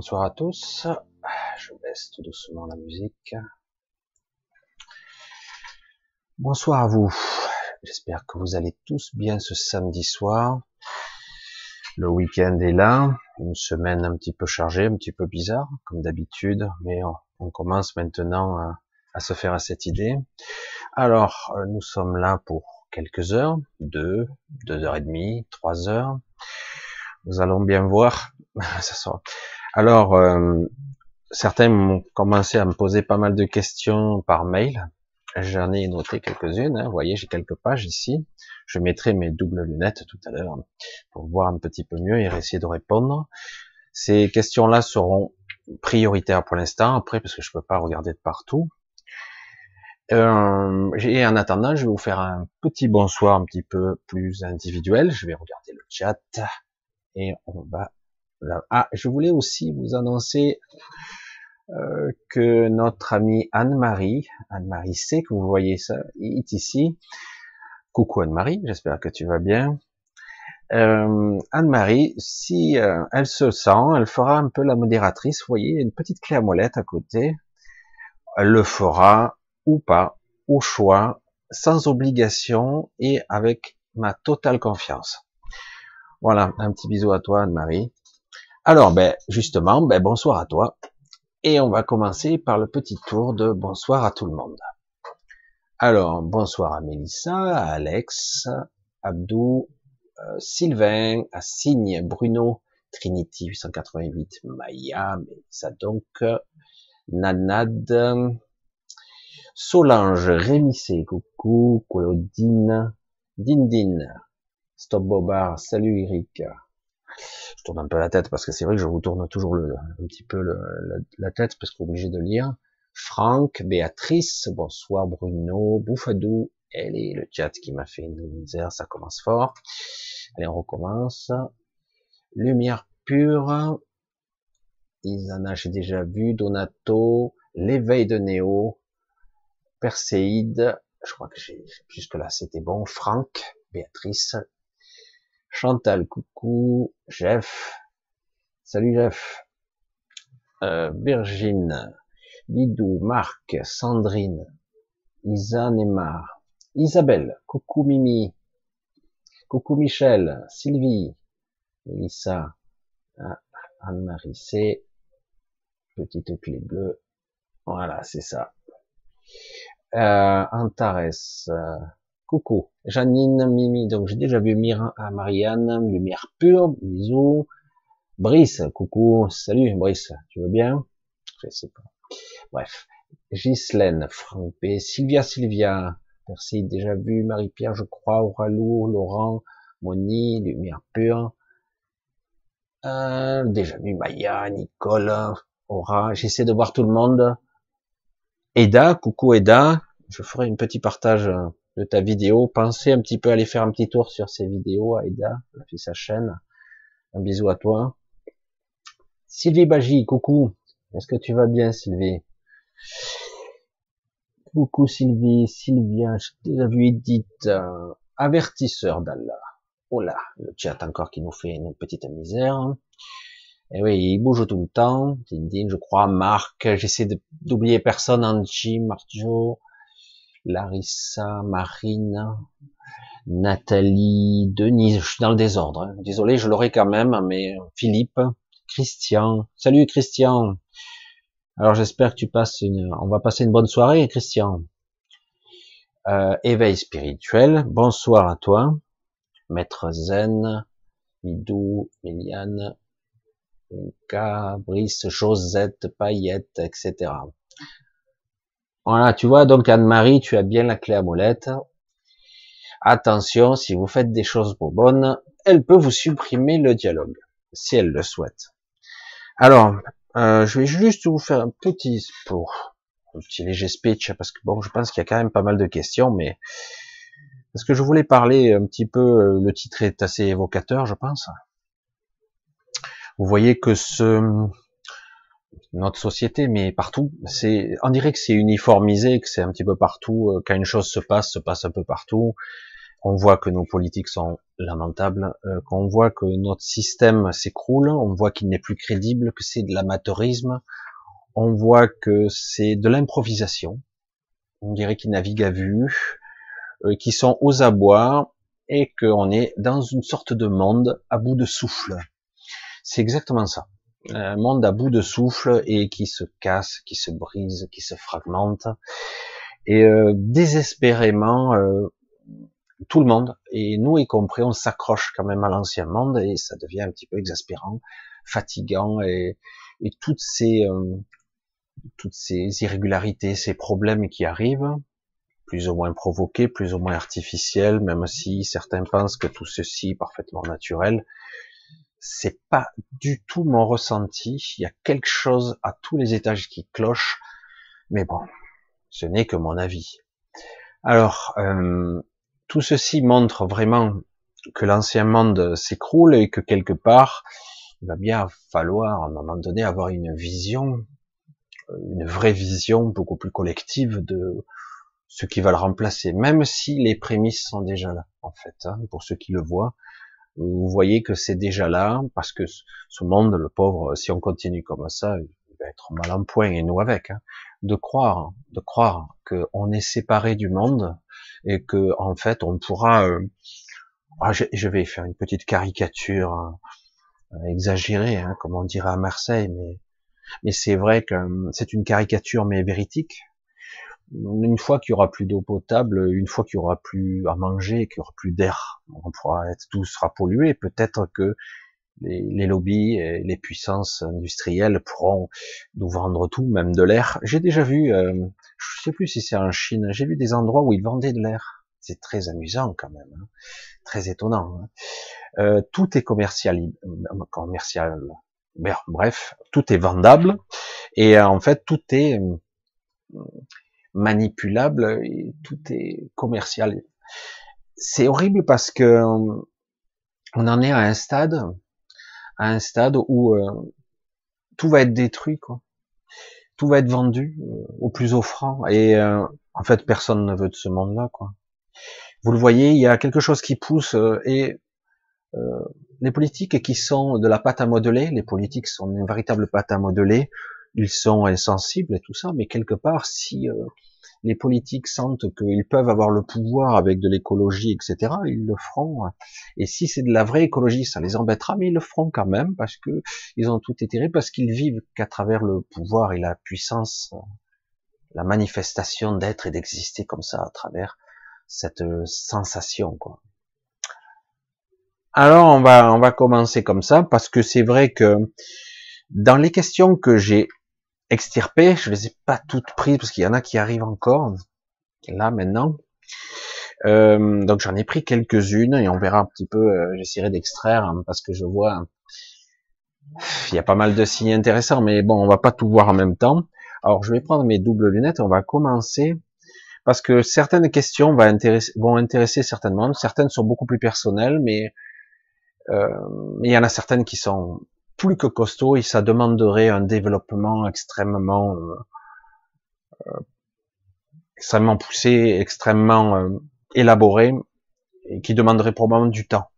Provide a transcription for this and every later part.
Bonsoir à tous. Je baisse tout doucement la musique. Bonsoir à vous. J'espère que vous allez tous bien ce samedi soir. Le week-end est là. Une semaine un petit peu chargée, un petit peu bizarre, comme d'habitude, mais on commence maintenant à, se faire à cette idée. Alors, nous sommes là pour quelques heures, deux, deux heures et demie, trois heures. Nous allons bien voir. Alors, euh, certains m'ont commencé à me poser pas mal de questions par mail. J'en ai noté quelques-unes. Hein. Vous voyez, j'ai quelques pages ici. Je mettrai mes doubles lunettes tout à l'heure pour voir un petit peu mieux et essayer de répondre. Ces questions-là seront prioritaires pour l'instant. Après, parce que je peux pas regarder de partout. Euh, et en attendant, je vais vous faire un petit bonsoir un petit peu plus individuel. Je vais regarder le chat et on va. Ah, je voulais aussi vous annoncer euh, que notre amie Anne-Marie, Anne-Marie C, que vous voyez ça, est ici. Coucou Anne-Marie, j'espère que tu vas bien. Euh, Anne-Marie, si euh, elle se sent, elle fera un peu la modératrice. Vous voyez, une petite clé à molette à côté. Elle le fera ou pas, au choix, sans obligation et avec ma totale confiance. Voilà, un petit bisou à toi Anne-Marie. Alors, ben, justement, ben, bonsoir à toi. Et on va commencer par le petit tour de bonsoir à tout le monde. Alors, bonsoir à Mélissa, à Alex, Abdou, euh, Sylvain, à Signe, Bruno, Trinity 888, Maya, Mélissa donc, Nanad, Solange, Rémissé, coucou, Claudine, Dindin, Stop Bobard, salut Eric, je tourne un peu la tête parce que c'est vrai que je vous tourne toujours le, un petit peu le, la, tête parce qu'on est obligé de lire. Franck, Béatrice, bonsoir Bruno, Bouffadou, elle est le chat qui m'a fait une misère, ça commence fort. Allez, on recommence. Lumière pure, Isana, j'ai déjà vu, Donato, l'éveil de Néo, Perséide, je crois que j'ai, jusque là c'était bon, Franck, Béatrice, Chantal, coucou. Jeff. Salut Jeff. Euh, Virgin. Bidou, Marc, Sandrine. Isa Neymar. Isabelle. Coucou Mimi. Coucou Michel. Sylvie. Melissa. Ah, Anne-Marie C. Petite clé bleue. Voilà, c'est ça. Euh, Antares. Euh, Coucou. Janine, Mimi, donc j'ai déjà vu Mira, à Marianne, Lumière Pure, bisous. Brice, coucou, salut Brice, tu veux bien? Je sais pas. Bref. Ghislaine, Sylvia, Sylvia, merci, déjà vu, Marie-Pierre, je crois, Auralou, Laurent, Moni, Lumière Pure. Euh, déjà vu Maya, Nicole, Aura, j'essaie de voir tout le monde. Eda, coucou Eda, je ferai un petit partage de ta vidéo. Pensez un petit peu à aller faire un petit tour sur ces vidéos. Aïda, elle a fait sa chaîne. Un bisou à toi. Sylvie Bagy, coucou. Est-ce que tu vas bien, Sylvie? Coucou Sylvie, Sylvia, j'ai déjà vu Edith, euh, avertisseur d'Allah. Oh là, le chat encore qui nous fait une petite misère. Et eh oui, il bouge tout le temps. Je crois, Marc, j'essaie d'oublier personne, Angie, Marjo, Larissa, Marine, Nathalie, Denise, je suis dans le désordre. Hein. Désolé, je l'aurai quand même, mais Philippe, Christian. Salut Christian. Alors j'espère que tu passes une, on va passer une bonne soirée, Christian. Euh, éveil spirituel. Bonsoir à toi, Maître Zen, Midou, Miliane, Mika, Brice, Josette, Paillette, etc. Voilà, tu vois, donc Anne-Marie, tu as bien la clé à molette. Attention, si vous faites des choses bonnes, elle peut vous supprimer le dialogue, si elle le souhaite. Alors, euh, je vais juste vous faire un petit pour un petit léger speech parce que bon, je pense qu'il y a quand même pas mal de questions, mais parce que je voulais parler un petit peu, euh, le titre est assez évocateur, je pense. Vous voyez que ce notre société, mais partout. C'est, on dirait que c'est uniformisé, que c'est un petit peu partout. Euh, quand une chose se passe, se passe un peu partout. On voit que nos politiques sont lamentables, euh, qu'on voit que notre système s'écroule, on voit qu'il n'est plus crédible, que c'est de l'amateurisme, on voit que c'est de l'improvisation. On dirait qu'ils naviguent à vue, euh, qu'ils sont aux abois et qu'on est dans une sorte de monde à bout de souffle. C'est exactement ça. Un monde à bout de souffle et qui se casse, qui se brise, qui se fragmente. Et euh, désespérément, euh, tout le monde, et nous y compris, on s'accroche quand même à l'ancien monde et ça devient un petit peu exaspérant, fatigant et, et toutes ces euh, toutes ces irrégularités, ces problèmes qui arrivent, plus ou moins provoqués, plus ou moins artificiels, même si certains pensent que tout ceci est parfaitement naturel, c'est pas du tout mon ressenti. Il y a quelque chose à tous les étages qui cloche, mais bon, ce n'est que mon avis. Alors, euh, tout ceci montre vraiment que l'ancien monde s'écroule et que quelque part, il va bien falloir à un moment donné avoir une vision, une vraie vision beaucoup plus collective de ce qui va le remplacer, même si les prémices sont déjà là, en fait, hein, pour ceux qui le voient. Vous voyez que c'est déjà là, parce que ce monde, le pauvre, si on continue comme ça, il va être mal en point, et nous avec. Hein de croire, de croire qu'on est séparé du monde et que en fait on pourra. Euh, ah, je, vais faire une petite caricature euh, exagérée, hein, comme on dirait à Marseille, mais mais c'est vrai que euh, c'est une caricature mais véridique. Une fois qu'il y aura plus d'eau potable, une fois qu'il y aura plus à manger, qu'il y aura plus d'air, on pourra être tout sera pollué. Peut-être que les, lobbies et les puissances industrielles pourront nous vendre tout, même de l'air. J'ai déjà vu, euh, je sais plus si c'est en Chine, j'ai vu des endroits où ils vendaient de l'air. C'est très amusant quand même, hein. très étonnant. Hein. Euh, tout est commercial, commercial. Bref, tout est vendable et euh, en fait tout est manipulable et tout est commercial. C'est horrible parce que on en est à un stade à un stade où euh, tout va être détruit, quoi. Tout va être vendu euh, au plus offrant. Et euh, en fait, personne ne veut de ce monde-là, quoi. Vous le voyez, il y a quelque chose qui pousse et les politiques qui sont de la pâte à modeler, les politiques sont une véritable pâte à modeler, ils sont insensibles et tout ça, mais quelque part, si les politiques sentent qu'ils peuvent avoir le pouvoir avec de l'écologie, etc., ils le feront. Et si c'est de la vraie écologie, ça les embêtera, mais ils le feront quand même parce que ils ont tout étiré, parce qu'ils vivent qu'à travers le pouvoir et la puissance, la manifestation d'être et d'exister comme ça à travers cette sensation, quoi. Alors on va on va commencer comme ça parce que c'est vrai que dans les questions que j'ai extirpées, je les ai pas toutes prises parce qu'il y en a qui arrivent encore là maintenant. Euh, donc j'en ai pris quelques-unes et on verra un petit peu. Euh, j'essaierai d'extraire hein, parce que je vois il y a pas mal de signes intéressants, mais bon, on va pas tout voir en même temps. Alors je vais prendre mes doubles lunettes. On va commencer parce que certaines questions vont intéresser, vont intéresser certainement. Certaines sont beaucoup plus personnelles, mais euh, il y en a certaines qui sont plus que costaud et ça demanderait un développement extrêmement euh, euh, extrêmement poussé, extrêmement euh, élaboré et qui demanderait probablement du temps.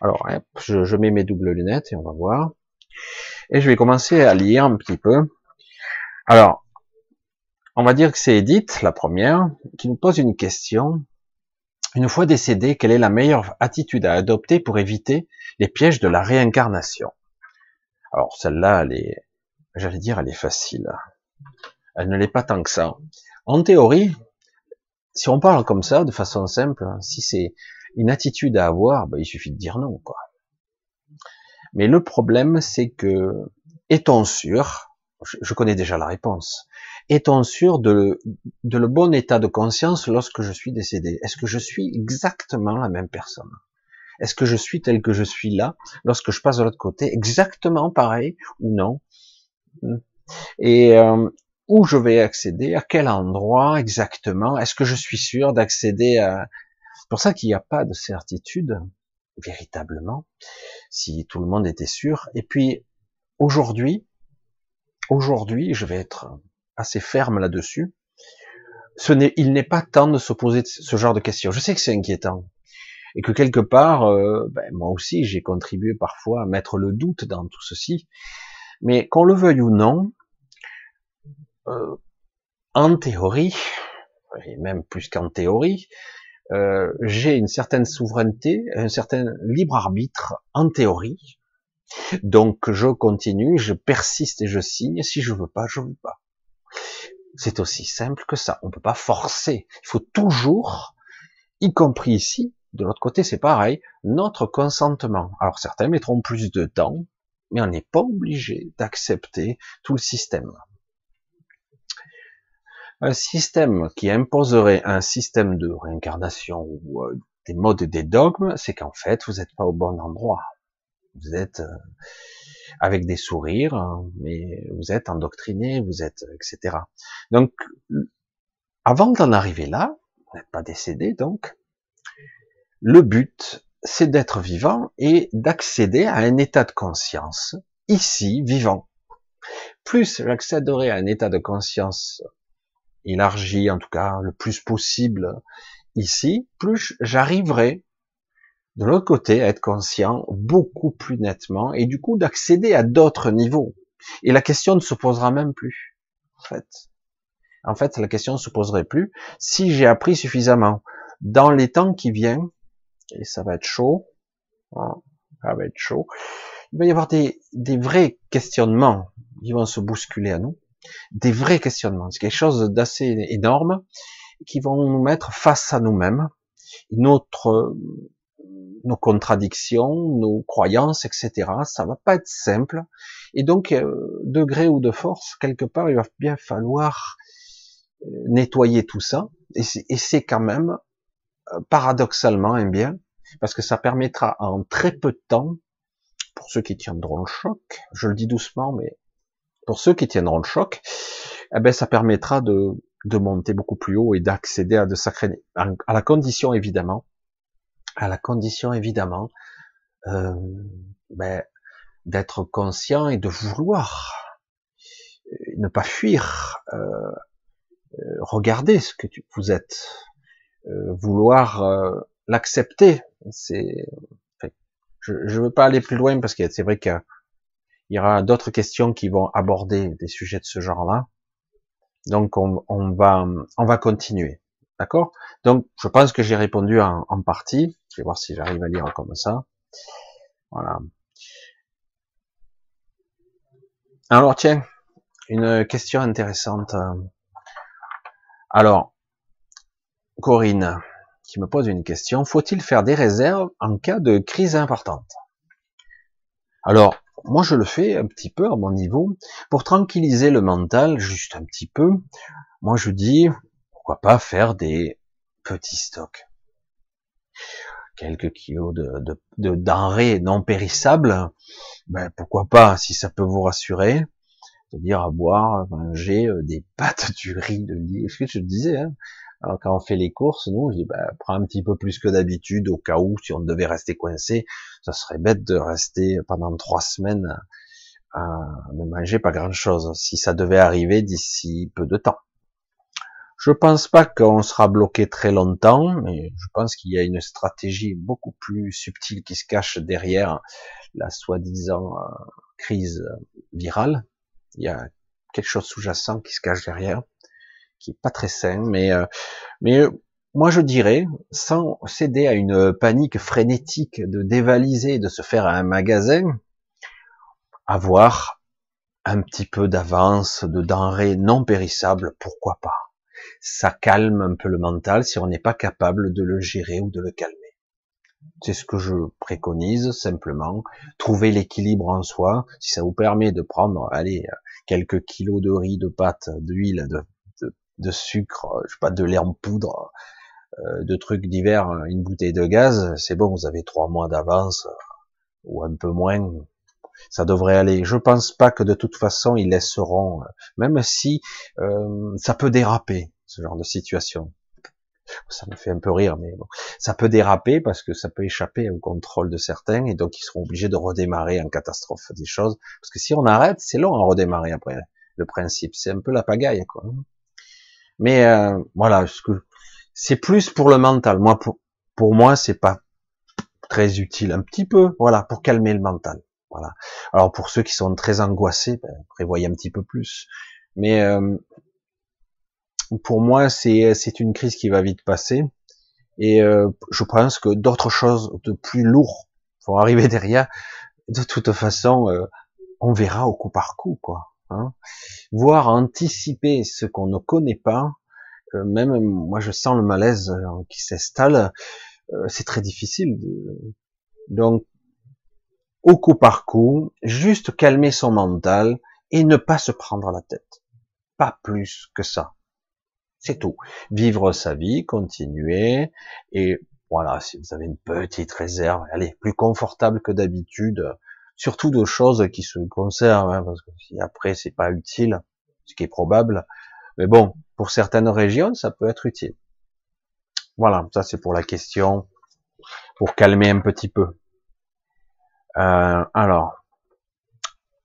Alors, je, je, mets mes doubles lunettes et on va voir. Et je vais commencer à lire un petit peu. Alors, on va dire que c'est Edith, la première, qui nous pose une question. Une fois décédée, quelle est la meilleure attitude à adopter pour éviter les pièges de la réincarnation? Alors celle-là, elle est, j'allais dire, elle est facile. Elle ne l'est pas tant que ça. En théorie, si on parle comme ça, de façon simple, si c'est une attitude à avoir, ben, il suffit de dire non, quoi. Mais le problème, c'est que, est-on sûr, je connais déjà la réponse, est-on sûr de, de le bon état de conscience lorsque je suis décédé Est-ce que je suis exactement la même personne? Est-ce que je suis tel que je suis là lorsque je passe de l'autre côté exactement pareil ou non. Et euh, où je vais accéder À quel endroit exactement Est-ce que je suis sûr d'accéder à C'est pour ça qu'il n'y a pas de certitude véritablement. Si tout le monde était sûr. Et puis aujourd'hui, aujourd'hui, je vais être assez ferme là-dessus. ce n'est, il n'est pas temps de se poser ce genre de questions. Je sais que c'est inquiétant et que quelque part, euh, ben, moi aussi, j'ai contribué parfois à mettre le doute dans tout ceci. Mais qu'on le veuille ou non, euh, en théorie, et même plus qu'en théorie, euh, j'ai une certaine souveraineté, un certain libre arbitre en théorie. Donc je continue, je persiste et je signe. Si je veux pas, je veux pas. C'est aussi simple que ça. On peut pas forcer. Il faut toujours, y compris ici, de l'autre côté, c'est pareil, notre consentement. Alors certains mettront plus de temps, mais on n'est pas obligé d'accepter tout le système. Un système qui imposerait un système de réincarnation ou euh, des modes des dogmes, c'est qu'en fait, vous n'êtes pas au bon endroit. Vous êtes euh, avec des sourires, hein, mais vous êtes endoctriné, vous êtes, etc. Donc, avant d'en arriver là, vous n'êtes pas décédé, donc, le but, c'est d'être vivant et d'accéder à un état de conscience, ici, vivant. Plus j'accéderai à un état de conscience élargi, en tout cas le plus possible ici, plus j'arriverai de l'autre côté à être conscient beaucoup plus nettement et du coup d'accéder à d'autres niveaux. Et la question ne se posera même plus. En fait, en fait, la question ne se poserait plus si j'ai appris suffisamment. Dans les temps qui viennent, et ça va être chaud, ça va être chaud, il va y avoir des, des vrais questionnements qui vont se bousculer à nous des vrais questionnements. C'est quelque chose d'assez énorme qui vont nous mettre face à nous-mêmes, notre, nos contradictions, nos croyances, etc. Ça va pas être simple. Et donc, euh, degré ou de force, quelque part, il va bien falloir euh, nettoyer tout ça. Et c'est quand même, paradoxalement, un bien, parce que ça permettra en très peu de temps, pour ceux qui tiendront le choc, je le dis doucement, mais pour ceux qui tiendront le choc, eh ben, ça permettra de, monter beaucoup plus haut et d'accéder à de sacrés, à la condition évidemment, à la condition évidemment, euh, ben, d'être conscient et de vouloir, euh, ne pas fuir, euh, euh, regarder ce que tu, vous êtes, vouloir euh, l'accepter. C'est, je ne veux pas aller plus loin parce que c'est vrai que il y aura d'autres questions qui vont aborder des sujets de ce genre-là. Donc on, va on va continuer, d'accord? Donc je pense que j'ai répondu en, partie. Je vais voir si j'arrive à lire comme ça. Voilà. Alors tiens, une question intéressante. Alors, Corinne, qui me pose une question. Faut-il faire des réserves en cas de crise importante? Alors, moi, je le fais un petit peu à mon niveau pour tranquilliser le mental, juste un petit peu. Moi, je dis, pourquoi pas faire des petits stocks. Quelques kilos de, de, denrées non périssables, ben, pourquoi pas, si ça peut vous rassurer, de dire à boire, manger euh, des pâtes, du riz, de lit, ce que je disais, hein. Alors quand on fait les courses, nous, je dis, bah, prends un petit peu plus que d'habitude au cas où, si on devait rester coincé, ça serait bête de rester pendant trois semaines à ne manger pas grand chose, si ça devait arriver d'ici peu de temps. Je pense pas qu'on sera bloqué très longtemps, mais je pense qu'il y a une stratégie beaucoup plus subtile qui se cache derrière la soi-disant euh, crise virale. Il y a quelque chose sous-jacent qui se cache derrière qui est pas très sain, mais euh, mais euh, moi je dirais, sans céder à une panique frénétique de dévaliser, de se faire à un magasin, avoir un petit peu d'avance de denrées non périssables, pourquoi pas Ça calme un peu le mental si on n'est pas capable de le gérer ou de le calmer. C'est ce que je préconise simplement. Trouver l'équilibre en soi, si ça vous permet de prendre, allez, quelques kilos de riz, de pâtes, d'huile, de de sucre, euh, je sais pas, de lait en poudre, euh, de trucs divers, une bouteille de gaz, c'est bon, vous avez trois mois d'avance euh, ou un peu moins. Ça devrait aller. Je pense pas que de toute façon ils laisseront, même si ça peut déraper ce genre de situation. Ça me fait un peu rire, mais bon, ça peut déraper parce que ça peut échapper au contrôle de certains et donc ils seront obligés de redémarrer en catastrophe des choses. Parce que si on arrête, c'est long à redémarrer après. Le principe, c'est un peu la pagaille, quoi. Mais euh, voilà, c'est plus pour le mental. Moi, pour, pour moi, c'est pas très utile. Un petit peu, voilà, pour calmer le mental. Voilà. Alors pour ceux qui sont très angoissés, ben, prévoyez un petit peu plus. Mais euh, pour moi, c'est c'est une crise qui va vite passer. Et euh, je pense que d'autres choses de plus lourd vont arriver derrière. De toute façon, euh, on verra au coup par coup, quoi. Hein. Voir anticiper ce qu'on ne connaît pas, euh, même moi je sens le malaise euh, qui s'installe, euh, c'est très difficile. Donc, au coup par coup, juste calmer son mental et ne pas se prendre la tête. Pas plus que ça. C'est tout. Vivre sa vie, continuer, et voilà, si vous avez une petite réserve, allez, plus confortable que d'habitude, surtout de choses qui se conservent, hein, parce que si après c'est pas utile, ce qui est probable, mais bon, pour certaines régions, ça peut être utile. Voilà, ça c'est pour la question, pour calmer un petit peu. Euh, alors,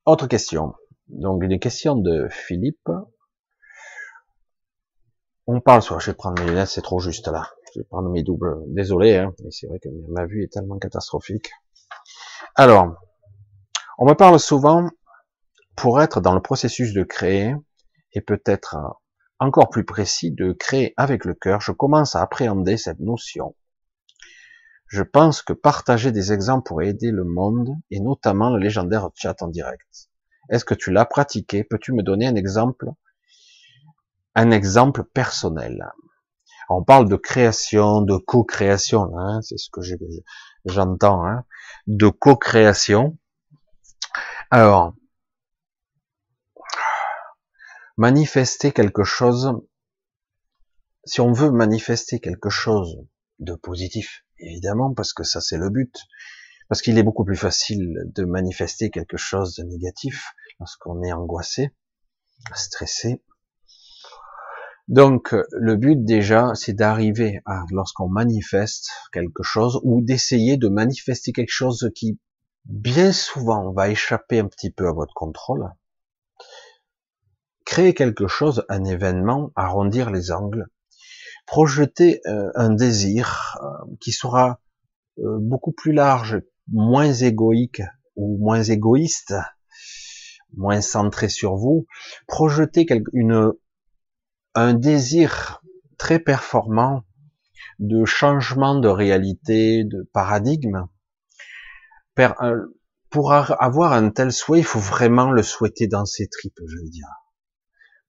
autre question. Donc une question de Philippe. On parle soit je vais prendre mes lunettes, c'est trop juste là. Je vais prendre mes doubles. Désolé, hein, mais c'est vrai que ma vue est tellement catastrophique. Alors, on me parle souvent, pour être dans le processus de créer, et peut-être encore plus précis, de créer avec le cœur, je commence à appréhender cette notion. Je pense que partager des exemples pourrait aider le monde, et notamment le légendaire chat en direct. Est-ce que tu l'as pratiqué? Peux-tu me donner un exemple? Un exemple personnel. On parle de création, de co-création, hein, c'est ce que j'entends, hein, de co-création. Alors, manifester quelque chose, si on veut manifester quelque chose de positif, évidemment, parce que ça c'est le but, parce qu'il est beaucoup plus facile de manifester quelque chose de négatif lorsqu'on est angoissé, stressé. Donc le but déjà, c'est d'arriver à, lorsqu'on manifeste quelque chose, ou d'essayer de manifester quelque chose qui bien souvent va échapper un petit peu à votre contrôle, créer quelque chose, un événement, arrondir les angles, projeter euh, un désir euh, qui sera euh, beaucoup plus large, moins égoïque ou moins égoïste, moins centré sur vous, projeter une, un désir très performant de changement de réalité, de paradigme, pour avoir un tel souhait, il faut vraiment le souhaiter dans ses tripes, je veux dire.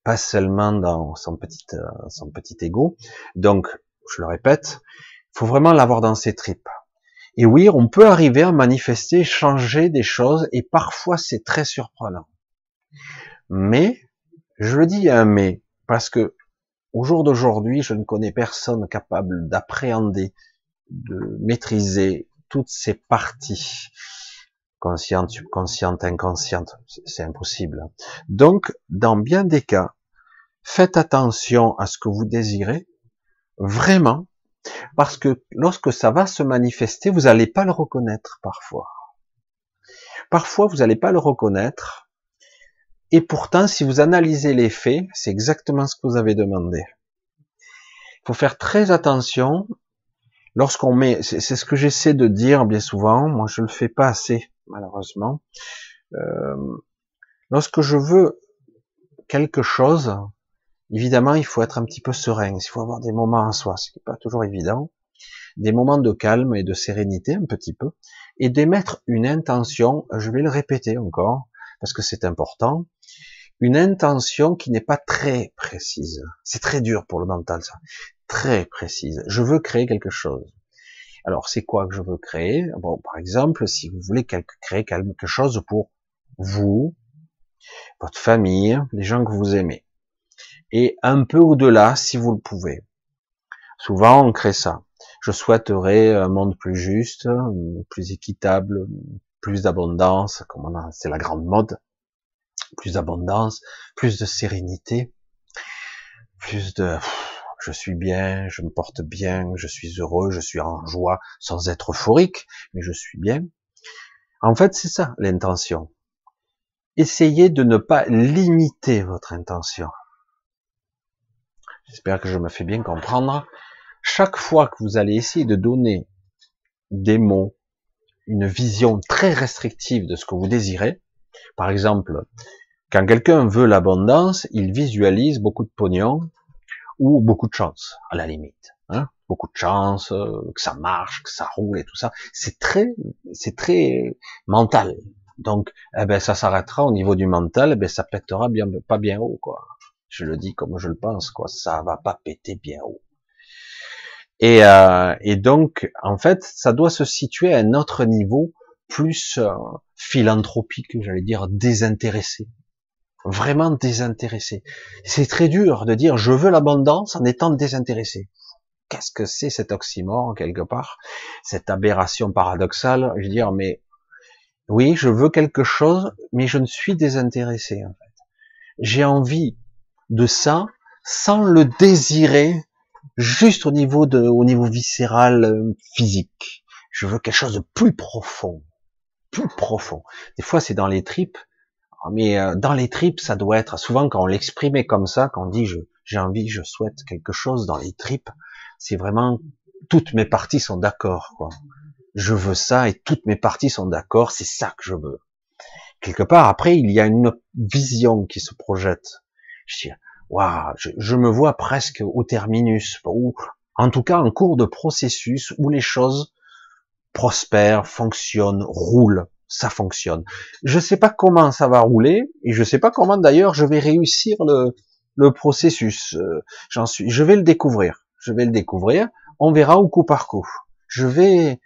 Pas seulement dans son petit, euh, son petit ego. Donc, je le répète, il faut vraiment l'avoir dans ses tripes. Et oui, on peut arriver à manifester, changer des choses, et parfois c'est très surprenant. Mais, je le dis un mais, parce que au jour d'aujourd'hui, je ne connais personne capable d'appréhender, de maîtriser toutes ces parties, conscientes, subconscientes, inconscientes, c'est impossible. Donc, dans bien des cas, faites attention à ce que vous désirez, vraiment, parce que lorsque ça va se manifester, vous n'allez pas le reconnaître parfois. Parfois, vous n'allez pas le reconnaître, et pourtant, si vous analysez les faits, c'est exactement ce que vous avez demandé. Il faut faire très attention lorsqu'on met, c'est ce que j'essaie de dire bien souvent, moi je le fais pas assez malheureusement. Euh, lorsque je veux quelque chose, évidemment il faut être un petit peu serein, il faut avoir des moments en soi, ce qui n'est pas toujours évident, des moments de calme et de sérénité un petit peu, et d'émettre une intention, je vais le répéter encore, parce que c'est important, une intention qui n'est pas très précise. C'est très dur pour le mental, ça très précise. Je veux créer quelque chose. Alors, c'est quoi que je veux créer? Bon, par exemple, si vous voulez créer quelque chose pour vous, votre famille, les gens que vous aimez, et un peu au-delà, si vous le pouvez. Souvent, on crée ça. Je souhaiterais un monde plus juste, plus équitable, plus d'abondance, comme c'est la grande mode, plus d'abondance, plus de sérénité, plus de je suis bien, je me porte bien, je suis heureux, je suis en joie, sans être euphorique, mais je suis bien. En fait, c'est ça l'intention. Essayez de ne pas limiter votre intention. J'espère que je me fais bien comprendre. Chaque fois que vous allez essayer de donner des mots, une vision très restrictive de ce que vous désirez, par exemple, quand quelqu'un veut l'abondance, il visualise beaucoup de pognon ou beaucoup de chance, à la limite. Hein beaucoup de chance, euh, que ça marche, que ça roule et tout ça. C'est très, c'est très mental. Donc, eh ben, ça s'arrêtera au niveau du mental, eh ben, ça pètera bien, pas bien haut, quoi. Je le dis comme je le pense, quoi. Ça va pas péter bien haut. Et, euh, et donc, en fait, ça doit se situer à un autre niveau, plus euh, philanthropique, j'allais dire désintéressé. Vraiment désintéressé. C'est très dur de dire je veux l'abondance en étant désintéressé qu'est-ce que c'est cet oxymore quelque part, cette aberration paradoxale Je veux dire, mais oui, je veux quelque chose, mais je ne suis désintéressé en fait. J'ai envie de ça sans le désirer, juste au niveau de, au niveau viscéral, euh, physique. Je veux quelque chose de plus profond, plus profond. Des fois, c'est dans les tripes, mais euh, dans les tripes, ça doit être souvent quand on l'exprimait comme ça, quand on dit je j'ai envie, je souhaite quelque chose dans les tripes, c'est vraiment toutes mes parties sont d'accord. Quoi. Je veux ça et toutes mes parties sont d'accord. C'est ça que je veux. Quelque part après, il y a une vision qui se projette. Je dis, waouh, je, me vois presque au terminus ou en tout cas en cours de processus où les choses prospèrent, fonctionnent, roulent. Ça fonctionne. Je sais pas comment ça va rouler et je sais pas comment d'ailleurs je vais réussir le, le processus. Euh, j'en suis, je vais le découvrir je vais le découvrir, on verra au coup par coup. Je vais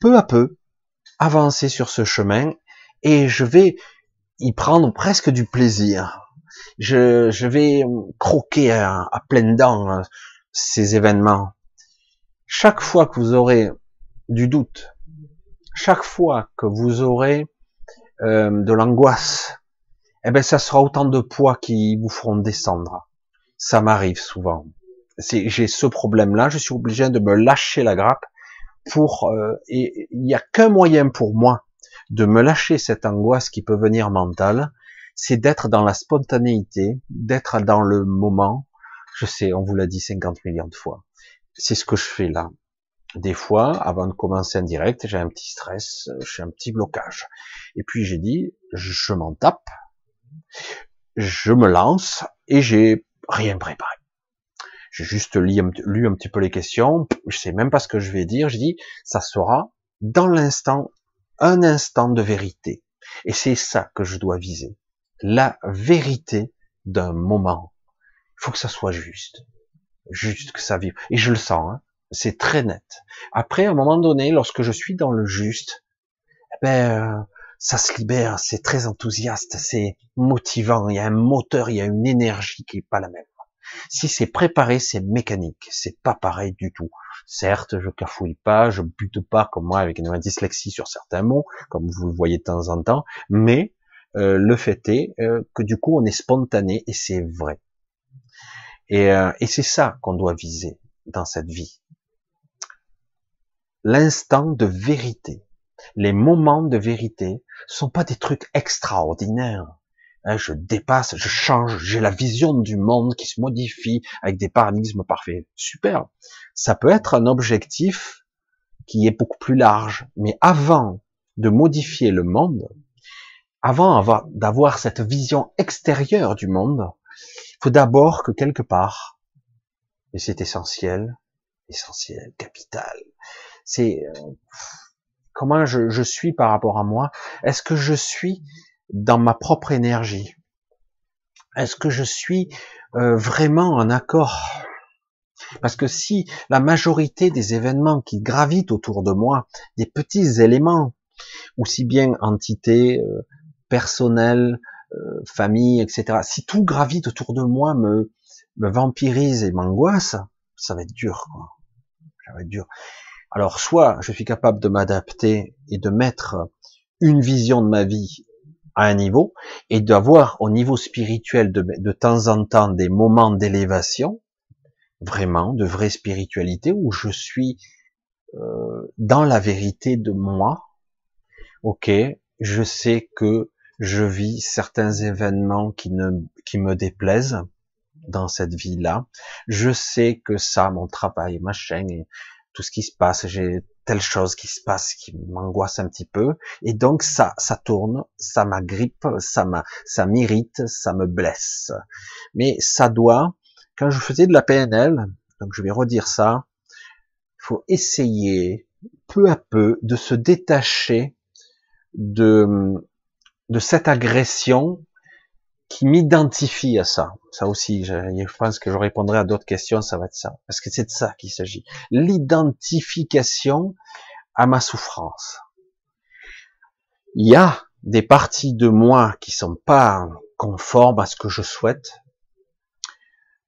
peu à peu avancer sur ce chemin et je vais y prendre presque du plaisir. Je, je vais croquer à, pleines dents euh, ces événements. Chaque fois que vous aurez du doute, chaque fois que vous aurez euh, de l'angoisse, eh ben ça sera autant de poids qui vous feront descendre. Ça m'arrive souvent j'ai ce problème-là, je suis obligé de me lâcher la grappe euh, et il n'y a qu'un moyen pour moi de me lâcher cette angoisse qui peut venir mentale, c'est d'être dans la spontanéité, d'être dans le moment. Je sais, on vous l'a dit 50 millions de fois. C'est ce que je fais là. Des fois, avant de commencer un direct, j'ai un petit stress, j'ai un petit blocage. Et puis j'ai dit, je m'en tape, je me lance et j'ai rien préparé. J'ai juste lu un, petit peu les questions. Je sais même pas ce que je vais dire. Je dis, ça sera dans l'instant, un instant de vérité. Et c'est ça que je dois viser. La vérité d'un moment. Il faut que ça soit juste. Juste que ça vive. Et je le sens. Hein. C'est très net. Après, à un moment donné, lorsque je suis dans le juste, eh ben, euh, ça se libère, c'est très enthousiaste, c'est motivant, il y a un moteur, il y a une énergie qui est pas la même. Si c'est préparé, c'est mécanique. C'est pas pareil du tout. Certes, je cafouille pas, je bute pas comme moi avec une dyslexie sur certains mots, comme vous le voyez de temps en temps, mais euh, le fait est euh, que du coup on est spontané et c'est vrai. Et, euh, et c'est ça qu'on doit viser dans cette vie. L'instant de vérité. Les moments de vérité sont pas des trucs extraordinaires. Hein, je dépasse, je change, j'ai la vision du monde qui se modifie avec des paradigmes parfaits. Super. Ça peut être un objectif qui est beaucoup plus large. Mais avant de modifier le monde, avant d'avoir cette vision extérieure du monde, il faut d'abord que quelque part, et c'est essentiel, essentiel, capital, c'est euh, comment je, suis par rapport à moi? Est-ce que je suis dans ma propre énergie? Est-ce que je suis euh, vraiment en accord? Parce que si la majorité des événements qui gravitent autour de moi, des petits éléments, aussi bien entités, euh, personnelles, euh, famille, etc., si tout gravite autour de moi, me, me vampirise et m'angoisse, ça va être dur. Quoi. Ça va être dur. Alors, soit je suis capable de m'adapter et de mettre une vision de ma vie à un niveau et d'avoir au niveau spirituel de, temps en temps des moments d'élévation, vraiment de vraie spiritualité où je suis euh, dans la vérité de moi. Ok, je sais que je vis certains événements qui qui me déplaisent. dans cette vie-là. Je sais que ça, mon travail, machin, et tout ce qui se passe, j'ai telle chose qui se passe qui m'angoisse un petit peu, et donc ça, ça tourne, ça m'agrippe, ça ça m'irrite, ça me blesse. Mais ça doit, quand je faisais de la PNL, donc je vais redire ça, faut essayer peu à peu de se détacher de, de cette agression qui m'identifie à ça. Ça aussi, je, pense que je répondrai à d'autres questions, ça va être ça. Parce que c'est de ça qu'il s'agit. L'identification à ma souffrance. Il y a des parties de moi qui sont pas conformes à ce que je souhaite,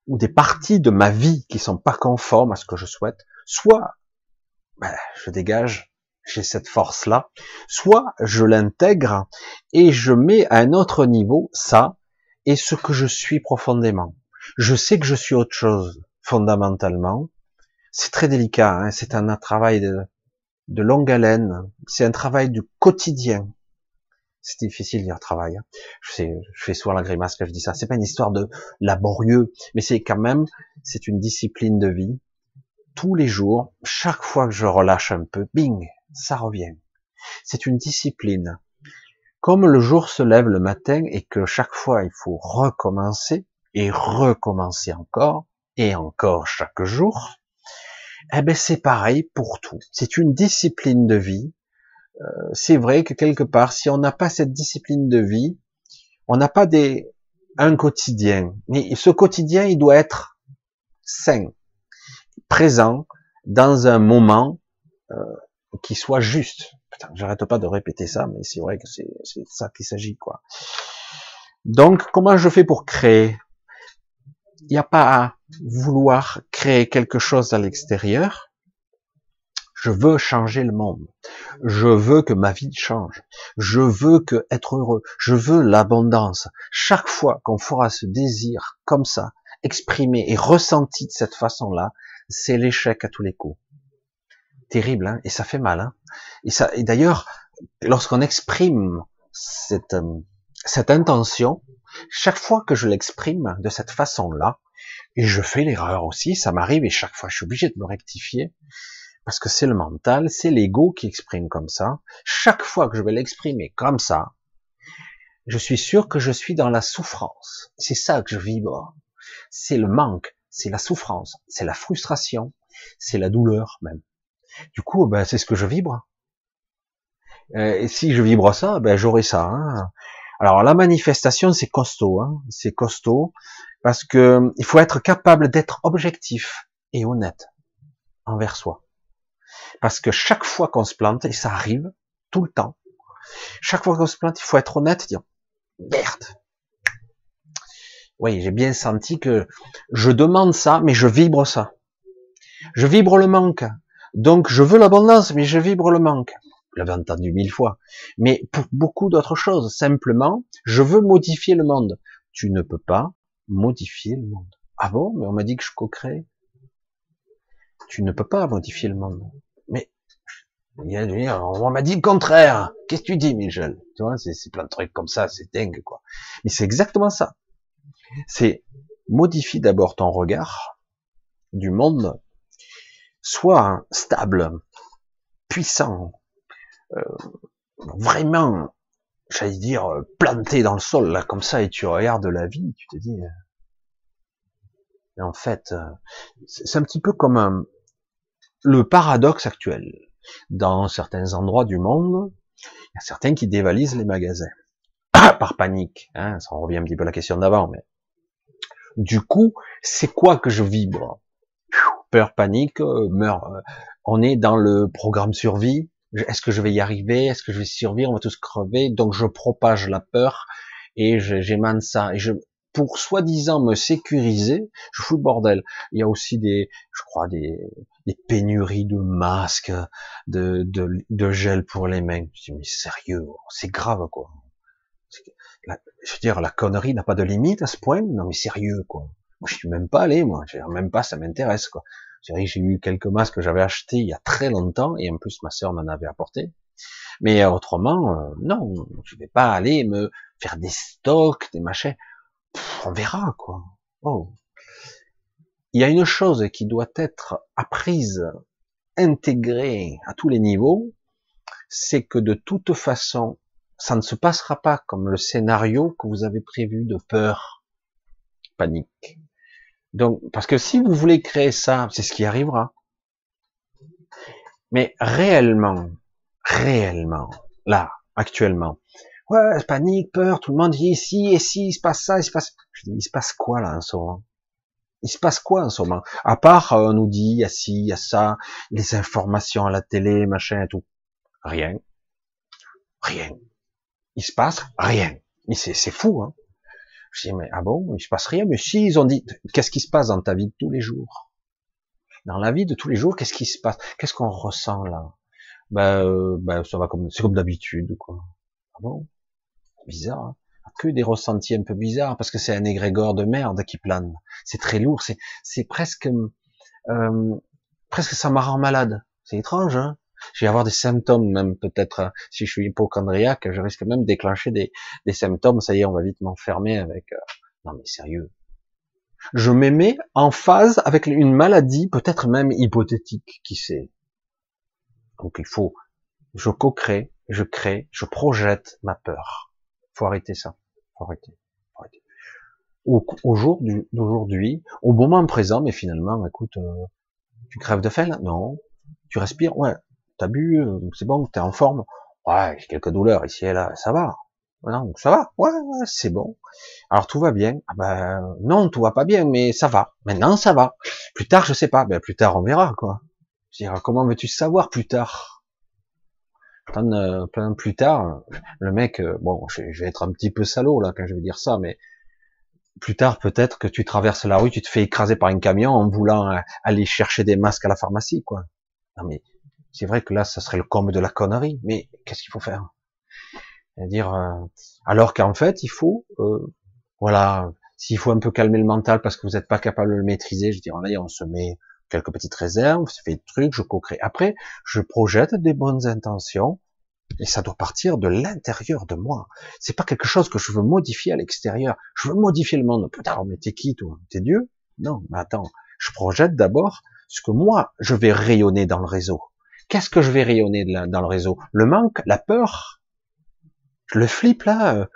ou des parties de ma vie qui sont pas conformes à ce que je souhaite, soit ben, je dégage, j'ai cette force-là, soit je l'intègre et je mets à un autre niveau ça et ce que je suis profondément. Je sais que je suis autre chose fondamentalement. C'est très délicat, hein c'est un, travail de, longue haleine, c'est un travail du quotidien. C'est difficile de dire travail. Hein. Je, je fais souvent la grimace quand je dis ça. C'est pas une histoire de laborieux, mais c'est quand même, c'est une discipline de vie. Tous les jours, chaque fois que je relâche un peu, bing, ça revient. C'est une discipline. Comme le jour se lève le matin et que chaque fois il faut recommencer et recommencer encore et encore chaque jour, eh ben c'est pareil pour tout. C'est une discipline de vie. Euh, c'est vrai que quelque part, si on n'a pas cette discipline de vie, on n'a pas des un quotidien. Mais ce quotidien, il doit être sain, présent dans un moment euh, qui soit juste. J'arrête pas de répéter ça, mais c'est vrai que c'est ça qu'il s'agit, quoi. Donc, comment je fais pour créer? Il n'y a pas à vouloir créer quelque chose à l'extérieur. Je veux changer le monde. Je veux que ma vie change. Je veux que être heureux. Je veux l'abondance. Chaque fois qu'on fera ce désir comme ça, exprimé et ressenti de cette façon-là, c'est l'échec à tous les coups terrible, hein, et ça fait mal. Hein. Et, ça, et d'ailleurs, lorsqu'on exprime cette, euh, cette intention, chaque fois que je l'exprime de cette façon-là, et je fais l'erreur aussi, ça m'arrive, et chaque fois je suis obligé de me rectifier, parce que c'est le mental, c'est l'ego qui exprime comme ça. Chaque fois que je vais l'exprimer comme ça, je suis sûr que je suis dans la souffrance. C'est ça que je vibre. C'est le manque, c'est la souffrance, c'est la frustration, c'est la douleur même. Du coup, ben, c'est ce que je vibre. Euh, et si je vibre ça, ben, j'aurai ça. Hein. Alors la manifestation, c'est costaud, hein. c'est costaud, parce que il faut être capable d'être objectif et honnête envers soi. Parce que chaque fois qu'on se plante, et ça arrive tout le temps, chaque fois qu'on se plante, il faut être honnête dire merde. Oui, j'ai bien senti que je demande ça, mais je vibre ça. Je vibre le manque. Donc je veux l'abondance, mais je vibre le manque. Vous l'avez entendu mille fois. Mais pour beaucoup d'autres choses, simplement, je veux modifier le monde. Tu ne peux pas modifier le monde. Ah bon? Mais on m'a dit que je co-crée. Tu ne peux pas modifier le monde. Mais on m'a dit le contraire. Qu'est-ce que tu dis, Michel? Tu vois, c'est plein de trucs comme ça, c'est dingue, quoi. Mais c'est exactement ça. C'est modifie d'abord ton regard du monde soit stable, puissant, euh, vraiment, j'allais dire, planté dans le sol, là, comme ça, et tu regardes la vie, tu te dis, euh, en fait, euh, c'est un petit peu comme le paradoxe actuel. Dans certains endroits du monde, il y a certains qui dévalisent les magasins. Par panique, hein, ça revient un petit peu à la question d'avant, mais du coup, c'est quoi que je vibre? Peur, panique, euh, meurt. Euh, on est dans le programme survie. Est-ce que je vais y arriver? Est-ce que je vais survivre? On va tous crever. Donc je propage la peur et j'émane ça. Et je, pour soi-disant me sécuriser, je fous le bordel. Il y a aussi des, je crois, des, des pénuries de masques, de, de, de gel pour les mains. Je dis, mais sérieux, c'est grave, quoi. je veux dire, la connerie n'a pas de limite à ce point? Non, mais sérieux, quoi. Moi, je suis même pas allé, moi. Même pas, ça m'intéresse, quoi. J'ai eu quelques masques que j'avais achetés il y a très longtemps, et en plus, ma sœur m'en avait apporté. Mais autrement, euh, non, je vais pas aller me faire des stocks, des machins. on verra, quoi. Oh. il y a une chose qui doit être apprise, intégrée à tous les niveaux, c'est que de toute façon, ça ne se passera pas comme le scénario que vous avez prévu de peur, panique. Donc, parce que si vous voulez créer ça, c'est ce qui arrivera. Mais réellement, réellement, là, actuellement, ouais, panique, peur, tout le monde dit ici, si, il se passe ça, il se passe, je dis, il se passe quoi là en ce moment? Il se passe quoi en ce moment? À part, euh, on nous dit, il y a ci, il y a ça, les informations à la télé, machin et tout. Rien. Rien. Il se passe rien. Mais c'est, c'est fou, hein. Je dis, mais ah bon, il se passe rien. Mais si, ils ont dit, qu'est-ce qui se passe dans ta vie de tous les jours? Dans la vie de tous les jours, qu'est-ce qui se passe? Qu'est-ce qu'on ressent là? Ben, euh, ben, ça va comme, c'est comme d'habitude, quoi. Ah bon? Bizarre. Hein? Que des ressentis un peu bizarres parce que c'est un égrégore de merde qui plane. C'est très lourd, c'est c'est presque euh, presque ça me rend malade. C'est étrange, hein? Je vais avoir des symptômes même peut-être euh, si je suis hypochondriaque, je risque même de déclencher des, des symptômes. Ça y est, on va vite m'enfermer avec. Euh, non mais sérieux. Je m'aimais en phase avec une maladie, peut-être même hypothétique, qui sait. Donc il faut, je co-crée, je crée, je projette ma peur. Faut arrêter ça. Faut arrêter. Faut arrêter. Au, au, jour d'aujourd'hui, au moment présent, mais finalement, écoute, euh, tu crèves de faim là? Non. Tu respires? Ouais. T'as bu euh, C'est bon T'es en forme Ouais, j'ai quelques douleurs ici et là. Ça va Non, ça va Ouais, ouais, c'est bon. Alors tout va bien Ah ben non, tout va pas bien, mais ça va. Maintenant, ça va. Plus tard, je sais pas. Ben plus tard, on verra quoi. Comment veux-tu savoir plus tard? Euh, plein plus tard, le mec, euh, bon, je, vais être un petit peu salaud là quand je vais dire ça, mais plus tard peut-être que tu traverses la rue, tu te fais écraser par un camion en voulant euh, aller chercher des masques à la pharmacie, quoi. Non mais c'est vrai que là, ça serait le comble de la connerie, mais qu'est-ce qu'il faut faire? Dire alors qu'en fait, il faut, voilà, s'il faut un peu calmer le mental parce que vous n'êtes pas capable de le maîtriser, je dirais on se met quelques petites réserves, je fais des trucs, je co-crée. Après, je projette des bonnes intentions, et ça doit partir de l'intérieur de moi. C'est pas quelque chose que je veux modifier à l'extérieur. Je veux modifier le monde. Putain, mais t'es qui, toi? T'es Dieu? Non, mais attends. Je projette d'abord ce que moi, je vais rayonner dans le réseau. Qu'est-ce que je vais rayonner dans le réseau? Le manque, la peur? Le flip, là, euh,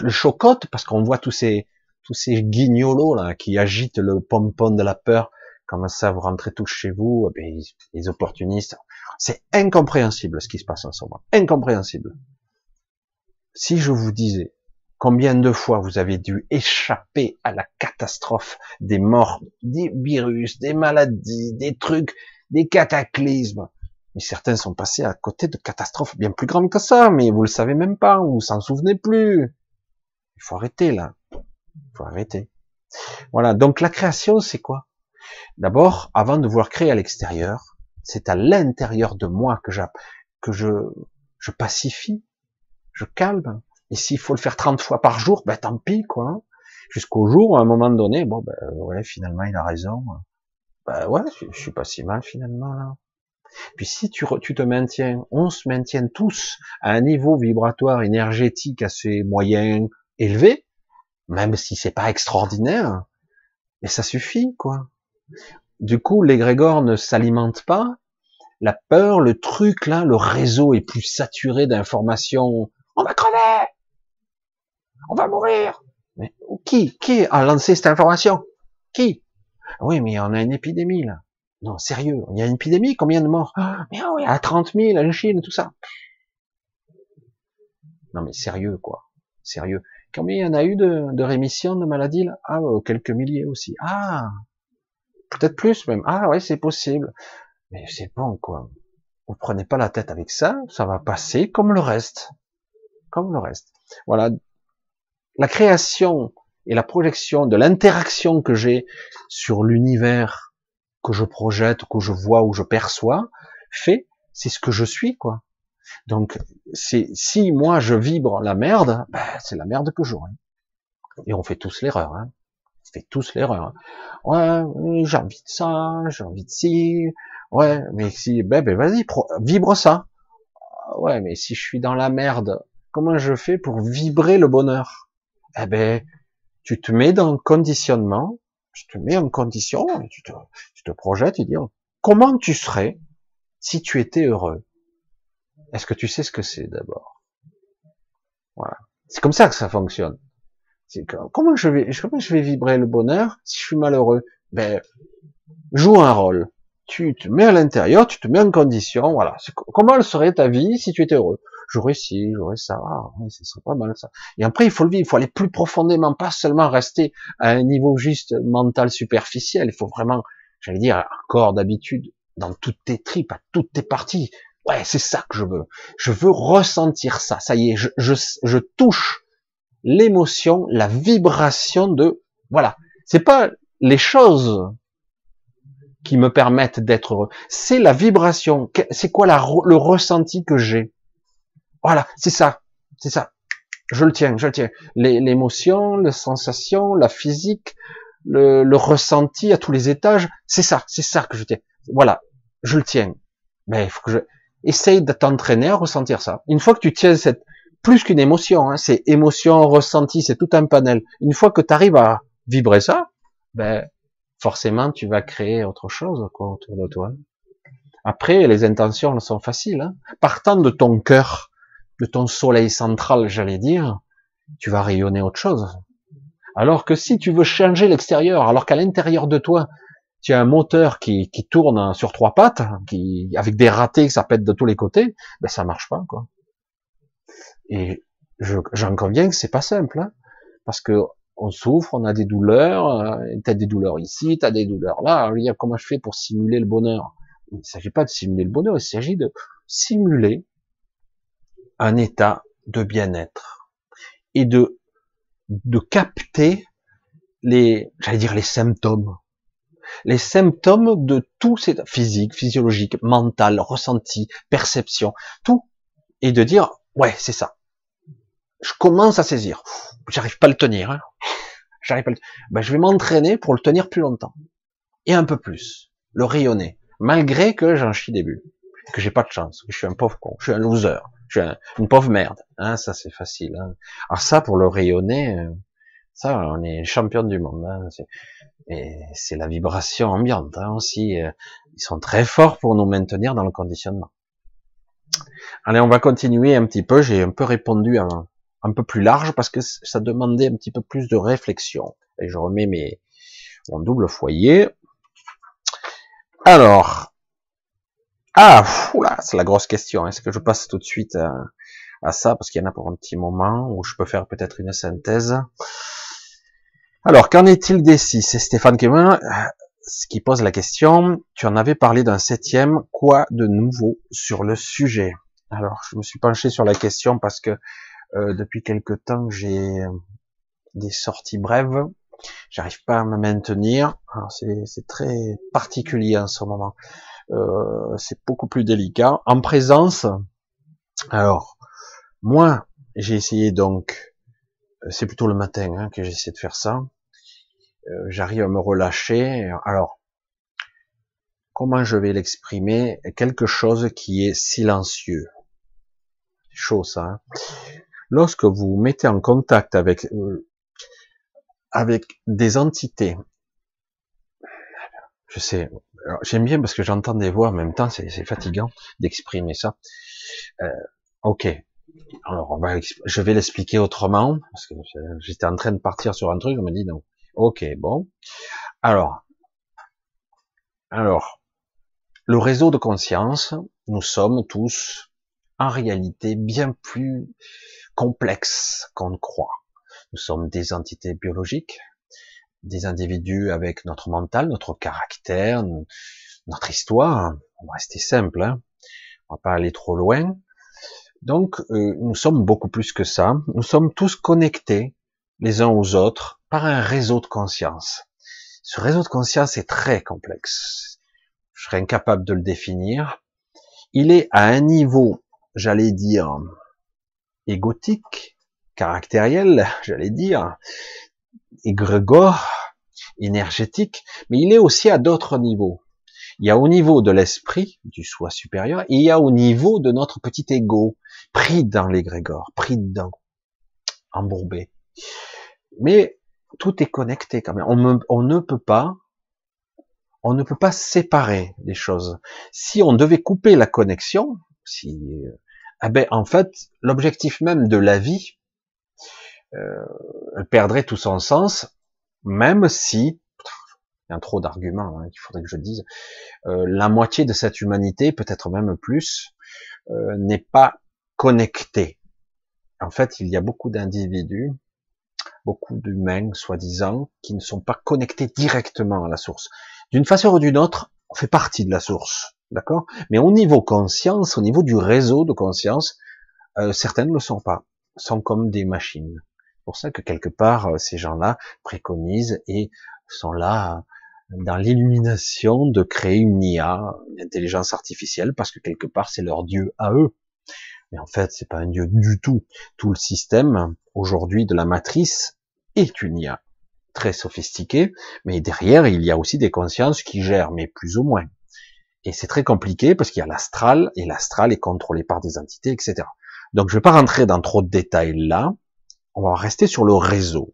le chocotte, parce qu'on voit tous ces, tous ces guignolos, là, qui agitent le pompon de la peur Comment ça, vous rentrez tous chez vous, eh ben, les opportunistes. C'est incompréhensible ce qui se passe en ce moment. Incompréhensible. Si je vous disais combien de fois vous avez dû échapper à la catastrophe des morts, des virus, des maladies, des trucs, des cataclysmes. Mais certains sont passés à côté de catastrophes bien plus grandes que ça, mais vous le savez même pas, vous s'en souvenez plus. Il faut arrêter là. Il faut arrêter. Voilà. Donc la création, c'est quoi? D'abord, avant de vouloir créer à l'extérieur, c'est à l'intérieur de moi que, que je, je pacifie, je calme. Et s'il faut le faire 30 fois par jour, ben tant pis, quoi. Jusqu'au jour, à un moment donné, bon, ben ouais, finalement, il a raison. Ben ouais, je, suis pas si mal finalement là. Puis si tu, te maintiens, on se maintient tous à un niveau vibratoire énergétique assez moyen, élevé, même si c'est pas extraordinaire, mais ça suffit, quoi. Du coup, l'égrégore ne s'alimente pas. La peur, le truc là, le réseau est plus saturé d'informations. On va crever On va mourir Mais qui Qui a lancé cette information? Qui? Oui, mais on a une épidémie là. Non, sérieux, il y a une épidémie, combien de morts? Ah, Mais oui, à 30 000 en Chine, tout ça. Non mais sérieux quoi, sérieux. Combien il y en a eu de, de rémission de maladies là? Ah, euh, quelques milliers aussi. Ah, peut-être plus même. Ah ouais, c'est possible. Mais c'est bon, quoi. Vous prenez pas la tête avec ça, ça va passer comme le reste. Comme le reste. Voilà. La création et la projection de l'interaction que j'ai sur l'univers que je projette, que je vois ou je perçois, fait, c'est ce que je suis, quoi. Donc, c'est, si moi je vibre la merde, ben, c'est la merde que j'aurai. Et on fait tous l'erreur, hein fait tous l'erreur. Ouais, j'ai envie de ça, j'ai envie de ci. Ouais, mais si, ben, ben vas-y, vibre ça. Ouais, mais si je suis dans la merde, comment je fais pour vibrer le bonheur? Eh ben, tu te mets dans le conditionnement, tu te mets en condition, tu te, tu te projettes et dis, comment tu serais si tu étais heureux? Est-ce que tu sais ce que c'est d'abord? Voilà. C'est comme ça que ça fonctionne. Comment je vais, comment je vais vibrer le bonheur si je suis malheureux? Ben, joue un rôle. Tu te mets à l'intérieur, tu te mets en condition, voilà. Comment serait ta vie si tu étais heureux? J'aurais ci, j'aurais ça, ah, ouais, ce serait pas mal ça. Et après, il faut le vivre, il faut aller plus profondément, pas seulement rester à un niveau juste mental superficiel. Il faut vraiment, j'allais dire, encore d'habitude, dans toutes tes tripes, à toutes tes parties. Ouais, c'est ça que je veux. Je veux ressentir ça. Ça y est, je, je, je touche l'émotion, la vibration de, voilà. C'est pas les choses qui me permettent d'être heureux. C'est la vibration. C'est quoi le ressenti que j'ai? Voilà, c'est ça. C'est ça. Je le tiens, je le tiens. L'émotion, les sensations, la physique, le, le, ressenti à tous les étages, c'est ça, c'est ça que je tiens. Voilà, je le tiens. Mais il faut que je essaye de t'entraîner à ressentir ça. Une fois que tu tiens cette plus qu'une émotion, hein, c'est émotion, ressenti, c'est tout un panel. Une fois que tu arrives à vibrer ça, ben forcément tu vas créer autre chose quoi, autour de toi. Après, les intentions sont faciles. Hein. Partant de ton cœur, de ton soleil central, j'allais dire, tu vas rayonner autre chose. Alors que si tu veux changer l'extérieur, alors qu'à l'intérieur de toi, tu as un moteur qui, tourne sur trois pattes, qui avec des ratés que ça pète de tous les côtés, ben ça marche pas quoi. Et j'en conviens que c'est pas simple, hein, parce que on souffre, on a des douleurs, euh, t'as des douleurs ici, t'as des douleurs là. Comment je fais pour simuler le bonheur Il ne s'agit pas de simuler le bonheur, il s'agit de simuler un état de bien-être et de de capter les, j'allais dire les symptômes, les symptômes de tout ces physique, physiologique, mental, ressenti, perception, tout, et de dire ouais c'est ça, je commence à saisir. J'arrive pas à le tenir. Hein. J'arrive pas. Ben, je vais m'entraîner pour le tenir plus longtemps et un peu plus, le rayonner, malgré que j'en chie des bulles, que j'ai pas de chance, que je suis un pauvre con, je suis un loser, je suis une pauvre merde. Hein, ça c'est facile. Hein. Alors ça pour le rayonner, euh, ça on est champion du monde. Hein. Et c'est la vibration ambiante hein, aussi. Euh, ils sont très forts pour nous maintenir dans le conditionnement. Allez, on va continuer un petit peu. J'ai un peu répondu à, un peu plus large parce que ça demandait un petit peu plus de réflexion. Et je remets mes, mon double foyer. Alors, ah, c'est la grosse question. Est-ce que je passe tout de suite à, ça? Parce qu'il y en a pour un petit moment où je peux faire peut-être une synthèse. Alors, qu'en est-il des six? C'est Stéphane Kemin qui pose la question. Tu en avais parlé d'un septième. Quoi de nouveau sur le sujet? Alors, je me suis penché sur la question parce que euh, depuis quelque temps, j'ai euh, des sorties brèves. J'arrive pas à me maintenir. C'est très particulier en ce moment. Euh, c'est beaucoup plus délicat. En présence, alors moi, j'ai essayé donc. C'est plutôt le matin hein, que j'essaie de faire ça. Euh, J'arrive à me relâcher. Alors, comment je vais l'exprimer? Quelque chose qui est silencieux. Chaud ça. Hein lorsque vous mettez en contact avec euh, avec des entités, je sais, j'aime bien parce que j'entends des voix en même temps, c'est fatigant d'exprimer ça. Euh, ok, alors on va, je vais l'expliquer autrement parce que j'étais en train de partir sur un truc, on me dit non. Ok, bon. Alors, alors, le réseau de conscience, nous sommes tous en réalité bien plus complexe qu'on ne croit. Nous sommes des entités biologiques, des individus avec notre mental, notre caractère, notre histoire. On va rester simple, hein. on va pas aller trop loin. Donc, euh, nous sommes beaucoup plus que ça. Nous sommes tous connectés les uns aux autres par un réseau de conscience. Ce réseau de conscience est très complexe. Je serais incapable de le définir. Il est à un niveau, j'allais dire, égotique, caractériel, j'allais dire, égrégore, énergétique, mais il est aussi à d'autres niveaux. Il y a au niveau de l'esprit, du soi supérieur, il y a au niveau de notre petit ego, pris dans l'égrégore, pris dans, embourbé. Mais tout est connecté quand même. On, on ne peut pas, on ne peut pas séparer les choses. Si on devait couper la connexion, si, eh ben, en fait, l'objectif même de la vie, euh, elle perdrait tout son sens, même si, il y a trop d'arguments hein, qu'il faudrait que je dise, euh, la moitié de cette humanité, peut-être même plus, euh, n'est pas connectée. En fait, il y a beaucoup d'individus, beaucoup d'humains, soi-disant, qui ne sont pas connectés directement à la source. D'une façon ou d'une autre, on fait partie de la source, d'accord? Mais au niveau conscience, au niveau du réseau de conscience, euh, certaines ne le sont pas, sont comme des machines. Pour ça que quelque part, euh, ces gens-là préconisent et sont là dans l'illumination de créer une IA, une intelligence artificielle, parce que quelque part c'est leur dieu à eux. Mais en fait, c'est pas un dieu du tout. Tout le système aujourd'hui de la matrice est une IA très sophistiquée, mais derrière il y a aussi des consciences qui gèrent, mais plus ou moins. Et c'est très compliqué parce qu'il y a l'astral et l'astral est contrôlé par des entités, etc. Donc je vais pas rentrer dans trop de détails là. On va rester sur le réseau.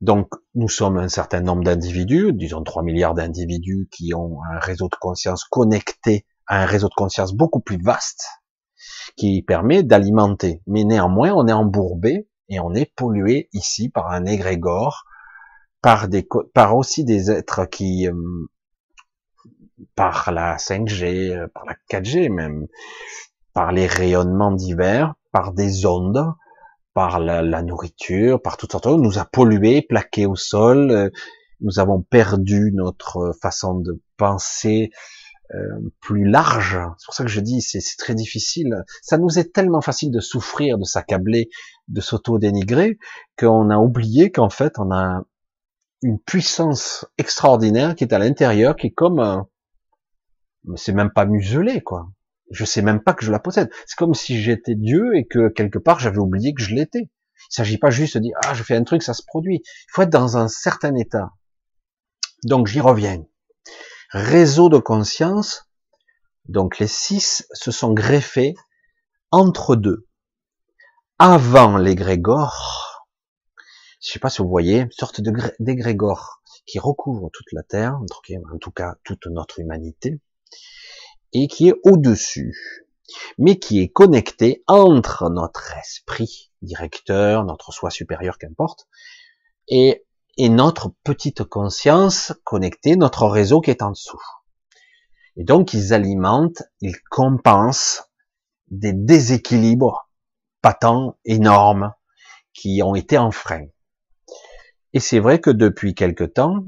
Donc, nous sommes un certain nombre d'individus, disons 3 milliards d'individus qui ont un réseau de conscience connecté à un réseau de conscience beaucoup plus vaste, qui permet d'alimenter. Mais néanmoins, on est embourbé et on est pollué ici par un égrégore, par des, par aussi des êtres qui, euh, par la 5G, euh, par la 4G même, par les rayonnements divers, par des ondes, par la, nourriture, par toutes sortes de choses, nous a pollué, plaqué au sol, euh, nous avons perdu notre façon de penser euh, plus large. C'est pour ça que je dis, c'est très difficile. Ça nous est tellement facile de souffrir, de s'accabler, de s'auto-dénigrer, qu'on a oublié qu'en fait, on a une puissance extraordinaire qui est à l'intérieur, qui est comme, mais c'est même pas muselé, quoi je sais même pas que je la possède. C'est comme si j'étais Dieu et que quelque part j'avais oublié que je l'étais. Il s'agit pas juste de dire ah je fais un truc ça se produit. Il faut être dans un certain état. Donc j'y reviens. Réseau de conscience. Donc les six se sont greffés entre deux. Avant l'égrégore, je sais pas si vous voyez, une sorte d'égrégore qui recouvre toute la Terre, en tout cas toute notre humanité et qui est au-dessus, mais qui est connecté entre notre esprit directeur, notre soi supérieur, qu'importe, et, notre petite conscience connectée, notre réseau qui est en dessous. Et donc ils alimentent, ils compensent des déséquilibres patents, énormes, qui ont été en frein. Et c'est vrai que depuis quelque temps,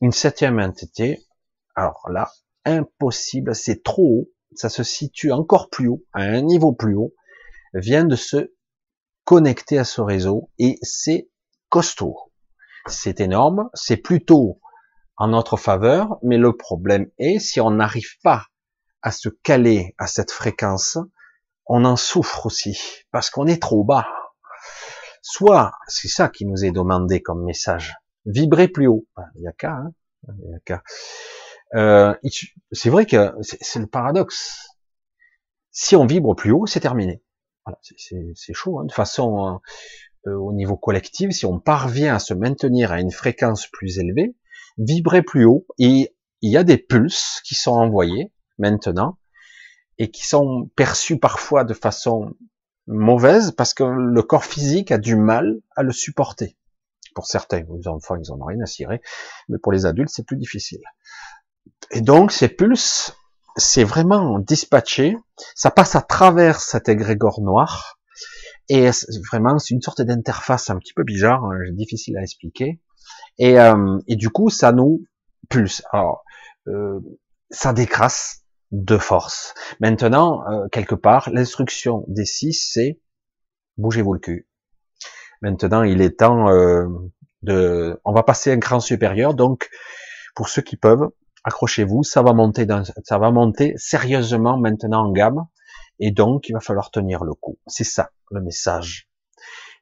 une septième entité, alors là, impossible, c'est trop haut, ça se situe encore plus haut, à un niveau plus haut, vient de se connecter à ce réseau et c'est costaud. C'est énorme, c'est plutôt en notre faveur, mais le problème est si on n'arrive pas à se caler à cette fréquence, on en souffre aussi parce qu'on est trop bas. Soit, c'est ça qui nous est demandé comme message, vibrer plus haut. Il y qu'à, hein. Euh, c'est vrai que c'est le paradoxe. Si on vibre plus haut, c'est terminé. Voilà, c'est chaud. Hein. De façon, euh, euh, au niveau collectif, si on parvient à se maintenir à une fréquence plus élevée, vibrer plus haut, et il y a des pulses qui sont envoyés maintenant et qui sont perçus parfois de façon mauvaise parce que le corps physique a du mal à le supporter. Pour certains, les enfants, ils en ont rien à cirer, mais pour les adultes, c'est plus difficile. Et donc, ces pulses, c'est vraiment dispatché, ça passe à travers cet égrégore noir, et vraiment, c'est une sorte d'interface un petit peu bizarre, hein, difficile à expliquer, et, euh, et, du coup, ça nous pulse. Alors, euh, ça décrasse de force. Maintenant, euh, quelque part, l'instruction des six, c'est bougez-vous le cul. Maintenant, il est temps de, on va passer un cran supérieur, donc pour ceux qui peuvent, accrochez-vous, ça va monter dans, ça va monter sérieusement maintenant en gamme, et donc il va falloir tenir le coup. C'est ça le message.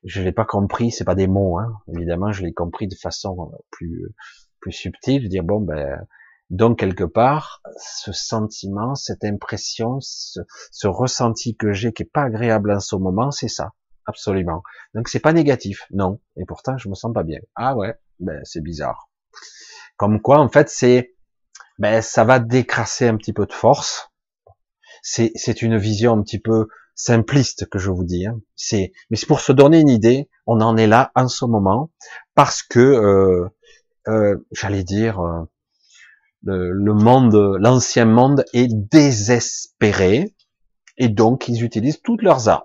Je l'ai pas compris, c'est pas des mots, hein. évidemment, je l'ai compris de façon plus plus subtile, dire bon ben donc quelque part, ce sentiment, cette impression, ce, ce ressenti que j'ai qui est pas agréable en ce moment, c'est ça. absolument. Donc c'est pas négatif, non. Et pourtant je me sens pas bien. Ah ouais, ben c'est bizarre. Comme quoi en fait c'est, ben ça va décrasser un petit peu de force. C'est c'est une vision un petit peu simpliste que je vous dis. Hein. C'est mais c'est pour se donner une idée. On en est là en ce moment parce que euh, euh, j'allais dire euh, le, le monde, l'ancien monde est désespéré et donc ils utilisent toutes leurs armes.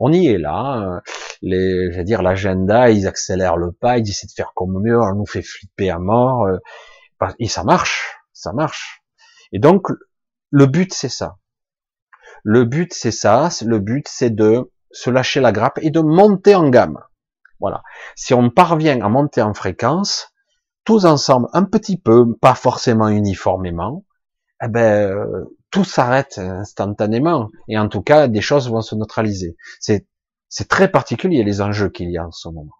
On y est là, euh, les, j'allais dire l'agenda, ils accélèrent le pas, ils essaient de faire comme mieux, on nous fait flipper à mort, euh, et ça marche, ça marche. Et donc le but c'est ça. Le but c'est ça, le but c'est de se lâcher la grappe et de monter en gamme. Voilà. Si on parvient à monter en fréquence, tous ensemble, un petit peu, pas forcément uniformément, eh ben, tout s'arrête instantanément. Et en tout cas, des choses vont se neutraliser. C'est, c'est très particulier les enjeux qu'il y a en ce moment.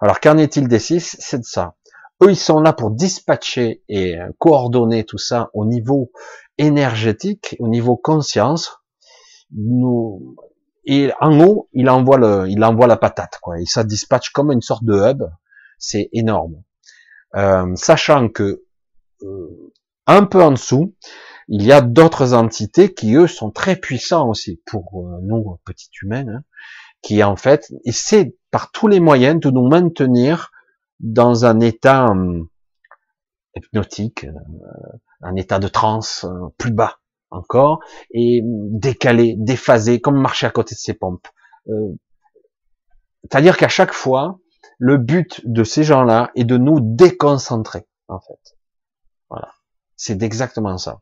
Alors, qu'en est-il des six? C'est de ça. Eux, ils sont là pour dispatcher et coordonner tout ça au niveau énergétique, au niveau conscience. Nous, et en haut, il envoie le, il envoie la patate, quoi. Et ça dispatche comme une sorte de hub. C'est énorme. Euh, sachant que euh, un peu en dessous, il y a d'autres entités qui eux sont très puissants aussi pour euh, nous petits humains, hein, qui en fait essaient par tous les moyens de nous maintenir dans un état hum, hypnotique, un état de transe plus bas encore et décalé, déphasé, comme marcher à côté de ses pompes. C'est-à-dire qu'à chaque fois, le but de ces gens-là est de nous déconcentrer, en fait. Voilà. C'est exactement ça.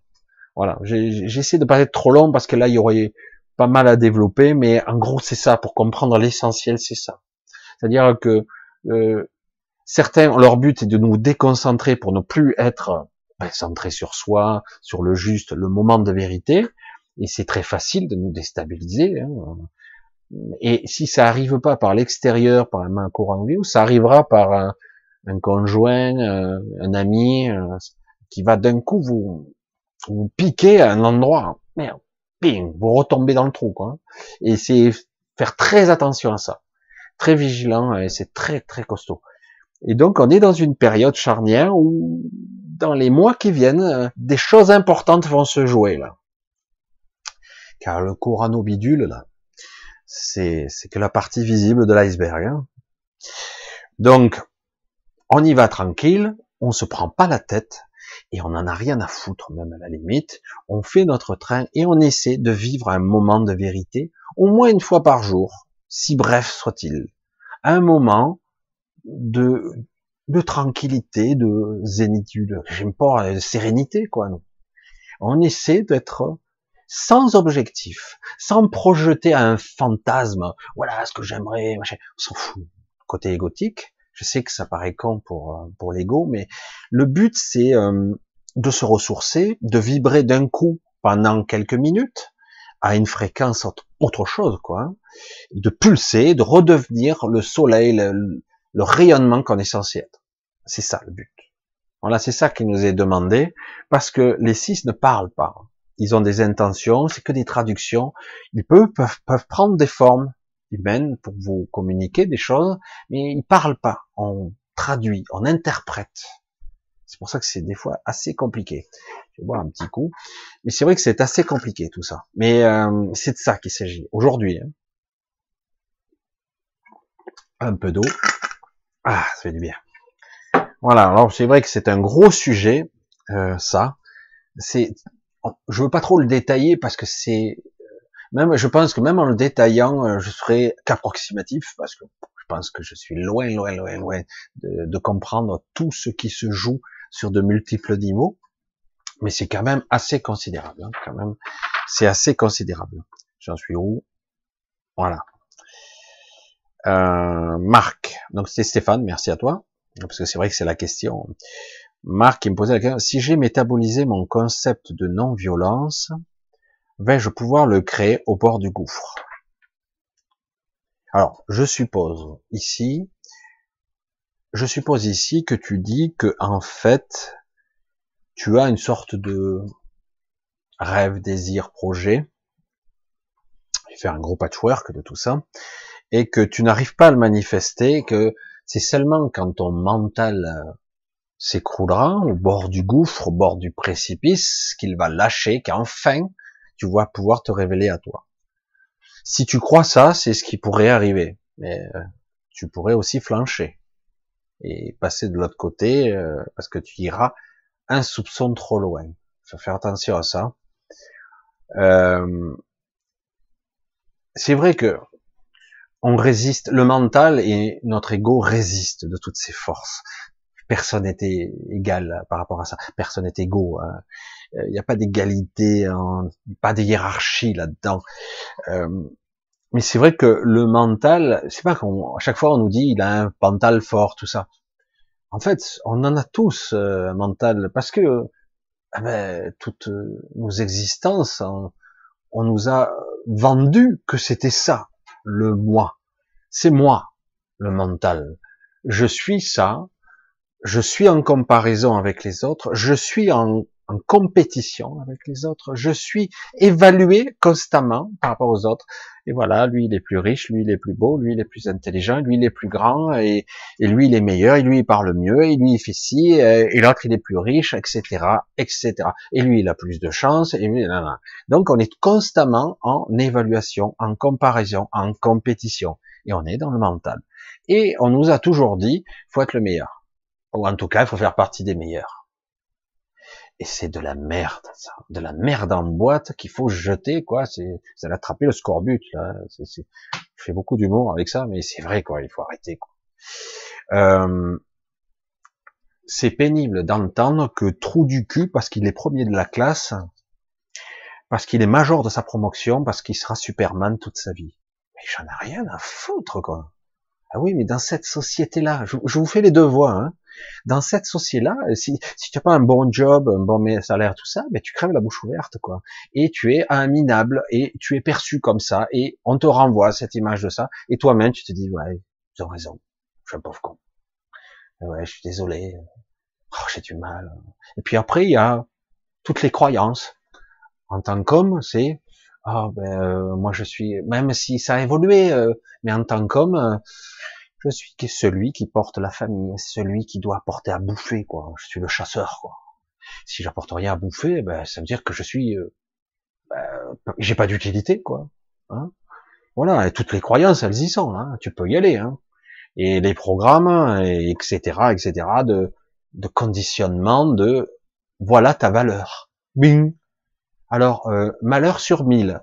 Voilà. J'essaie de pas être trop long parce que là, il y aurait pas mal à développer, mais en gros, c'est ça. Pour comprendre l'essentiel, c'est ça. C'est-à-dire que euh, certains, leur but est de nous déconcentrer pour ne plus être ben, centré sur soi, sur le juste, le moment de vérité. Et c'est très facile de nous déstabiliser. Hein. Et si ça arrive pas par l'extérieur, par un coronavirus, ça arrivera par un, conjoint, euh, un, ami, euh, qui va d'un coup vous, vous piquer à un endroit. Merde, ping, vous retombez dans le trou, quoi. Et c'est faire très attention à ça. Très vigilant, et c'est très, très costaud. Et donc, on est dans une période charnière où, dans les mois qui viennent, euh, des choses importantes vont se jouer, là. Car le bidule là, c'est que la partie visible de l'iceberg. Hein. Donc, on y va tranquille, on se prend pas la tête et on n'en a rien à foutre même à la limite. On fait notre train et on essaie de vivre un moment de vérité au moins une fois par jour, si bref soit-il. Un moment de, de tranquillité, de zénitude, j'aime pas, de sérénité quoi. Non. On essaie d'être sans objectif, sans projeter un fantasme, voilà ce que j'aimerais, machin, on s'en fout. Côté égotique, je sais que ça paraît con pour, pour l'ego, mais le but c'est euh, de se ressourcer, de vibrer d'un coup pendant quelques minutes à une fréquence autre chose, quoi, hein, de pulser, de redevenir le soleil, le, le rayonnement qu'on est censé être. C'est ça le but. Voilà, c'est ça qui nous est demandé, parce que les six ne parlent pas ils ont des intentions, c'est que des traductions. Ils peuvent, peuvent, peuvent prendre des formes humaines pour vous communiquer des choses, mais ils parlent pas. On traduit, on interprète. C'est pour ça que c'est des fois assez compliqué. Je vais un petit coup. Mais c'est vrai que c'est assez compliqué tout ça. Mais euh, c'est de ça qu'il s'agit aujourd'hui. Hein. Un peu d'eau. Ah, ça fait du bien. Voilà, alors c'est vrai que c'est un gros sujet, euh, ça. C'est je veux pas trop le détailler parce que c'est même, je pense que même en le détaillant, euh, je serai qu'approximatif parce que je pense que je suis loin, loin, loin, loin de, comprendre tout ce qui se joue sur de multiples niveaux. Mais c'est quand même assez considérable, hein, quand même. C'est assez considérable. J'en suis où? Voilà. Euh, Marc, donc c'est Stéphane, merci à toi, parce que c'est vrai que c'est la question. Marc qui me posait la question, si j'ai métabolisé mon concept de non-violence, vais-je pouvoir le créer au bord du gouffre? Alors, je suppose ici, je suppose ici que tu dis que en fait, tu as une sorte de rêve, désir, projet. Je vais faire un gros patchwork de tout ça. Et que tu n'arrives pas à le manifester, que c'est seulement quand ton mental euh, s'écroulera au bord du gouffre, au bord du précipice, qu'il va lâcher, qu'enfin tu vas pouvoir te révéler à toi. Si tu crois ça, c'est ce qui pourrait arriver, mais euh, tu pourrais aussi flancher et passer de l'autre côté euh, parce que tu iras un soupçon trop loin. Faut faire attention à ça. Euh, c'est vrai que on résiste, le mental et notre ego résistent de toutes ces forces. Personne n'était égal par rapport à ça. Personne n'est égaux. Hein. Il n'y a pas d'égalité, pas de hiérarchie là-dedans. Euh, mais c'est vrai que le mental, c'est pas qu'on, à chaque fois on nous dit il a un mental fort, tout ça. En fait, on en a tous euh, un mental parce que ah ben, toutes nos existences, on nous a vendu que c'était ça, le moi. C'est moi, le mental. Je suis ça, je suis en comparaison avec les autres, je suis en en compétition avec les autres. Je suis évalué constamment par rapport aux autres. Et voilà, lui il est plus riche, lui il est plus beau, lui il est plus intelligent, lui il est plus grand, et, lui il est meilleur, et lui il parle mieux, et lui il fait ci, et, l'autre il est plus riche, etc., etc. Et lui il a plus de chance, et lui, donc on est constamment en évaluation, en comparaison, en compétition, et on est dans le mental. Et on nous a toujours dit, faut être le meilleur, ou en tout cas il faut faire partie des meilleurs. Et c'est de la merde, ça. De la merde en boîte qu'il faut jeter, quoi. C'est, ça l'attraper le scorbut, là. C'est. Je fais beaucoup d'humour avec ça, mais c'est vrai, quoi. Il faut arrêter, quoi. Euh... C'est pénible d'entendre que trou du cul, parce qu'il est premier de la classe, parce qu'il est major de sa promotion, parce qu'il sera Superman toute sa vie. Mais j'en ai rien à foutre, quoi. Ah oui, mais dans cette société-là, je, je vous fais les deux voix, hein. Dans cette société-là, si, si tu n'as pas un bon job, un bon salaire, tout ça, ben tu crèves la bouche ouverte, quoi. Et tu es un minable, et tu es perçu comme ça, et on te renvoie cette image de ça, et toi-même, tu te dis, ouais, ils ont raison, je suis un pauvre con. Ouais, je suis désolé, oh, j'ai du mal. Et puis après, il y a toutes les croyances. En tant qu'homme, c'est, ah ben, euh, moi je suis, même si ça a évolué, euh, mais en tant qu'homme, euh, je suis celui qui porte la famille, celui qui doit apporter à bouffer, quoi. Je suis le chasseur, quoi. Si j'apporte rien à bouffer, ben, ça veut dire que je suis, euh, ben, j'ai pas d'utilité, quoi. Hein voilà, et toutes les croyances, elles y sont. Hein. Tu peux y aller. Hein. Et les programmes, et etc., etc., de, de conditionnement, de voilà ta valeur. Bing. Alors, euh, malheur sur 1000.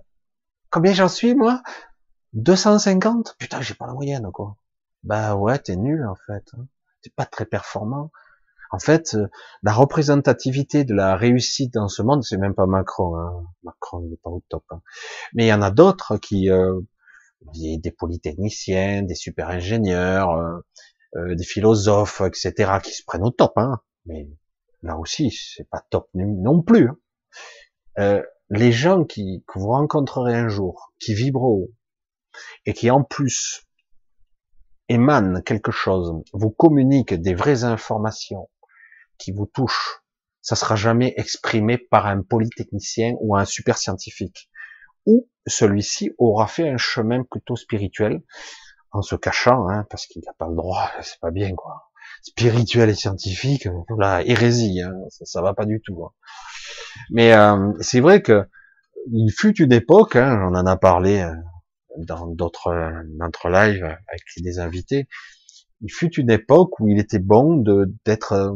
Combien j'en suis, moi? 250 Putain, j'ai pas la moyenne, quoi. Bah ouais, t'es nul en fait. Hein. T'es pas très performant. En fait, euh, la représentativité de la réussite dans ce monde, c'est même pas Macron. Hein. Macron, il est pas au top. Hein. Mais il y en a d'autres qui, euh, des polytechniciens, des super ingénieurs, euh, euh, des philosophes, etc., qui se prennent au top. Hein. Mais là aussi, c'est pas top non plus. Hein. Euh, les gens qui, que vous rencontrerez un jour, qui vibrent haut, et qui en plus émane quelque chose, vous communique des vraies informations qui vous touchent, ça sera jamais exprimé par un polytechnicien ou un super scientifique. Ou celui-ci aura fait un chemin plutôt spirituel, en se cachant, hein, parce qu'il n'a pas le droit, c'est pas bien quoi. Spirituel et scientifique, la hérésie, hein, ça, ça va pas du tout. Hein. Mais euh, c'est vrai que il fut une époque, hein, on en a parlé euh, dans d'autres notre live avec des invités, il fut une époque où il était bon de d'être euh,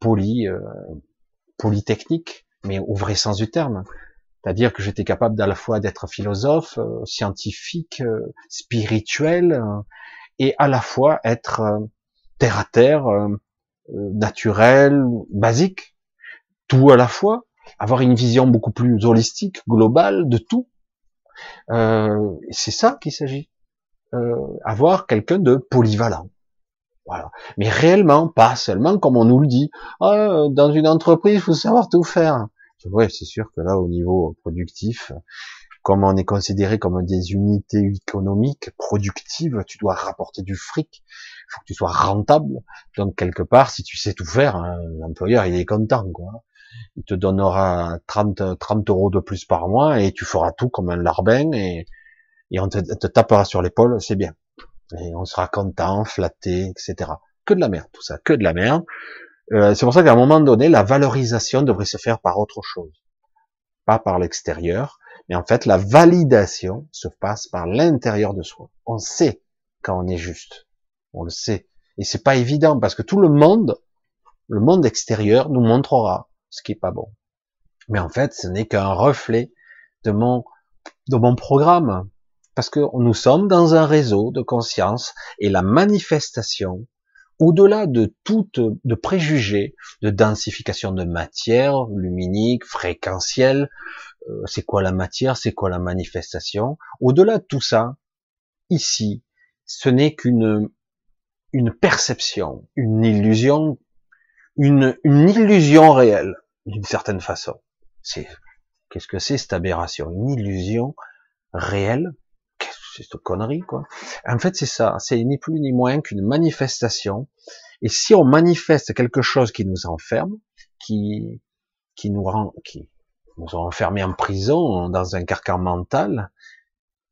poli, euh, polytechnique, mais au vrai sens du terme. C'est-à-dire que j'étais capable d'à la fois d'être philosophe, euh, scientifique, spirituel, et à la fois être terre à terre, naturel, basique, tout à la fois, avoir une vision beaucoup plus holistique, globale de tout, euh, c'est ça qu'il s'agit. Euh, avoir quelqu'un de polyvalent. Voilà. Mais réellement, pas seulement comme on nous le dit. Ah, dans une entreprise, il faut savoir tout faire. Ouais, c'est sûr que là, au niveau productif, comme on est considéré comme des unités économiques productives, tu dois rapporter du fric. Il faut que tu sois rentable. Donc quelque part, si tu sais tout faire, hein, l'employeur il est content, quoi il te donnera 30, 30 euros de plus par mois et tu feras tout comme un larbin et, et on te, te tapera sur l'épaule, c'est bien. Et on sera content, flatté, etc. Que de la merde, tout ça, que de la merde. Euh, c'est pour ça qu'à un moment donné, la valorisation devrait se faire par autre chose, pas par l'extérieur, mais en fait, la validation se passe par l'intérieur de soi. On sait quand on est juste, on le sait, et c'est pas évident parce que tout le monde, le monde extérieur, nous montrera ce qui est pas bon. Mais en fait, ce n'est qu'un reflet de mon de mon programme, parce que nous sommes dans un réseau de conscience et la manifestation, au-delà de toute de préjugés, de densification de matière, luminique, fréquentielle, euh, c'est quoi la matière, c'est quoi la manifestation, au-delà de tout ça, ici, ce n'est qu'une une perception, une illusion, une, une illusion réelle, d'une certaine façon. C'est qu'est-ce que c'est cette aberration? Une illusion réelle? C'est cette connerie, quoi? En fait, c'est ça. C'est ni plus ni moins qu'une manifestation. Et si on manifeste quelque chose qui nous enferme, qui, qui nous rend, qui nous enfermés en prison, dans un carcan mental,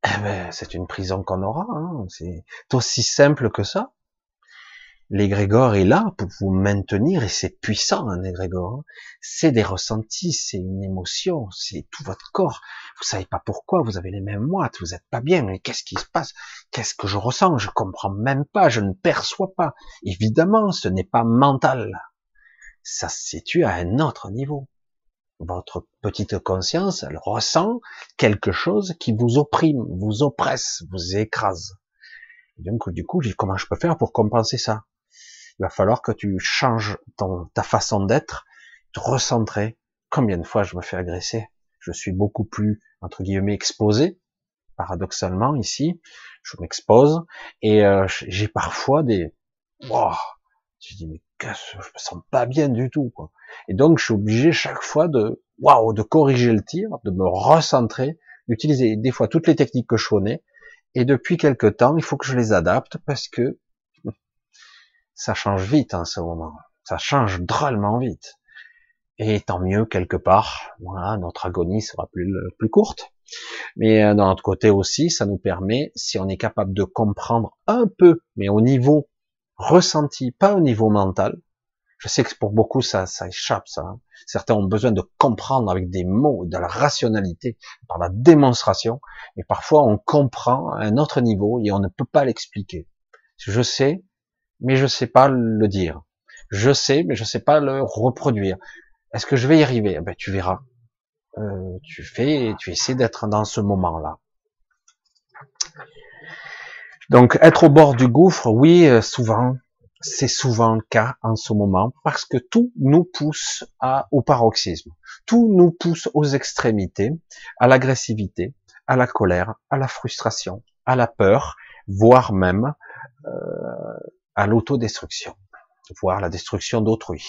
eh ben, c'est une prison qu'on aura. Hein. C'est aussi simple que ça. L'égrégore est là pour vous maintenir et c'est puissant un. Hein. C'est des ressentis, c'est une émotion, c'est tout votre corps. Vous savez pas pourquoi, vous avez les mêmes moites, vous êtes pas bien, mais qu'est-ce qui se passe? Qu'est-ce que je ressens? Je comprends même pas, je ne perçois pas. Évidemment, ce n'est pas mental. Ça se situe à un autre niveau. Votre petite conscience, elle ressent quelque chose qui vous opprime, vous oppresse, vous écrase. donc, du coup, comment je peux faire pour compenser ça? Il va falloir que tu changes ton, ta façon d'être, te recentrer. Combien de fois je me fais agresser? Je suis beaucoup plus, entre guillemets, exposé, paradoxalement, ici. Je m'expose, et euh, j'ai parfois des... Wow, je dis, mais je me sens pas bien du tout. Quoi. Et donc, je suis obligé chaque fois de, waouh, de corriger le tir, de me recentrer, d'utiliser des fois toutes les techniques que je connais. Et depuis quelque temps, il faut que je les adapte parce que ça change vite en ce moment. Ça change drôlement vite. Et tant mieux quelque part. Voilà, notre agonie sera plus plus courte. Mais euh, d'un autre côté aussi, ça nous permet, si on est capable de comprendre un peu, mais au niveau ressenti, pas au niveau mental. Je sais que pour beaucoup ça, ça échappe ça. Hein. Certains ont besoin de comprendre avec des mots, de la rationalité, par la démonstration. Mais parfois on comprend à un autre niveau et on ne peut pas l'expliquer. Je sais, mais je sais pas le dire. Je sais, mais je sais pas le reproduire. Est-ce que je vais y arriver? Eh Ben tu verras. Euh, tu fais, tu essaies d'être dans ce moment-là. Donc être au bord du gouffre, oui, euh, souvent, c'est souvent le cas en ce moment parce que tout nous pousse à, au paroxysme. Tout nous pousse aux extrémités, à l'agressivité, à la colère, à la frustration, à la peur, voire même euh, à l'autodestruction, voire la destruction d'autrui.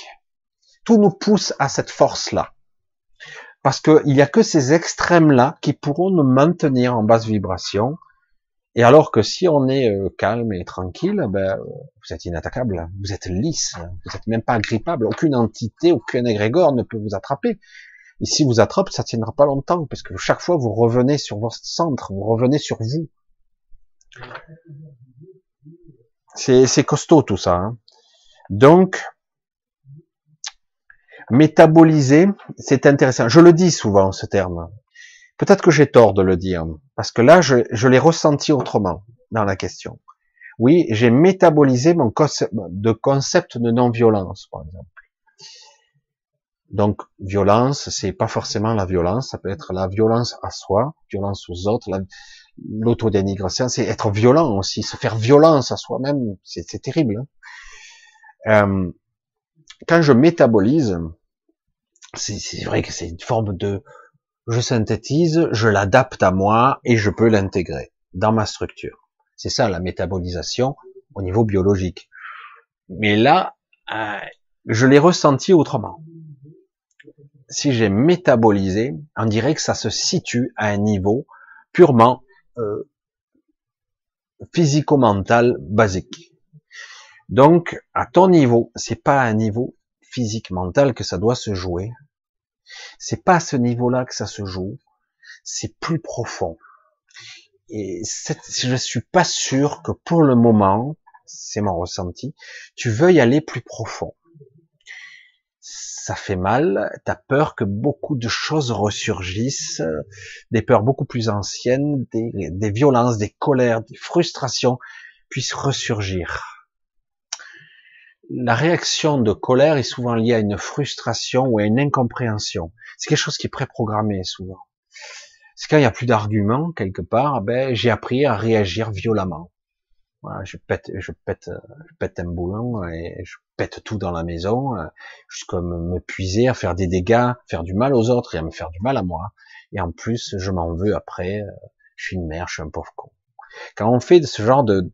Tout nous pousse à cette force-là. Parce qu'il n'y a que ces extrêmes-là qui pourront nous maintenir en basse vibration. Et alors que si on est euh, calme et tranquille, ben, vous êtes inattaquable, vous êtes lisse, vous n'êtes même pas agrippable, aucune entité, aucun égrégore ne peut vous attraper. Et si vous attrape, ça tiendra pas longtemps, parce que chaque fois vous revenez sur votre centre, vous revenez sur vous. C'est costaud tout ça. Hein. Donc, métaboliser, c'est intéressant. Je le dis souvent ce terme. Peut-être que j'ai tort de le dire, parce que là, je, je l'ai ressenti autrement dans la question. Oui, j'ai métabolisé mon concept de non-violence, par exemple. Donc, violence, c'est pas forcément la violence, ça peut être la violence à soi, violence aux autres, l'autodénigration, c'est être violent aussi, se faire violence à soi-même, c'est terrible. Hein. Euh, quand je métabolise, c'est vrai que c'est une forme de, je synthétise, je l'adapte à moi et je peux l'intégrer dans ma structure. C'est ça la métabolisation au niveau biologique. Mais là, euh, je l'ai ressenti autrement. Si j'ai métabolisé, on dirait que ça se situe à un niveau purement euh, physico-mental basique. Donc, à ton niveau, c'est pas à un niveau physique-mental que ça doit se jouer. C'est pas à ce niveau-là que ça se joue. C'est plus profond. et je suis pas sûr que pour le moment, c'est mon ressenti, tu veuilles aller plus profond. Ça fait mal, t'as peur que beaucoup de choses ressurgissent, des peurs beaucoup plus anciennes, des, violences, des colères, des frustrations puissent ressurgir. La réaction de colère est souvent liée à une frustration ou à une incompréhension. C'est quelque chose qui est préprogrammé souvent c'est quand il n'y a plus d'arguments quelque part, ben j'ai appris à réagir violemment. Je pète, je pète, je pète un boulon et je pète tout dans la maison, euh, jusqu'à me puiser, à faire des dégâts, faire du mal aux autres et à me faire du mal à moi. Et en plus, je m'en veux après. Euh, je suis une mère, je suis un pauvre con. Quand on fait ce genre de,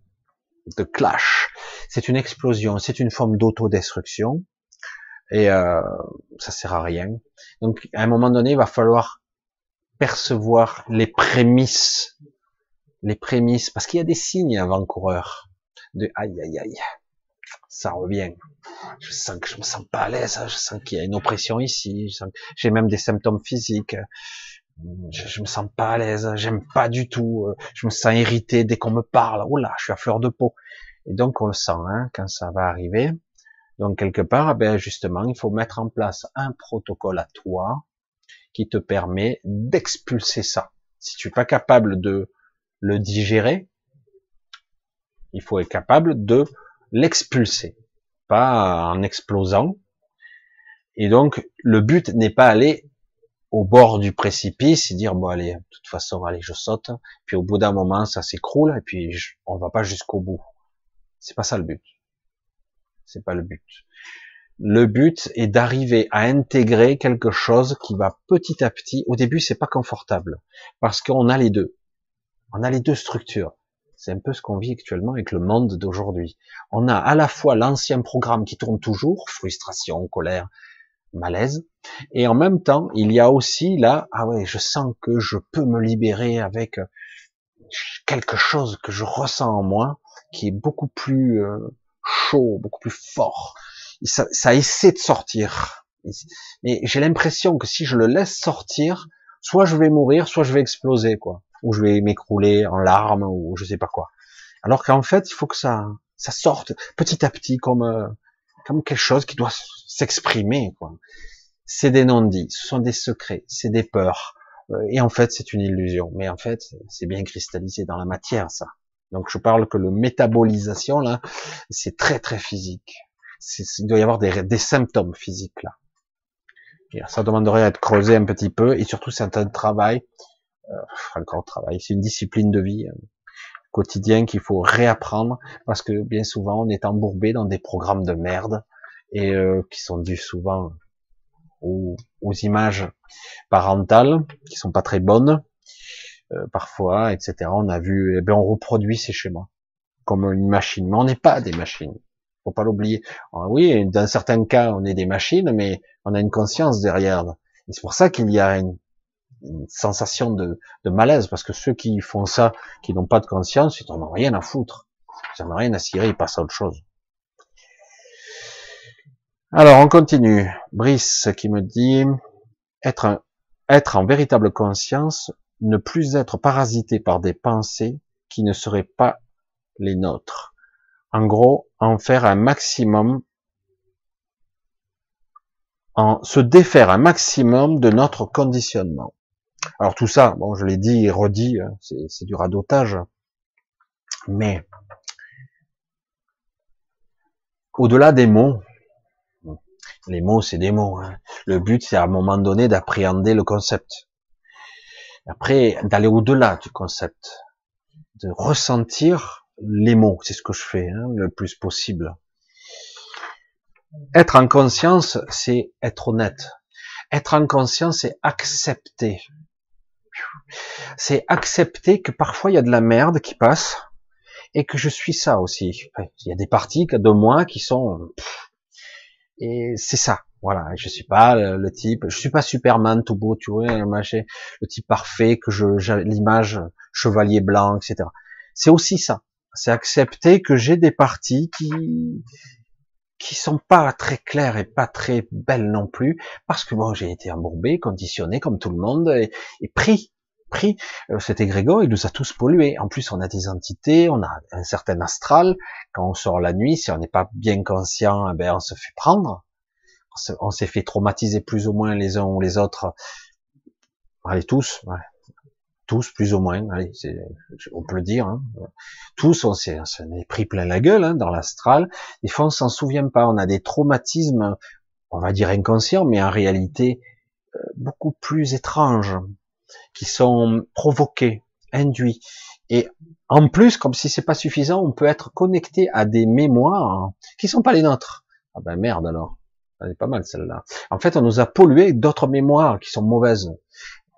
de clash, c'est une explosion, c'est une forme d'autodestruction et euh, ça sert à rien. Donc, à un moment donné, il va falloir percevoir les prémices, les prémices, parce qu'il y a des signes avant-coureurs de aïe aïe aïe, ça revient. Je sens que je me sens pas à l'aise, hein. je sens qu'il y a une oppression ici, j'ai même des symptômes physiques. Je, me sens pas à l'aise, j'aime pas du tout, je me sens irrité dès qu'on me parle. Oh là, je suis à fleur de peau. Et donc on le sent hein, quand ça va arriver. Donc quelque part, ben justement, il faut mettre en place un protocole à toi qui te permet d'expulser ça. Si tu es pas capable de le digérer, il faut être capable de l'expulser, pas en explosant. Et donc, le but n'est pas aller au bord du précipice et dire bon allez, de toute façon allez je saute. Puis au bout d'un moment ça s'écroule et puis on va pas jusqu'au bout. C'est pas ça le but. C'est pas le but. Le but est d'arriver à intégrer quelque chose qui va petit à petit. Au début, c'est pas confortable parce qu'on a les deux. On a les deux structures. C'est un peu ce qu'on vit actuellement avec le monde d'aujourd'hui. On a à la fois l'ancien programme qui tourne toujours, frustration, colère, malaise, et en même temps, il y a aussi là, ah ouais, je sens que je peux me libérer avec quelque chose que je ressens en moi qui est beaucoup plus euh, chaud, beaucoup plus fort, ça, ça essaie de sortir. Mais j'ai l'impression que si je le laisse sortir, soit je vais mourir, soit je vais exploser, quoi. Ou je vais m'écrouler en larmes, ou je sais pas quoi. Alors qu'en fait, il faut que ça, ça sorte petit à petit comme, euh, comme quelque chose qui doit s'exprimer, quoi. C'est des non-dits, ce sont des secrets, c'est des peurs. Euh, et en fait, c'est une illusion. Mais en fait, c'est bien cristallisé dans la matière, ça. Donc je parle que le métabolisation, là, c'est très très physique il doit y avoir des, symptômes physiques là. ça demanderait à être creusé un petit peu, et surtout c'est un travail, euh, encore travail, c'est une discipline de vie euh, quotidien qu'il faut réapprendre, parce que bien souvent on est embourbé dans des programmes de merde, et euh, qui sont dus souvent aux, images parentales, qui sont pas très bonnes, parfois, etc. On a vu, eh bien on reproduit ces schémas comme une machine, mais on n'est pas des machines faut pas l'oublier. Oui, dans certains cas, on est des machines, mais on a une conscience derrière. C'est pour ça qu'il y a une, sensation de, malaise, parce que ceux qui font ça, qui n'ont pas de conscience, ils n'en ont rien à foutre. Ils n'en ont rien à cirer, ils passent à autre chose. Alors, on continue. Brice qui me dit, être, être en véritable conscience, ne plus être parasité par des pensées qui ne seraient pas les nôtres en gros, en faire un maximum, en se défaire un maximum de notre conditionnement. Alors tout ça, bon, je l'ai dit et redit, hein, c'est du radotage, mais au-delà des mots, les mots c'est des mots. Hein. Le but c'est à un moment donné d'appréhender le concept. Après, d'aller au-delà du concept, de ressentir les mots, c'est ce que je fais hein, le plus possible. Être en conscience, c'est être honnête. Être en conscience, c'est accepter. C'est accepter que parfois il y a de la merde qui passe et que je suis ça aussi. Il y a des parties de moi qui sont et c'est ça. Voilà, je suis pas le, type, je suis pas Superman tout beau, tu vois, le type parfait que je l'image chevalier blanc, etc. C'est aussi ça c'est accepter que j'ai des parties qui qui sont pas très claires et pas très belles non plus, parce que bon, j'ai été embourbé, conditionné comme tout le monde, et, pris pris euh, cet égrégore, il nous a tous pollués. En plus, on a des entités, on a un certain astral. Quand on sort la nuit, si on n'est pas bien conscient, eh ben on se fait prendre. On s'est fait traumatiser plus ou moins les uns ou les autres. Allez, tous, tous plus ou moins, allez, on peut le dire. Hein. Tous, on s'est pris plein la gueule hein, dans l'astral. Des fois, on s'en souvient pas. On a des traumatismes, on va dire inconscients, mais en réalité euh, beaucoup plus étranges qui sont provoqués, induits. Et en plus, comme si c'est pas suffisant, on peut être connecté à des mémoires qui sont pas les nôtres. Ah ben merde alors. Elle est pas mal celle-là. En fait, on nous a pollué d'autres mémoires qui sont mauvaises.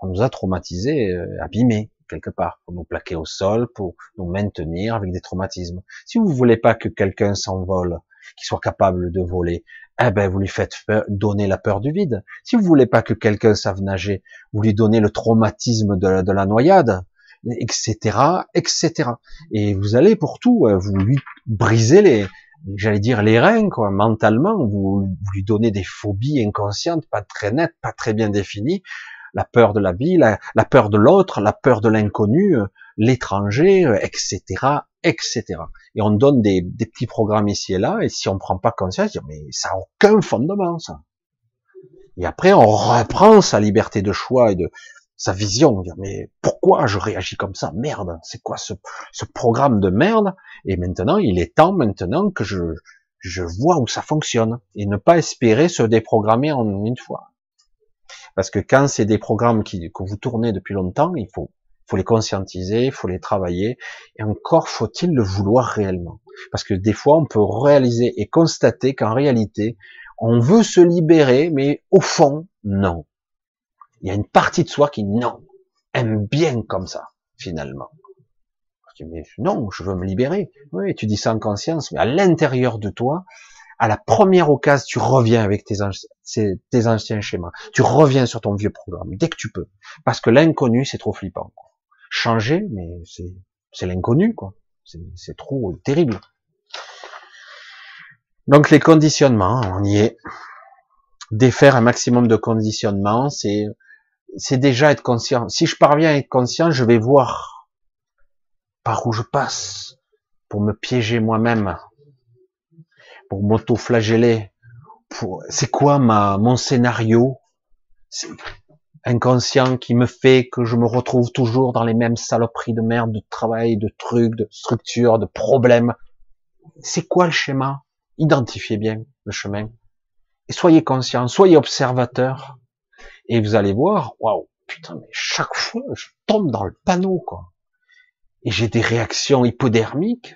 On nous a traumatisés, euh, abîmés quelque part, pour nous plaquer au sol, pour nous maintenir avec des traumatismes. Si vous voulez pas que quelqu'un s'envole, qu'il soit capable de voler, eh ben vous lui faites donner la peur du vide. Si vous voulez pas que quelqu'un sache nager, vous lui donnez le traumatisme de la, de la noyade, etc., etc. Et vous allez pour tout, euh, vous lui brisez les, j'allais dire les reins, quoi, mentalement, vous, lui donnez des phobies inconscientes, pas très nettes, pas très bien définies, la peur de la vie, la, la peur de l'autre, la peur de l'inconnu, euh, l'étranger, etc., euh, etc. Et on donne des, des, petits programmes ici et là, et si on prend pas conscience, mais ça n'a aucun fondement, ça. Et après, on reprend sa liberté de choix et de sa vision, dire, mais pourquoi je réagis comme ça? Merde, c'est quoi ce, ce programme de merde? Et maintenant, il est temps maintenant que je, je vois où ça fonctionne, et ne pas espérer se déprogrammer en une fois. Parce que quand c'est des programmes qui, que vous tournez depuis longtemps, il faut faut les conscientiser, il faut les travailler, et encore faut-il le vouloir réellement. Parce que des fois, on peut réaliser et constater qu'en réalité, on veut se libérer, mais au fond, non. Il y a une partie de soi qui, non, aime bien comme ça, finalement. Mais non, je veux me libérer. Oui, tu dis ça en conscience, mais à l'intérieur de toi, à la première occasion, tu reviens avec tes anciens schémas. Tu reviens sur ton vieux programme, dès que tu peux. Parce que l'inconnu, c'est trop flippant changer, mais c'est l'inconnu, quoi. C'est trop terrible. Donc les conditionnements, on y est. Défaire un maximum de conditionnements, c'est c'est déjà être conscient. Si je parviens à être conscient, je vais voir par où je passe pour me piéger moi-même, pour m'auto-flageller. Pour... C'est quoi ma mon scénario? Inconscient qui me fait que je me retrouve toujours dans les mêmes saloperies de merde, de travail, de trucs, de structures, de problèmes. C'est quoi le schéma? Identifiez bien le chemin. Et soyez conscient, soyez observateur. Et vous allez voir, waouh, putain, mais chaque fois, je tombe dans le panneau, quoi. Et j'ai des réactions hypodermiques,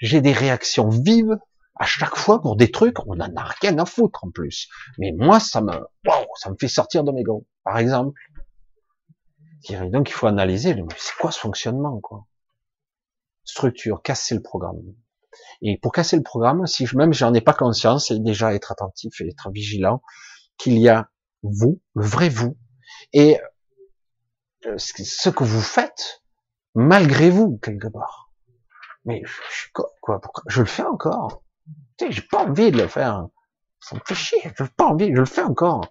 j'ai des réactions vives, à chaque fois pour des trucs, on n'en a rien à foutre en plus. Mais moi, ça me, waouh, ça me fait sortir de mes gonds par exemple. Donc il faut analyser, c'est quoi ce fonctionnement, quoi? Structure, casser le programme. Et pour casser le programme, si je, même j'en ai pas conscience, c'est déjà être attentif et être vigilant qu'il y a vous, le vrai vous, et euh, ce que vous faites malgré vous quelque part. Mais je, quoi, je le fais encore? J'ai pas envie de le faire. Ça me fait chier. Je pas envie. Je le fais encore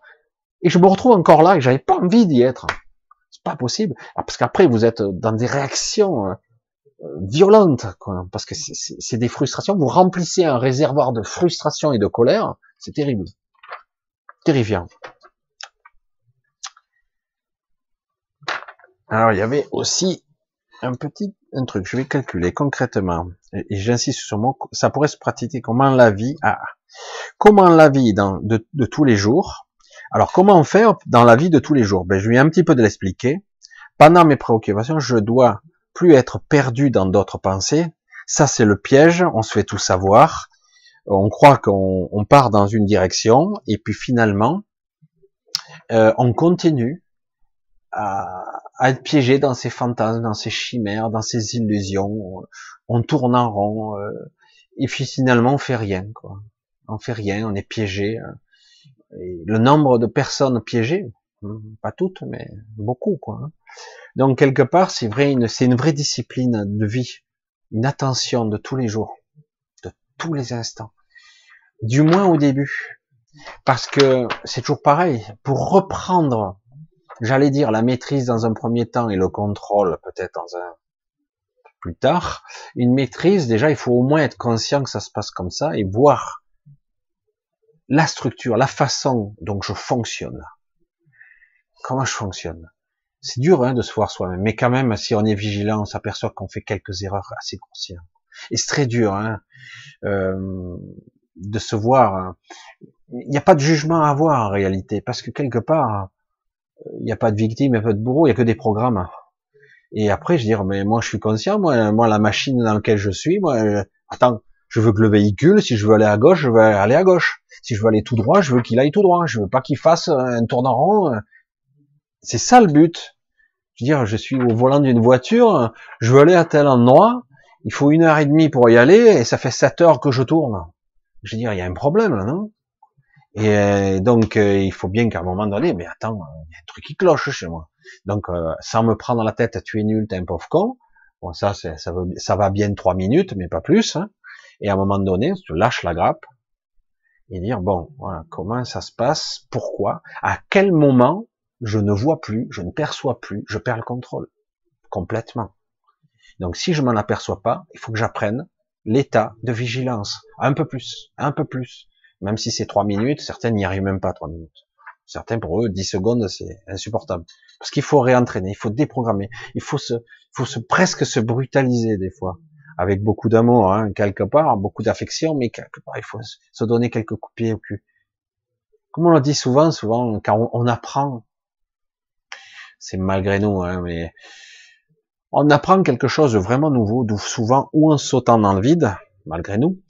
et je me retrouve encore là et j'avais pas envie d'y être. C'est pas possible. Ah, parce qu'après vous êtes dans des réactions euh, violentes, quoi, parce que c'est des frustrations. Vous remplissez un réservoir de frustration et de colère. C'est terrible, terrifiant. Alors il y avait aussi un petit un truc. Je vais calculer concrètement et, j'insiste sur mon. Ça pourrait se pratiquer comment la vie. Ah, comment la vie dans, de tous les jours alors, comment faire dans la vie de tous les jours? Ben, Je vais un petit peu de l'expliquer. Pendant mes préoccupations, je dois plus être perdu dans d'autres pensées. Ça, c'est le piège. On se fait tout savoir. On croit qu'on part dans une direction, et puis finalement, euh, on continue à, être piégé dans ces fantasmes, dans ces chimères, dans ces illusions. On tourne en rond, euh, et puis finalement, on fait rien. Quoi. On fait rien. On est piégé. Le nombre de personnes piégées, hmm, pas toutes, mais beaucoup, quoi. Hein. Donc quelque part, c'est vrai, c'est une vraie discipline de vie, une attention de tous les jours, de tous les instants, du moins au début, parce que c'est toujours pareil. Pour reprendre j'allais dire la maîtrise dans un premier temps et le contrôle peut-être dans un plus tard. Une maîtrise, déjà, il faut au moins être conscient que ça se passe comme ça et voir la structure, la façon dont je fonctionne. Comment je fonctionne? C'est dur hein, de se voir soi-même, mais quand même, si on est vigilant, on s'aperçoit qu'on fait quelques erreurs assez grossières. Et c'est très dur hein, euh, de se voir. Hein. Il n'y a pas de jugement à avoir en réalité, parce que quelque part, il n'y a pas de victime, il n'y a pas de bourreau, il n'y a que des programmes. Et après, je dis, mais moi, je suis conscient, moi, moi, la machine dans laquelle je suis, moi, euh, attends, je veux que le véhicule, si je veux aller à gauche, je veux aller à gauche. Si je veux aller tout droit, je veux qu'il aille tout droit. Je veux pas qu'il fasse un tournant rond. C'est ça le but. Je veux dire, je suis au volant d'une voiture, je veux aller à tel endroit, il faut une heure et demie pour y aller, et ça fait sept heures que je tourne. Je veux dire, il y a un problème là, non? Et donc, euh, il faut bien qu'à un moment donné, mais attends, il y a un truc qui cloche chez moi. Donc, euh, sans me prendre la tête, tu es nul, t'es un pauvre con. Bon, ça, ça, va, ça va bien trois minutes, mais pas plus. Hein. Et à un moment donné, tu lâches la grappe et dire bon, voilà, comment ça se passe, pourquoi, à quel moment je ne vois plus, je ne perçois plus, je perds le contrôle complètement? Donc, si je m'en aperçois pas, il faut que j'apprenne l'état de vigilance, un peu plus, un peu plus. Même si c'est trois minutes, certains n'y arrivent même pas trois minutes. Certains, pour eux, dix secondes, c'est insupportable. Parce qu'il faut réentraîner, il faut déprogrammer, il faut se, faut se presque se brutaliser des fois, avec beaucoup d'amour, hein, quelque part, beaucoup d'affection, mais quelque part, il faut se donner quelques coups de pied au cul. Comme on le dit souvent, souvent, quand on, apprend, c'est malgré nous, hein, mais on apprend quelque chose de vraiment nouveau, souvent ou en sautant dans le vide, malgré nous,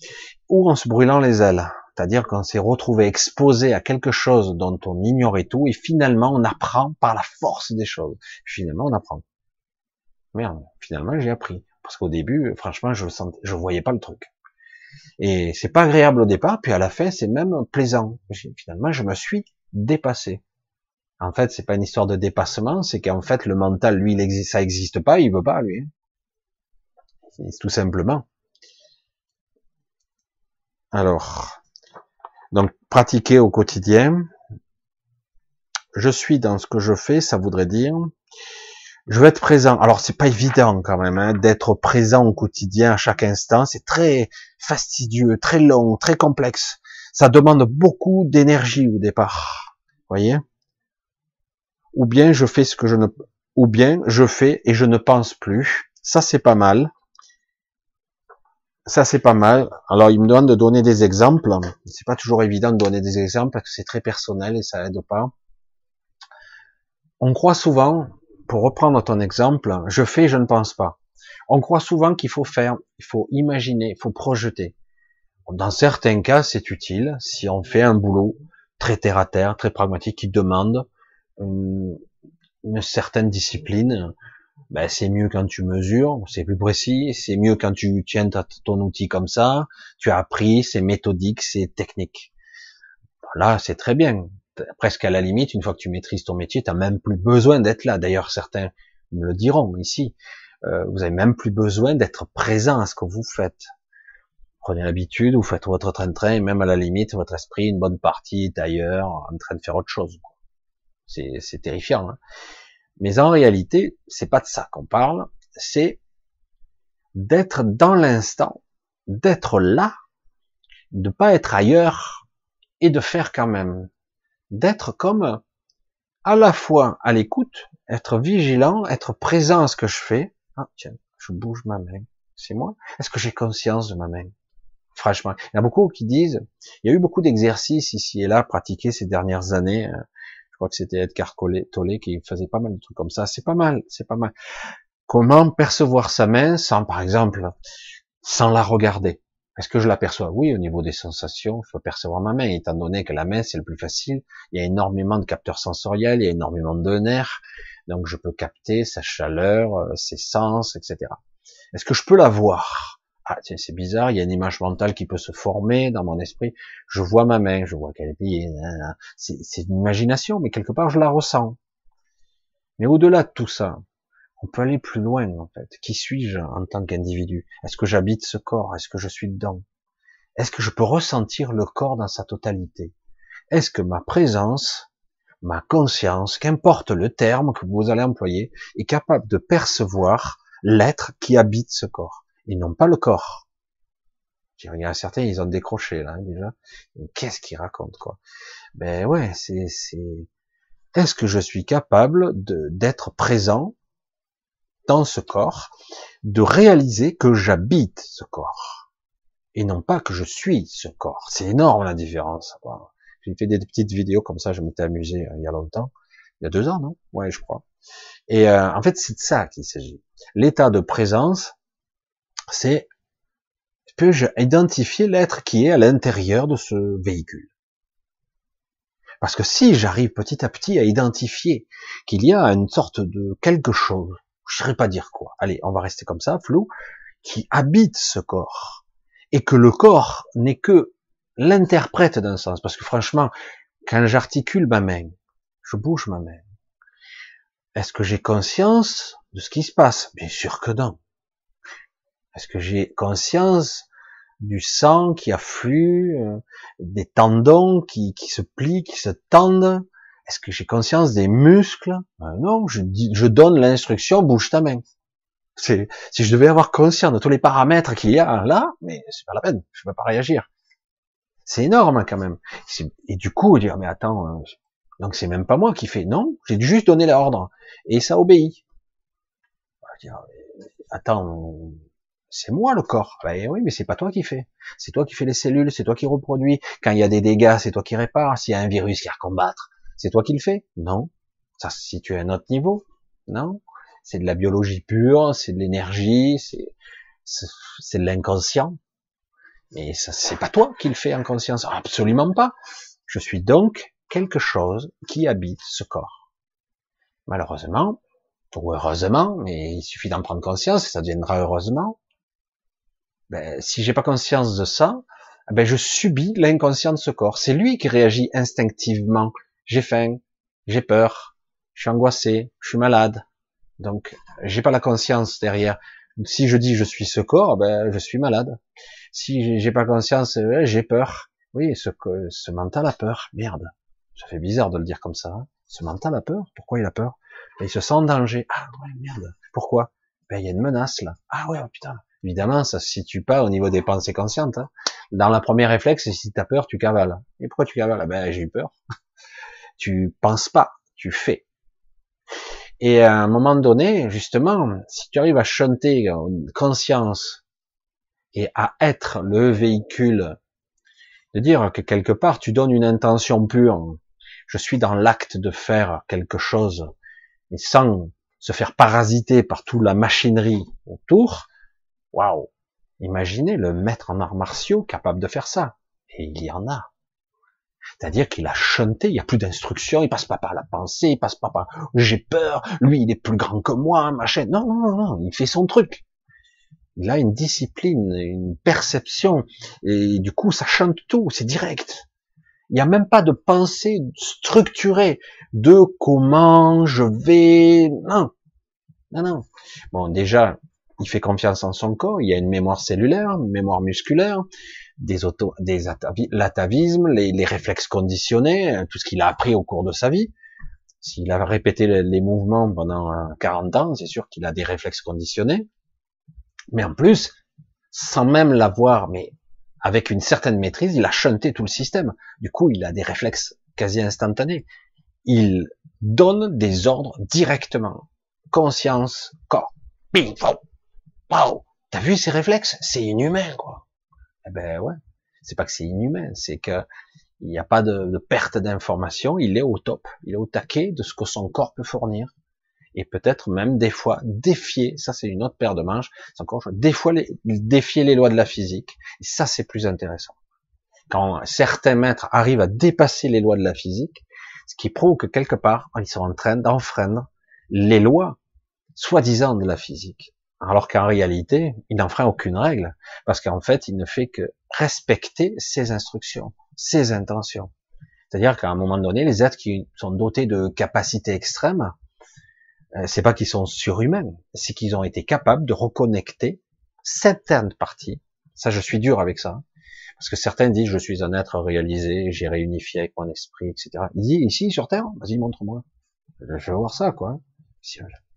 ou en se brûlant les ailes. C'est-à-dire qu'on s'est retrouvé exposé à quelque chose dont on ignorait tout, et finalement on apprend par la force des choses. Finalement on apprend. Merde, finalement j'ai appris. Parce qu'au début, franchement, je sentais, je voyais pas le truc. Et c'est pas agréable au départ, puis à la fin, c'est même plaisant. Finalement, je me suis dépassé. En fait, c'est pas une histoire de dépassement, c'est qu'en fait, le mental, lui, il existe, ça existe pas, il veut pas, lui. Tout simplement. Alors, donc, pratiquer au quotidien. Je suis dans ce que je fais, ça voudrait dire, je veux être présent. Alors, c'est pas évident quand même hein, d'être présent au quotidien à chaque instant. C'est très fastidieux, très long, très complexe. Ça demande beaucoup d'énergie au départ. Voyez? Ou bien je fais ce que je ne, ou bien je fais et je ne pense plus. Ça, c'est pas mal. Ça, c'est pas mal. Alors, il me demande de donner des exemples. C'est pas toujours évident de donner des exemples parce que c'est très personnel et ça aide pas. On croit souvent, pour reprendre ton exemple, je fais, je ne pense pas. On croit souvent qu'il faut faire, il faut imaginer, il faut projeter. Dans certains cas, c'est utile si on fait un boulot très terre à terre, très pragmatique, qui demande une, certaine discipline, ben c'est mieux quand tu mesures, c'est plus précis, c'est mieux quand tu tiens ton outil comme ça, tu as appris, c'est méthodique, c'est technique. Là, c'est très bien. Presque à la limite, une fois que tu maîtrises ton métier, tu n'as même plus besoin d'être là. D'ailleurs, certains me le diront ici. Euh, vous avez même plus besoin d'être présent à ce que vous faites. Prenez l'habitude, vous faites votre train-train, et même à la limite, votre esprit, une bonne partie est ailleurs, en train de faire autre chose. C'est terrifiant. Hein. Mais en réalité, c'est pas de ça qu'on parle, c'est d'être dans l'instant, d'être là, de pas être ailleurs et de faire quand même, d'être comme à la fois à l'écoute, être vigilant, être présent à ce que je fais. Ah tiens, je bouge ma main, c'est moi. Est-ce que j'ai conscience de ma main? Franchement, il y a beaucoup qui disent, il y a eu beaucoup d'exercices ici et là pratiqués ces dernières années euh, je crois que c'était Edgar Tolle qui faisait pas mal de trucs comme ça. C'est pas mal, c'est pas mal. Comment percevoir sa main sans, par exemple, sans la regarder? Est-ce que je l'aperçois? Oui, au niveau des sensations, je peux percevoir ma main, étant donné que la main, c'est le plus facile. Il y a énormément de capteurs sensoriels, il y a énormément de nerfs, donc je peux capter sa chaleur, euh, ses sens, etc. Est-ce que je peux la voir? Ah tiens c'est bizarre, il y a une image mentale qui peut se former dans mon esprit. Je vois ma main, je vois qu'elle est pliée. C'est une imagination, mais quelque part je la ressens. Mais au-delà de tout ça, on peut aller plus loin en fait. Qui suis-je en tant qu'individu? Est-ce que j'habite ce corps? Est-ce que je suis dedans? Est-ce que je peux ressentir le corps dans sa totalité? Est-ce que ma présence ma conscience, qu'importe le terme que vous allez employer, est capable de percevoir l'être qui habite ce corps, et non pas le corps? Il y a certains, ils ont décroché là déjà. Qu'est-ce qu'ils racontent quoi? Ben ouais, c'est. Est-ce que je suis capable d'être présent dans ce corps, de réaliser que j'habite ce corps et non pas que je suis ce corps. C'est énorme la différence. J'ai fait des petites vidéos comme ça, je m'étais amusé euh, il y a longtemps, il y a deux ans, non? Ouais, je crois. Et euh, en fait, c'est de ça qu'il s'agit. L'état de présence, c'est peux-je identifier l'être qui est à l'intérieur de ce véhicule Parce que si j'arrive petit à petit à identifier qu'il y a une sorte de quelque chose, je ne saurais pas dire quoi, allez, on va rester comme ça, flou, qui habite ce corps, et que le corps n'est que l'interprète d'un sens, parce que franchement, quand j'articule ma main, je bouge ma main, est-ce que j'ai conscience de ce qui se passe? Bien sûr que non. Est-ce que j'ai conscience du sang qui afflue, euh, des tendons qui, qui, se plient, qui se tendent? Est-ce que j'ai conscience des muscles? Ben Non, je, je donne l'instruction, bouge ta main. Si je devais avoir conscience de tous les paramètres qu'il y a là, mais c'est pas la peine, je ne peux pas réagir. C'est énorme quand même. Et du coup, dire mais attends, euh, donc c'est même pas moi qui fais. Non, j'ai juste donné l'ordre et ça obéit. Dire, attends, c'est moi le corps. Ben oui, mais c'est pas toi qui fais. C'est toi qui fais les cellules, c'est toi qui reproduis. Quand il y a des dégâts, c'est toi qui répares. S'il y a un virus qui a à combattre, c'est toi qui le fais. Non, ça se situe à un autre niveau. Non, c'est de la biologie pure, c'est de l'énergie, c'est de l'inconscient. Mais ça, c'est pas toi qui le fais en conscience. Absolument pas. Je suis donc quelque chose qui habite ce corps. Malheureusement, ou heureusement, mais il suffit d'en prendre conscience et ça deviendra heureusement. Ben, si j'ai pas conscience de ça, ben je subis l'inconscient de ce corps. C'est lui qui réagit instinctivement. J'ai faim, j'ai peur, je suis angoissé, je suis malade, donc, j'ai pas la conscience derrière. Si je dis je suis ce corps, ben je suis malade. Si j'ai pas conscience, j'ai peur. Oui, ce, ce mental a peur. Merde. Ça fait bizarre de le dire comme ça. Hein. Ce mental a peur. Pourquoi il a peur? Ben, Il se sent en danger. Ah ouais, merde. Pourquoi? Ben il y a une menace là. Ah ouais, oh, putain. Évidemment, ça se situe pas au niveau des pensées conscientes. Hein. Dans la première réflexe, si tu as peur, tu cavales. Et pourquoi tu cavales? Ben j'ai eu peur. Tu penses pas, tu fais. Et à un moment donné, justement, si tu arrives à chanter une conscience et à être le véhicule, de dire que quelque part tu donnes une intention pure, je suis dans l'acte de faire quelque chose, et sans se faire parasiter par toute la machinerie autour, waouh, imaginez le maître en arts martiaux capable de faire ça. Et il y en a. C'est-à-dire qu'il a chanté, il n'y a plus d'instructions, il passe pas par la pensée, il passe pas par j'ai peur, lui il est plus grand que moi, machin. Non, non, non, non, il fait son truc. Il a une discipline, une perception, et du coup ça chante tout, c'est direct. Il n'y a même pas de pensée structurée de comment je vais. Non, non, non. Bon, déjà, il fait confiance en son corps, il y a une mémoire cellulaire, une mémoire musculaire, des auto, des l'atavisme, les, les, réflexes conditionnés, tout ce qu'il a appris au cours de sa vie. S'il a répété les, mouvements pendant 40 ans, c'est sûr qu'il a des réflexes conditionnés. Mais en plus, sans même l'avoir, mais avec une certaine maîtrise, il a chanté tout le système. Du coup, il a des réflexes quasi instantanés. Il donne des ordres directement. Conscience, corps. Wow. T'as vu ces réflexes? C'est inhumain, quoi. Eh ben ouais, c'est pas que c'est inhumain, c'est que il n'y a pas de, perte d'information, il est au top, il est au taquet de ce que son corps peut fournir, et peut-être même des fois défier, ça c'est une autre paire de manches, des fois défier les lois de la physique, et ça c'est plus intéressant. Quand certains maîtres arrivent à dépasser les lois de la physique, ce qui prouve que quelque part ils sont en train d'enfreindre les lois soi-disant de la physique alors qu'en réalité, il n'enfreint aucune règle, parce qu'en fait, il ne fait que respecter ses instructions, ses intentions. C'est-à-dire qu'à un moment donné, les êtres qui sont dotés de capacités extrêmes, euh, c'est pas qu'ils sont surhumains, c'est qu'ils ont été capables de reconnecter certaines parties. Ça, je suis dur avec ça, Parce que certains disent, je suis un être réalisé, j'ai réunifié avec mon esprit, etc. Il dit, ici, sur Terre, vas-y, montre-moi. Je veux voir ça, quoi.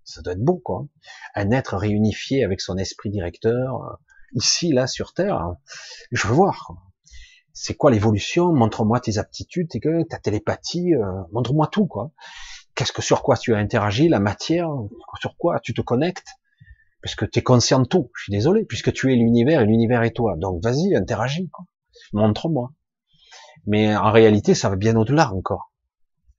Ça doit être beau, quoi. Un être réunifié avec son esprit directeur, euh, ici, là, sur Terre, je veux voir. C'est quoi l'évolution? Montre-moi tes aptitudes, ta télépathie, euh, montre-moi tout, quoi. Qu'est-ce que sur quoi tu as interagi, la matière, sur quoi tu te connectes? Parce que tu de tout. Je suis désolé, puisque tu es l'univers et l'univers est toi. Donc vas-y, interagis, montre-moi. Mais en réalité, ça va bien au-delà encore,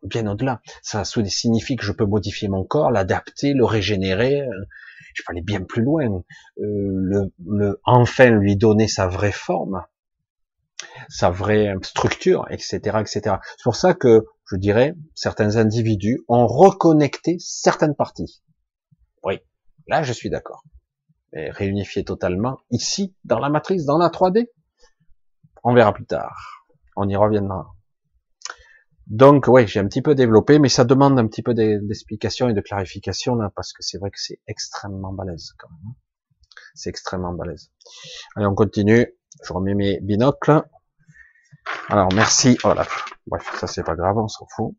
bien au-delà. Ça signifie que je peux modifier mon corps, l'adapter, le régénérer. Euh, je peux aller bien plus loin, euh, le, le, enfin lui donner sa vraie forme, sa vraie structure, etc., etc. C'est pour ça que je dirais certains individus ont reconnecté certaines parties. Oui, Là, je suis d'accord. Mais totalement ici, dans la matrice, dans la 3D, on verra plus tard. On y reviendra. Donc, oui, j'ai un petit peu développé, mais ça demande un petit peu d'explication et de clarification, là, parce que c'est vrai que c'est extrêmement balèze, quand même. Hein. C'est extrêmement balèze. Allez, on continue. Je remets mes binocles. Alors, merci. Voilà. Bref, ça c'est pas grave, on s'en fout.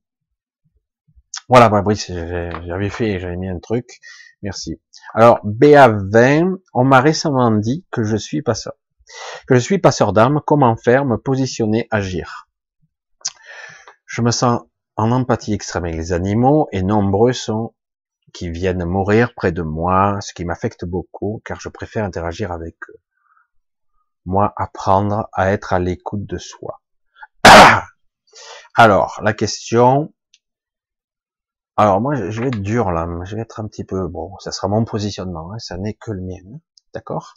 Voilà, Brice, j'avais fait, j'avais mis un truc. Merci. Alors, BA20, on m'a récemment dit que je suis passeur. Que je suis passeur d'âme, comment faire, me positionner, agir? Je me sens en empathie extrême avec les animaux et nombreux sont qui viennent mourir près de moi, ce qui m'affecte beaucoup car je préfère interagir avec eux. Moi, apprendre à être à l'écoute de soi. Alors, la question, alors moi, je vais être dur là, je vais être un petit peu, bon, ça sera mon positionnement, hein, ça n'est que le mien, d'accord?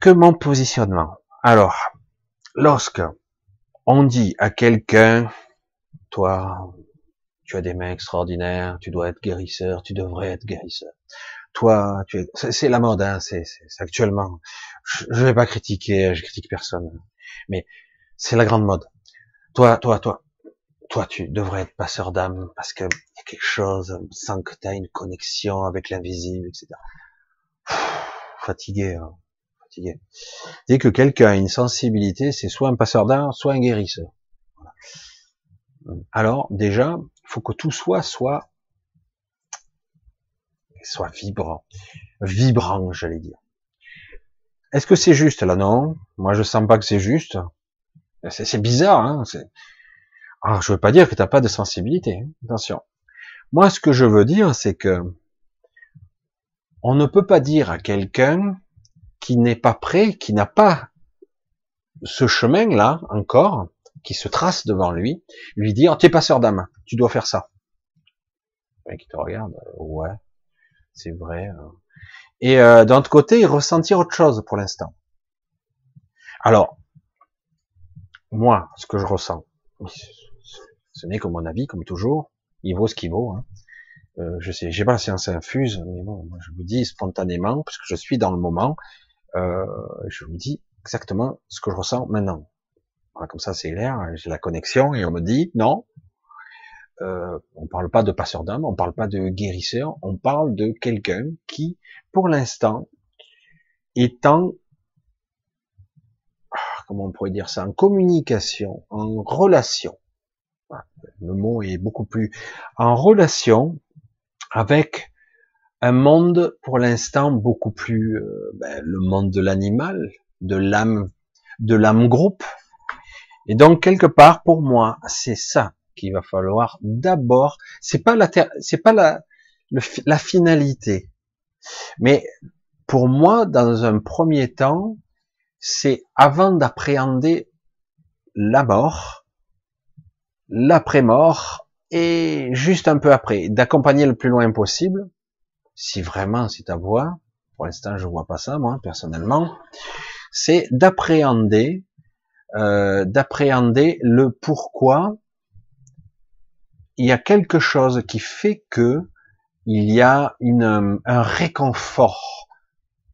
Que mon positionnement. Alors, lorsque on dit à quelqu'un, toi, tu as des mains extraordinaires, tu dois être guérisseur, tu devrais être guérisseur. Toi, tu es, c'est la mode, hein, c'est actuellement. Je, je vais pas critiquer, je critique personne, mais c'est la grande mode. Toi, toi, toi, toi, tu devrais être passeur d'âme parce qu'il y a quelque chose, sans que tu une connexion avec l'invisible, etc. fatigué, hein, Dès que quelqu'un a une sensibilité, c'est soit un passeur d'âme, soit un guérisseur. Alors, déjà, il faut que tout soit, soit, soit vibrant. Vibrant, j'allais dire. Est-ce que c'est juste là? Non. Moi, je sens pas que c'est juste. C'est bizarre, hein alors, je veux pas dire que tu n'as pas de sensibilité, hein. attention. Moi, ce que je veux dire, c'est que on ne peut pas dire à quelqu'un qui n'est pas prêt, qui n'a pas ce chemin-là encore, qui se trace devant lui, lui dire, t'es passeur d'âme, tu dois faire ça. Le qui te regarde, euh, ouais, c'est vrai. Hein. Et euh, d'un autre côté, ressentir autre chose pour l'instant. Alors, moi, ce que je ressens, ce n'est que mon avis, comme toujours. Il vaut ce qu'il vaut. Hein. Euh, je sais, j'ai pas la science infuse, mais bon, moi, je vous dis spontanément, parce que je suis dans le moment, euh, je vous dis exactement ce que je ressens maintenant. Voilà, comme ça, c'est clair. J'ai la connexion et on me dit non. Euh, on parle pas de passeur d'âme, on parle pas de guérisseur, on parle de quelqu'un qui, pour l'instant, est en ah, comment on pourrait dire ça, en communication, en relation le mot est beaucoup plus en relation avec un monde pour l'instant beaucoup plus euh, ben, le monde de l'animal, de l'âme, de l'âme groupe. Et donc quelque part pour moi, c'est ça qu'il va falloir d'abord. C'est pas la c'est pas la la finalité, mais pour moi dans un premier temps, c'est avant d'appréhender la mort, l'après-mort et juste un peu après, d'accompagner le plus loin possible, si vraiment c'est ta voix, pour l'instant je vois pas ça moi personnellement, c'est d'appréhender, euh, d'appréhender le pourquoi il y a quelque chose qui fait que il y a une, un réconfort,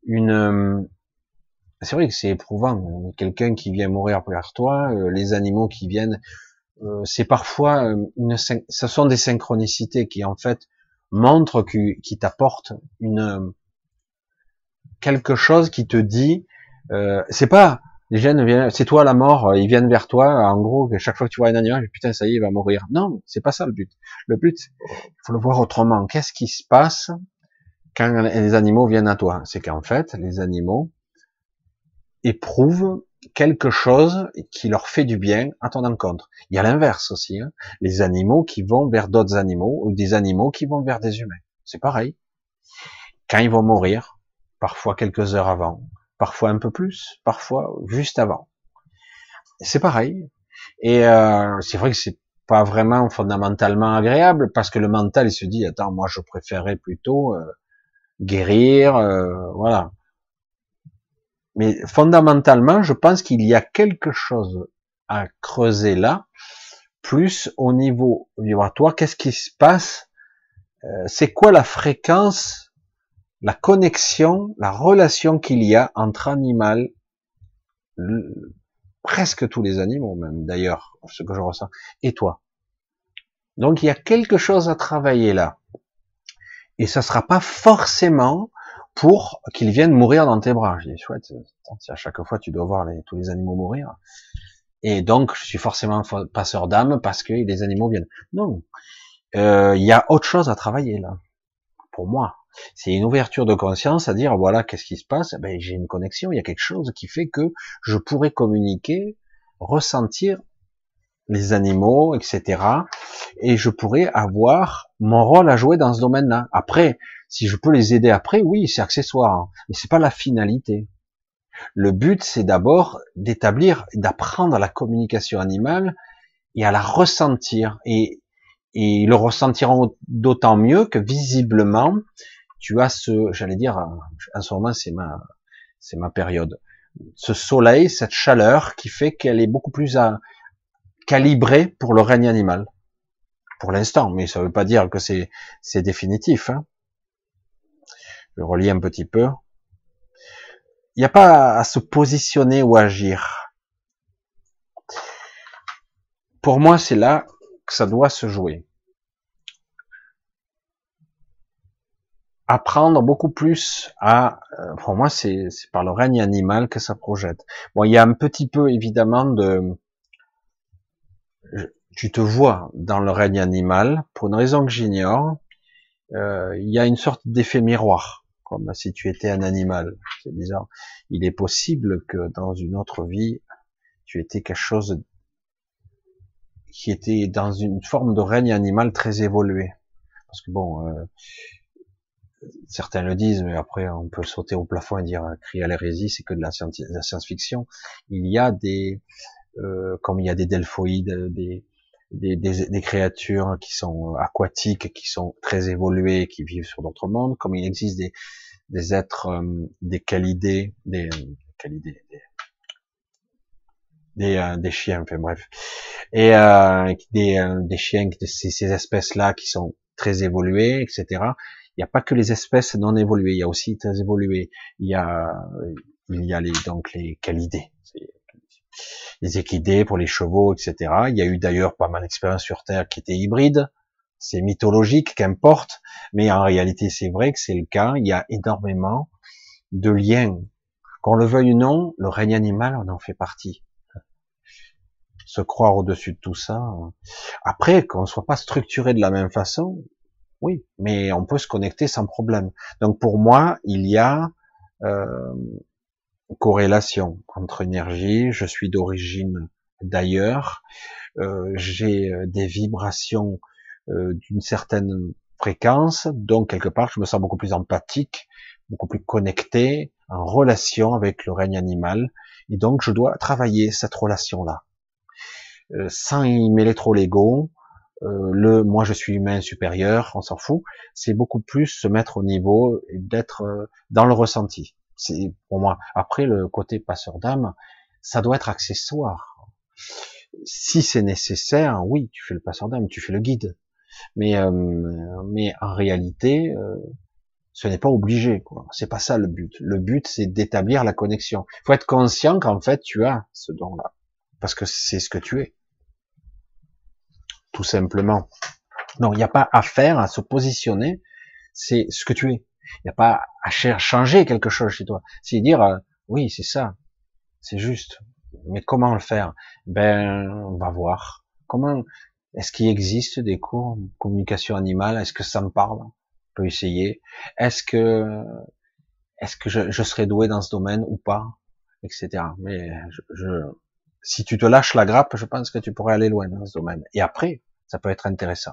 une, c'est vrai que c'est éprouvant, quelqu'un qui vient mourir par toi, euh, les animaux qui viennent euh, c'est parfois euh, une, ce sont des synchronicités qui en fait montrent qui, qui t'apportent une quelque chose qui te dit Euh, c'est pas les gènes viennent, c'est toi la mort, ils viennent vers toi. En gros, chaque fois que tu vois un animal, putain, ça y est, il va mourir. Non, c'est pas ça le but. Le but, il faut le voir autrement. Qu'est-ce qui se passe quand les animaux viennent à toi? C'est qu'en fait, les animaux éprouvent quelque chose qui leur fait du bien à ton encontre. Il y a l'inverse aussi, hein. les animaux qui vont vers d'autres animaux ou des animaux qui vont vers des humains. C'est pareil. Quand ils vont mourir, parfois quelques heures avant, parfois un peu plus, parfois juste avant. C'est pareil. Et euh, c'est vrai que c'est pas vraiment fondamentalement agréable parce que le mental il se dit attends moi je préférerais plutôt euh, guérir, euh, voilà. Mais fondamentalement, je pense qu'il y a quelque chose à creuser là, plus au niveau vibratoire. Qu'est-ce qui se passe? Euh, C'est quoi la fréquence, la connexion, la relation qu'il y a entre animal, presque tous les animaux même d'ailleurs, ce que je ressens, et toi? Donc il y a quelque chose à travailler là. Et ça sera pas forcément pour qu'ils viennent mourir dans tes bras. Je dis, chouette, à chaque fois tu dois voir tous les animaux mourir. Et donc, je suis forcément passeur d'âme parce que les animaux viennent. Non, euh, il y a autre chose à travailler là. Pour moi, c'est une ouverture de conscience à dire voilà qu'est-ce qui se passe? Ben j'ai une connexion, il y a quelque chose qui fait que je pourrais communiquer, ressentir les animaux, etc. Et je pourrais avoir mon rôle à jouer dans ce domaine-là. Après, si je peux les aider après, oui, c'est accessoire, hein. mais c'est pas la finalité. Le but, c'est d'abord d'établir, d'apprendre la communication animale et à la ressentir. Et, et ils le ressentiront d'autant mieux que visiblement, tu as ce, j'allais dire, en ce moment, c'est ma, c'est ma période. Ce soleil, cette chaleur qui fait qu'elle est beaucoup plus à, calibrée pour le règne animal. Pour l'instant, mais ça ne veut pas dire que c'est, c'est définitif. Hein. Je relis un petit peu. Il n'y a pas à se positionner ou agir. Pour moi, c'est là que ça doit se jouer. Apprendre beaucoup plus à, euh, pour moi, c'est par le règne animal que ça projette. Bon, il y a un petit peu évidemment de, tu te vois dans le règne animal pour une raison que j'ignore. Euh, il y a une sorte d'effet miroir comme si tu étais un animal. C'est bizarre. Il est possible que dans une autre vie, tu étais quelque chose qui était dans une forme de règne animal très évolué. Parce que bon, euh, certains le disent, mais après on peut sauter au plafond et dire crier à l'hérésie, c'est que de la science-fiction. Il y a des, euh, comme il y a des delphoïdes, des, des, des, des, créatures qui sont aquatiques, qui sont très évoluées, qui vivent sur d'autres mondes, comme il existe des, des êtres, euh, des qualités, des, qualités, des, des, euh, des, chiens, enfin bref, et euh, des, euh, des chiens, de ces, ces espèces-là qui sont très évoluées, etc. Il n'y a pas que les espèces non évoluées, il y a aussi très évoluées. Il y a, il y a les, donc les qualités, les équidés pour les chevaux, etc. Il y a eu d'ailleurs pas mal d'expériences sur Terre qui étaient hybrides, c'est mythologique, qu'importe, mais en réalité c'est vrai que c'est le cas, il y a énormément de liens. Qu'on le veuille ou non, le règne animal on en fait partie. Se croire au-dessus de tout ça. Après, qu'on ne soit pas structuré de la même façon, oui, mais on peut se connecter sans problème. Donc pour moi, il y a euh, corrélation entre énergie, je suis d'origine d'ailleurs, euh, j'ai euh, des vibrations euh, d'une certaine fréquence, donc quelque part je me sens beaucoup plus empathique, beaucoup plus connecté, en relation avec le règne animal, et donc je dois travailler cette relation-là, euh, sans y mêler trop l'ego, euh, le moi je suis humain supérieur, on s'en fout, c'est beaucoup plus se mettre au niveau et d'être dans le ressenti. C'est pour moi. Après le côté passeur d'âme, ça doit être accessoire. Si c'est nécessaire, oui, tu fais le passeur d'âme, tu fais le guide, mais euh, mais en réalité, euh, ce n'est pas obligé. quoi. C'est pas ça le but. Le but, c'est d'établir la connexion. Il faut être conscient qu'en fait, tu as ce don-là, parce que c'est ce que tu es, tout simplement. Donc, il n'y a pas à faire, à se positionner. C'est ce que tu es. Il n'y a pas à changer quelque chose chez toi. C'est dire, euh, Oui, c'est ça. C'est juste. Mais comment le faire? Ben, on va voir. Comment Est-ce qu'il existe des cours de communication animale? Est-ce que ça me parle? On peut essayer. Est-ce que est-ce que je, je, serai doué dans ce domaine ou pas, etc. Mais je, si tu te lâches la grappe, je pense que tu pourrais aller loin dans ce domaine. Et après, ça peut être intéressant.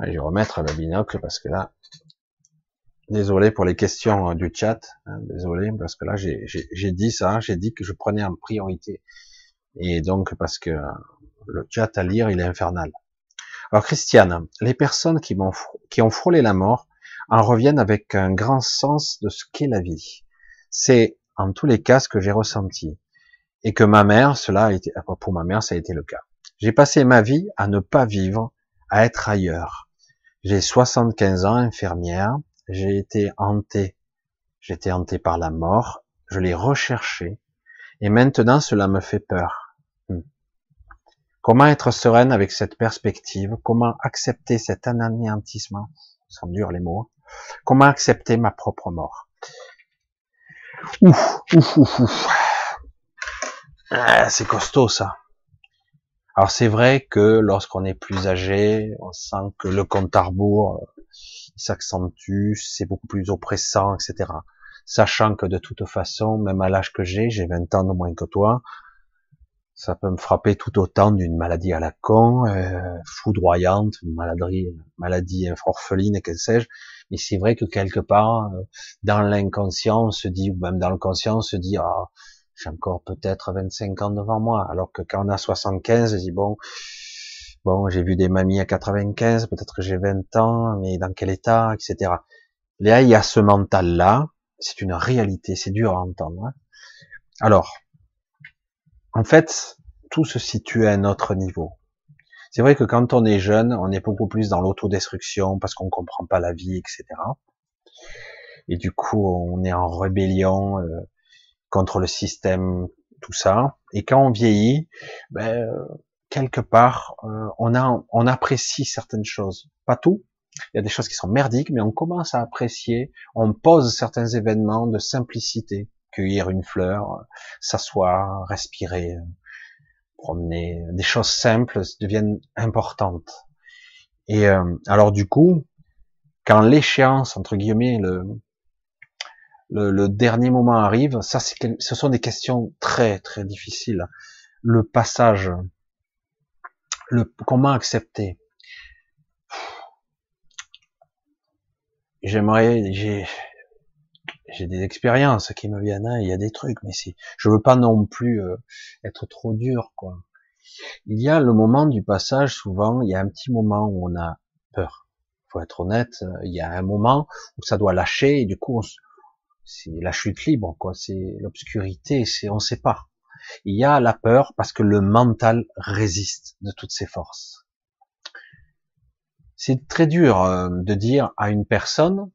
je vais remettre le binocle parce que là, désolé pour les questions du chat, hein, désolé parce que là j'ai dit ça, j'ai dit que je prenais en priorité. Et donc parce que le chat à lire, il est infernal. Alors Christiane, les personnes qui, ont, qui ont frôlé la mort en reviennent avec un grand sens de ce qu'est la vie. C'est en tous les cas ce que j'ai ressenti. Et que ma mère, cela a été, pour ma mère, ça a été le cas. J'ai passé ma vie à ne pas vivre, à être ailleurs. J'ai 75 ans, infirmière. J'ai été hanté. J'étais hanté par la mort. Je l'ai recherché. Et maintenant, cela me fait peur. Comment être sereine avec cette perspective? Comment accepter cet anéantissement? Sans dur les mots. Comment accepter ma propre mort? Ouf, ouf, ouf, ouf. Ah, c'est costaud ça. Alors c'est vrai que lorsqu'on est plus âgé, on sent que le compte à rebours s'accentue, c'est beaucoup plus oppressant, etc. Sachant que de toute façon, même à l'âge que j'ai, j'ai 20 ans de moins que toi, ça peut me frapper tout autant d'une maladie à la con, euh, foudroyante, maladie, maladie orpheline, que sais-je. Mais c'est vrai que quelque part, euh, dans l'inconscient, on se dit, ou même dans le conscient, on se dit, ah, j'ai encore peut-être 25 ans devant moi. Alors que quand on a 75, on dit, bon, bon, j'ai vu des mamies à 95, peut-être que j'ai 20 ans, mais dans quel état, etc. Là, il y a ce mental-là, c'est une réalité, c'est dur à entendre. Hein. Alors, en fait, tout se situe à un autre niveau. C'est vrai que quand on est jeune, on est beaucoup plus dans l'autodestruction parce qu'on comprend pas la vie, etc. Et du coup, on est en rébellion euh, contre le système, tout ça. Et quand on vieillit, ben, quelque part, euh, on, a, on apprécie certaines choses, pas tout. Il y a des choses qui sont merdiques, mais on commence à apprécier. On pose certains événements de simplicité cueillir une fleur, s'asseoir, respirer, promener, des choses simples deviennent importantes. Et euh, alors du coup, quand l'échéance entre guillemets, le, le, dernier moment arrive, ça ce sont des questions très très difficiles. Le passage, le comment accepter? J'aimerais, j'ai j'ai des expériences qui me viennent, hein, il y a des trucs, mais si je veux pas non plus euh, être trop dur, quoi. Il y a le moment du passage, souvent, il y a un petit moment où on a peur. Faut être honnête, il y a un moment où ça doit lâcher, et du coup, c'est la chute libre, quoi. C'est l'obscurité, c'est on sait pas. Il y a la peur parce que le mental résiste de toutes ses forces. C'est très dur euh, de dire à une personne,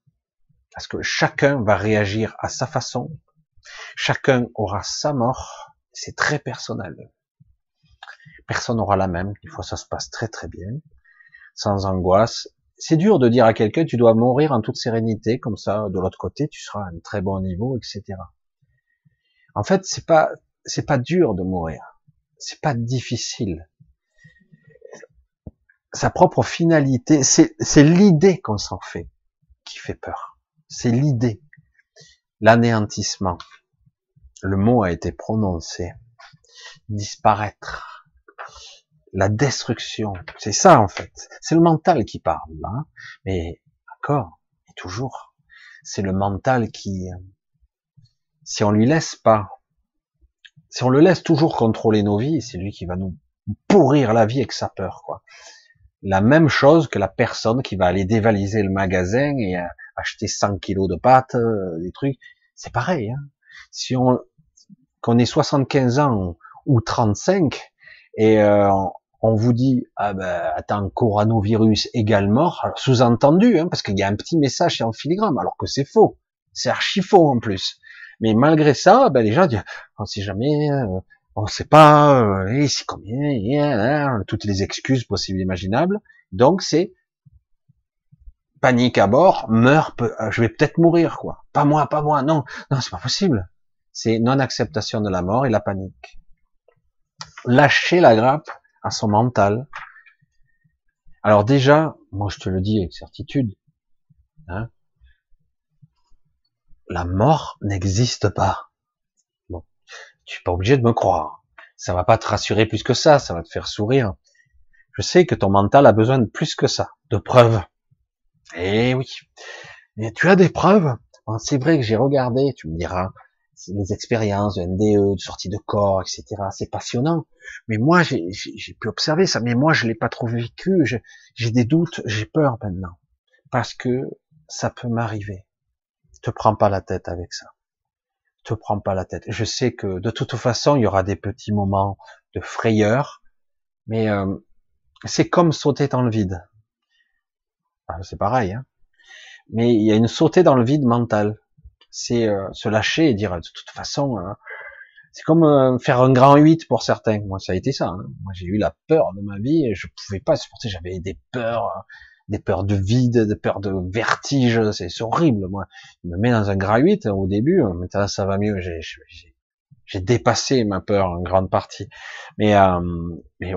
parce que chacun va réagir à sa façon, chacun aura sa mort, c'est très personnel. Personne n'aura la même, des fois ça se passe très très bien, sans angoisse. C'est dur de dire à quelqu'un tu dois mourir en toute sérénité, comme ça de l'autre côté tu seras à un très bon niveau, etc. En fait, c'est pas c'est pas dur de mourir, c'est pas difficile. Sa propre finalité, c'est l'idée qu'on s'en fait qui fait peur. C'est l'idée. L'anéantissement. Le mot a été prononcé. Disparaître. La destruction. C'est ça, en fait. C'est le mental qui parle, hein. Mais, encore, et toujours. C'est le mental qui, si on lui laisse pas, si on le laisse toujours contrôler nos vies, c'est lui qui va nous pourrir la vie avec sa peur, quoi. La même chose que la personne qui va aller dévaliser le magasin et euh, acheter 100 kilos de pâtes, euh, des trucs, c'est pareil. Hein. Si on qu'on ait 75 ans ou 35 et euh, on vous dit ah ben attends coronavirus égale mort, sous-entendu hein, parce qu'il y a un petit message en filigrane alors que c'est faux, c'est archi faux en plus. Mais malgré ça, ben les gens disent on sait jamais, euh, on sait pas, euh, c'est combien, toutes les excuses possibles et imaginables. Donc c'est panique à bord, meurt, euh, je vais peut-être mourir, quoi. Pas moi, pas moi, non, non, c'est pas possible. C'est non-acceptation de la mort et la panique. Lâcher la grappe à son mental. Alors déjà, moi je te le dis avec certitude, hein, la mort n'existe pas. Bon, tu suis pas obligé de me croire. Ça va pas te rassurer plus que ça, ça va te faire sourire. Je sais que ton mental a besoin de plus que ça, de preuves. Eh oui. Mais tu as des preuves? C'est vrai que j'ai regardé, tu me diras, les expériences de NDE, de sortie de corps, etc. C'est passionnant. Mais moi, j'ai pu observer ça. Mais moi, je l'ai pas trop vécu. J'ai des doutes. J'ai peur maintenant. Parce que ça peut m'arriver. Te prends pas la tête avec ça. Te prends pas la tête. Je sais que de toute façon, il y aura des petits moments de frayeur. Mais euh, c'est comme sauter dans le vide. C'est pareil. Hein. Mais il y a une sautée dans le vide mental c'est euh, se lâcher et dire de toute façon, euh, c'est comme euh, faire un grand 8 pour certains. Moi, ça a été ça. Hein. Moi, j'ai eu la peur de ma vie et je pouvais pas supporter. J'avais des peurs, des peurs de vide, des peurs de vertige. C'est horrible. Moi, il me met dans un grand 8 au début. Maintenant, ça va mieux. J'ai dépassé ma peur en grande partie. Mais, mais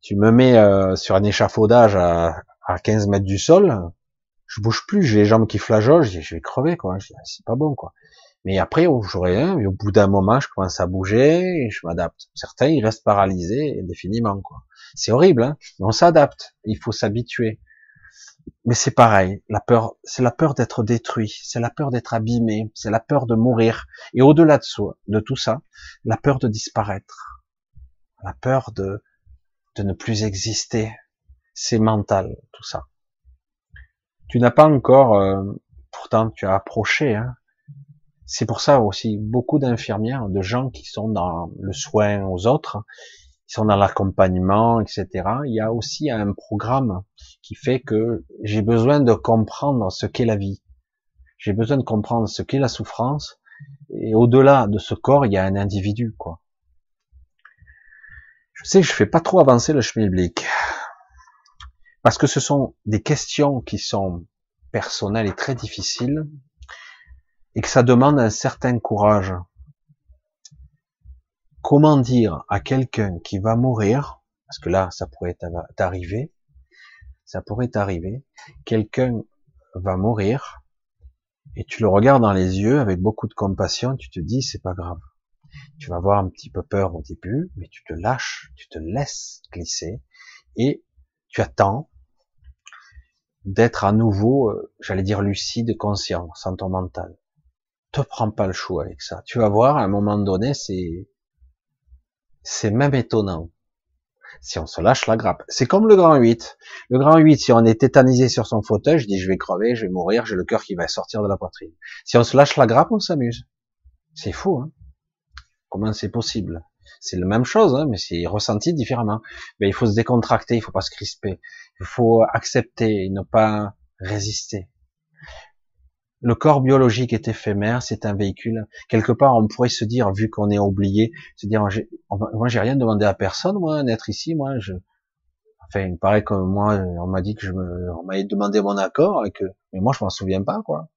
tu me mets sur un échafaudage à, à 15 mètres du sol, je bouge plus, j'ai les jambes qui flageolent, je, je vais crever, quoi. C'est pas bon, quoi. Mais après, j'aurais, hein, au bout d'un moment, je commence à bouger et je m'adapte. Certains, ils restent paralysés indéfiniment, quoi. C'est horrible, hein. on s'adapte. Il faut s'habituer. Mais c'est pareil. La peur, c'est la peur d'être détruit. C'est la peur d'être abîmé. C'est la peur de mourir. Et au-delà de, soi, de tout ça, la peur de disparaître. La peur de, de ne plus exister. C'est mental, tout ça. Tu n'as pas encore, euh, pourtant tu as approché. Hein. C'est pour ça aussi beaucoup d'infirmières, de gens qui sont dans le soin aux autres, qui sont dans l'accompagnement, etc. Il y a aussi un programme qui fait que j'ai besoin de comprendre ce qu'est la vie. J'ai besoin de comprendre ce qu'est la souffrance. Et au-delà de ce corps, il y a un individu, quoi. Je sais je fais pas trop avancer le schmilblick. Parce que ce sont des questions qui sont personnelles et très difficiles, et que ça demande un certain courage. Comment dire à quelqu'un qui va mourir, parce que là, ça pourrait t'arriver, ça pourrait t'arriver, quelqu'un va mourir, et tu le regardes dans les yeux avec beaucoup de compassion, tu te dis, c'est pas grave. Tu vas avoir un petit peu peur au début, mais tu te lâches, tu te laisses glisser, et tu attends, d'être à nouveau, euh, j'allais dire lucide, conscient, sans ton mental. Te prends pas le chou avec ça. Tu vas voir, à un moment donné, c'est, c'est même étonnant. Si on se lâche la grappe. C'est comme le grand 8. Le grand 8, si on est tétanisé sur son fauteuil, je dis, je vais crever, je vais mourir, j'ai le cœur qui va sortir de la poitrine. Si on se lâche la grappe, on s'amuse. C'est fou, hein. Comment c'est possible? C'est la même chose, hein, mais c'est ressenti différemment. Mais il faut se décontracter, il faut pas se crisper, il faut accepter et ne pas résister. Le corps biologique est éphémère, c'est un véhicule. Quelque part, on pourrait se dire, vu qu'on est oublié, se dire, moi, j'ai rien demandé à personne, moi, d'être ici, moi, je, enfin, il paraît que moi, on m'a dit que je me, on m'avait demandé mon accord et que, mais moi, je m'en souviens pas, quoi.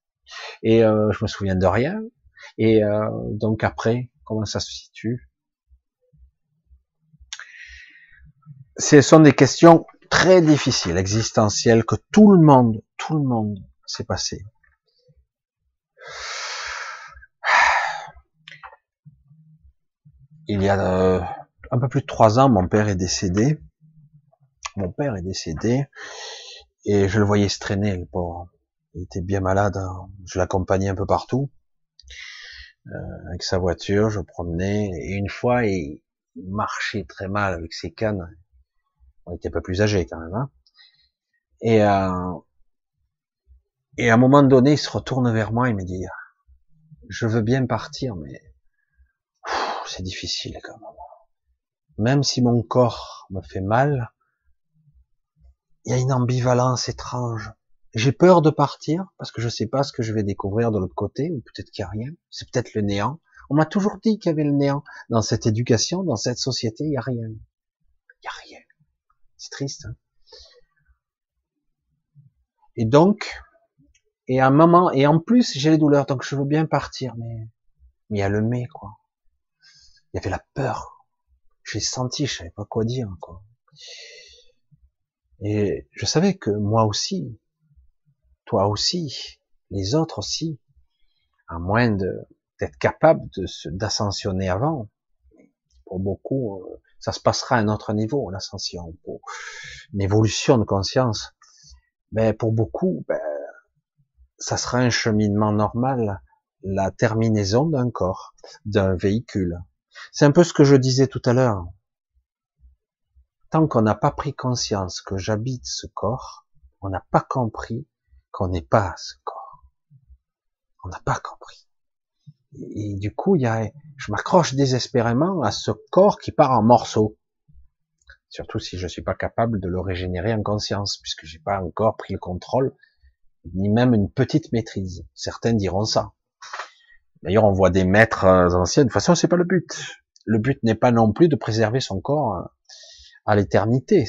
Et euh, je me souviens de rien. Et euh, donc après, comment ça se situe? Ce sont des questions très difficiles, existentielles, que tout le monde, tout le monde s'est passé. Il y a euh, un peu plus de trois ans, mon père est décédé. Mon père est décédé et je le voyais se traîner, le pauvre. Il était bien malade. Hein. Je l'accompagnais un peu partout euh, avec sa voiture. Je promenais et une fois, il marchait très mal avec ses cannes on était un peu plus âgé quand même. Hein. et, euh, et à un moment donné, il se retourne vers moi et me dit, je veux bien partir, mais c'est difficile quand même. Même si mon corps me fait mal, il y a une ambivalence étrange. J'ai peur de partir parce que je sais pas ce que je vais découvrir de l'autre côté, ou peut-être qu'il n'y a rien. C'est peut-être le néant. On m'a toujours dit qu'il y avait le néant. Dans cette éducation, dans cette société, il n'y a rien. Il n'y a rien. C'est triste. Hein. Et donc, et à un moment, et en plus, j'ai les douleurs, donc je veux bien partir, mais, il y a le mais, quoi. Il y avait la peur. J'ai senti, je savais pas quoi dire, quoi. Et je savais que moi aussi, toi aussi, les autres aussi, à moins d'être capable d'ascensionner avant, pour beaucoup, euh, ça se passera à un autre niveau, l'ascension, une évolution de conscience. Mais pour beaucoup, ben, ça sera un cheminement normal, la terminaison d'un corps, d'un véhicule. C'est un peu ce que je disais tout à l'heure. Tant qu'on n'a pas pris conscience que j'habite ce corps, on n'a pas compris qu'on n'est pas ce corps. On n'a pas compris. Et, du coup, il y a, je m'accroche désespérément à ce corps qui part en morceaux. Surtout si je suis pas capable de le régénérer en conscience, puisque j'ai pas encore pris le contrôle, ni même une petite maîtrise. Certains diront ça. D'ailleurs, on voit des maîtres anciens. De toute façon, c'est pas le but. Le but n'est pas non plus de préserver son corps à l'éternité.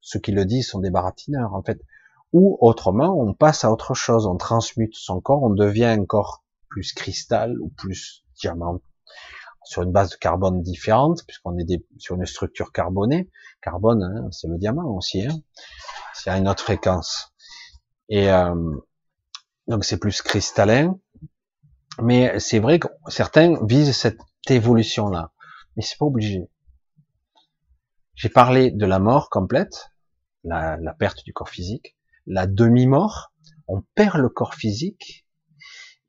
Ceux qui le disent sont des baratineurs, en fait. Ou autrement, on passe à autre chose. On transmute son corps. On devient un corps plus cristal ou plus diamant sur une base de carbone différente, puisqu'on est sur une structure carbonée. Carbone, hein, c'est le diamant aussi. Hein. C'est à une autre fréquence. Et euh, donc c'est plus cristallin. Mais c'est vrai que certains visent cette évolution-là. Mais c'est pas obligé. J'ai parlé de la mort complète, la, la perte du corps physique, la demi-mort. On perd le corps physique,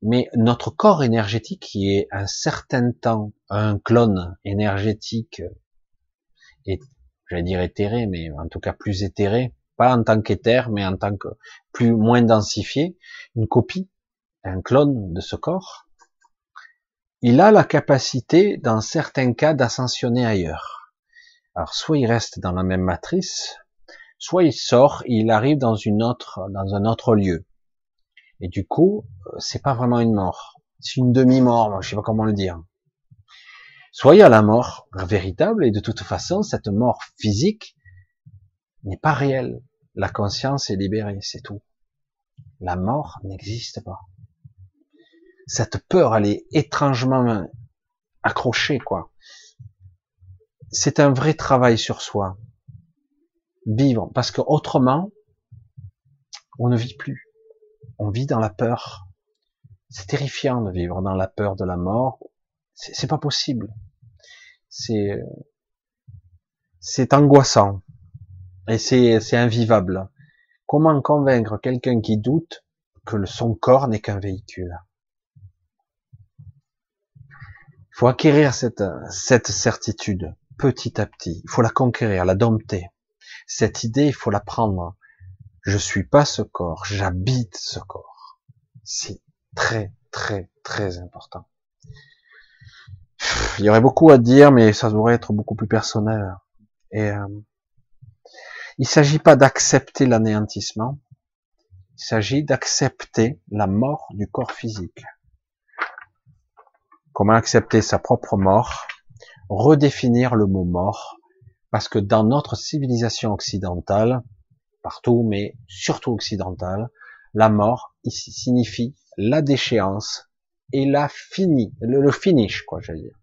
mais notre corps énergétique, qui est un certain temps un clone énergétique, et j'allais dire éthéré, mais en tout cas plus éthéré, pas en tant qu'éther, mais en tant que plus moins densifié, une copie, un clone de ce corps, il a la capacité, dans certains cas, d'ascensionner ailleurs. Alors, soit il reste dans la même matrice, soit il sort, il arrive dans un autre lieu. Et du coup, c'est pas vraiment une mort. C'est une demi-mort, je sais pas comment le dire. Y a la mort véritable, et de toute façon, cette mort physique n'est pas réelle. La conscience est libérée, c'est tout. La mort n'existe pas. Cette peur, elle est étrangement accrochée, quoi. C'est un vrai travail sur soi. Vivre, parce que autrement, on ne vit plus. On vit dans la peur. C'est terrifiant de vivre dans la peur de la mort. C'est pas possible. C'est, c'est angoissant. Et c'est invivable. Comment convaincre quelqu'un qui doute que son corps n'est qu'un véhicule? Il faut acquérir cette, cette certitude petit à petit. Il faut la conquérir, la dompter. Cette idée, il faut la prendre. Je suis pas ce corps, j'habite ce corps. C'est très, très, très important. Il y aurait beaucoup à dire, mais ça devrait être beaucoup plus personnel. Et euh, il ne s'agit pas d'accepter l'anéantissement, il s'agit d'accepter la mort du corps physique. Comment accepter sa propre mort? Redéfinir le mot mort, parce que dans notre civilisation occidentale, partout, mais surtout occidentale, la mort ici signifie la déchéance et la fini, le, le finish, quoi, j'allais dire.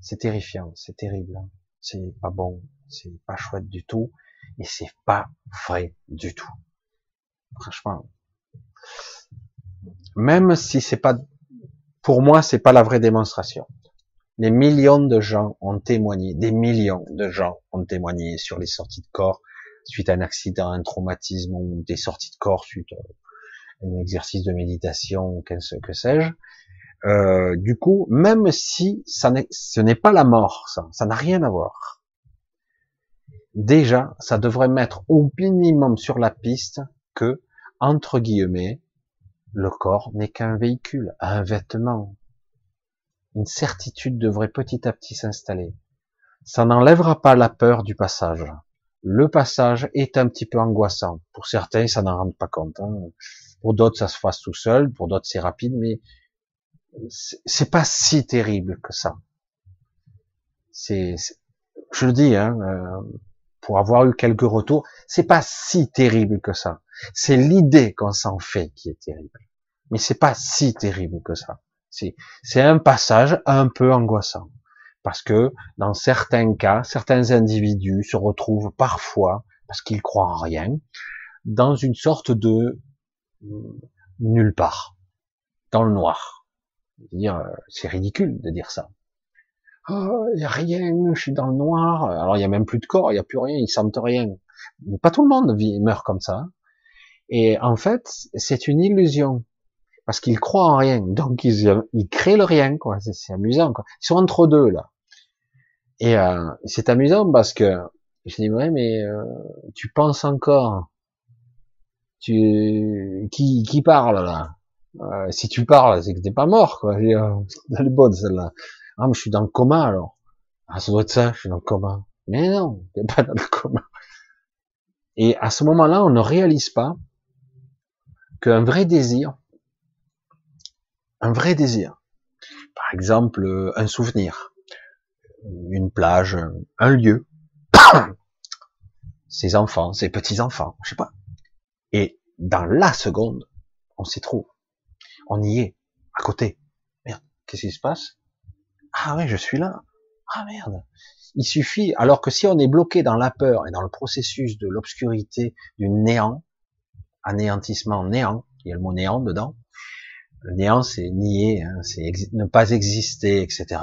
C'est terrifiant, c'est terrible, c'est pas bon, c'est pas chouette du tout, et c'est pas vrai du tout. Franchement, même si c'est pas, pour moi, c'est pas la vraie démonstration. Les millions de gens ont témoigné, des millions de gens ont témoigné sur les sorties de corps suite à un accident, un traumatisme ou des sorties de corps suite à un exercice de méditation, que sais-je. Euh, du coup, même si ça ce n'est pas la mort, ça, ça n'a rien à voir déjà, ça devrait mettre au minimum sur la piste que, entre guillemets, le corps n'est qu'un véhicule, un vêtement. Une certitude devrait petit à petit s'installer. Ça n'enlèvera pas la peur du passage. Le passage est un petit peu angoissant. Pour certains, ça n'en rend pas compte. Hein. Pour d'autres, ça se fasse tout seul. Pour d'autres, c'est rapide, mais c'est pas si terrible que ça. Je le dis, hein, euh, pour avoir eu quelques retours, c'est pas si terrible que ça. C'est l'idée qu'on s'en fait qui est terrible. Mais c'est pas si terrible que ça. C'est un passage un peu angoissant. Parce que dans certains cas, certains individus se retrouvent parfois, parce qu'ils croient en rien, dans une sorte de nulle part, dans le noir. dire, c'est ridicule de dire ça. Oh, il y a rien, je suis dans le noir. Alors il y a même plus de corps, il y a plus rien, ils sentent rien. Mais pas tout le monde vit, meurt comme ça. Et en fait, c'est une illusion parce qu'ils croient en rien. Donc ils, ils créent le rien, quoi. C'est amusant, quoi. Ils sont entre deux là. Et euh, c'est amusant parce que je dis ouais, mais euh, tu penses encore tu qui qui parle là? Euh, Si tu parles, c'est que t'es pas mort, quoi. Elle est bonne celle-là. Ah, mais je suis dans le coma alors. Ah, ça doit être ça, je suis dans le coma. Mais non, t'es pas dans le coma. Et à ce moment-là, on ne réalise pas qu'un vrai désir, un vrai désir, par exemple un souvenir, une plage, un lieu, ses enfants, ses petits-enfants, je sais pas. Et dans la seconde, on s'y trouve. On y est, à côté. Merde, qu'est-ce qui se passe? Ah oui, je suis là. Ah merde. Il suffit, alors que si on est bloqué dans la peur et dans le processus de l'obscurité, du néant, anéantissement néant, il y a le mot néant dedans, le néant c'est nier, hein, c'est ne pas exister, etc.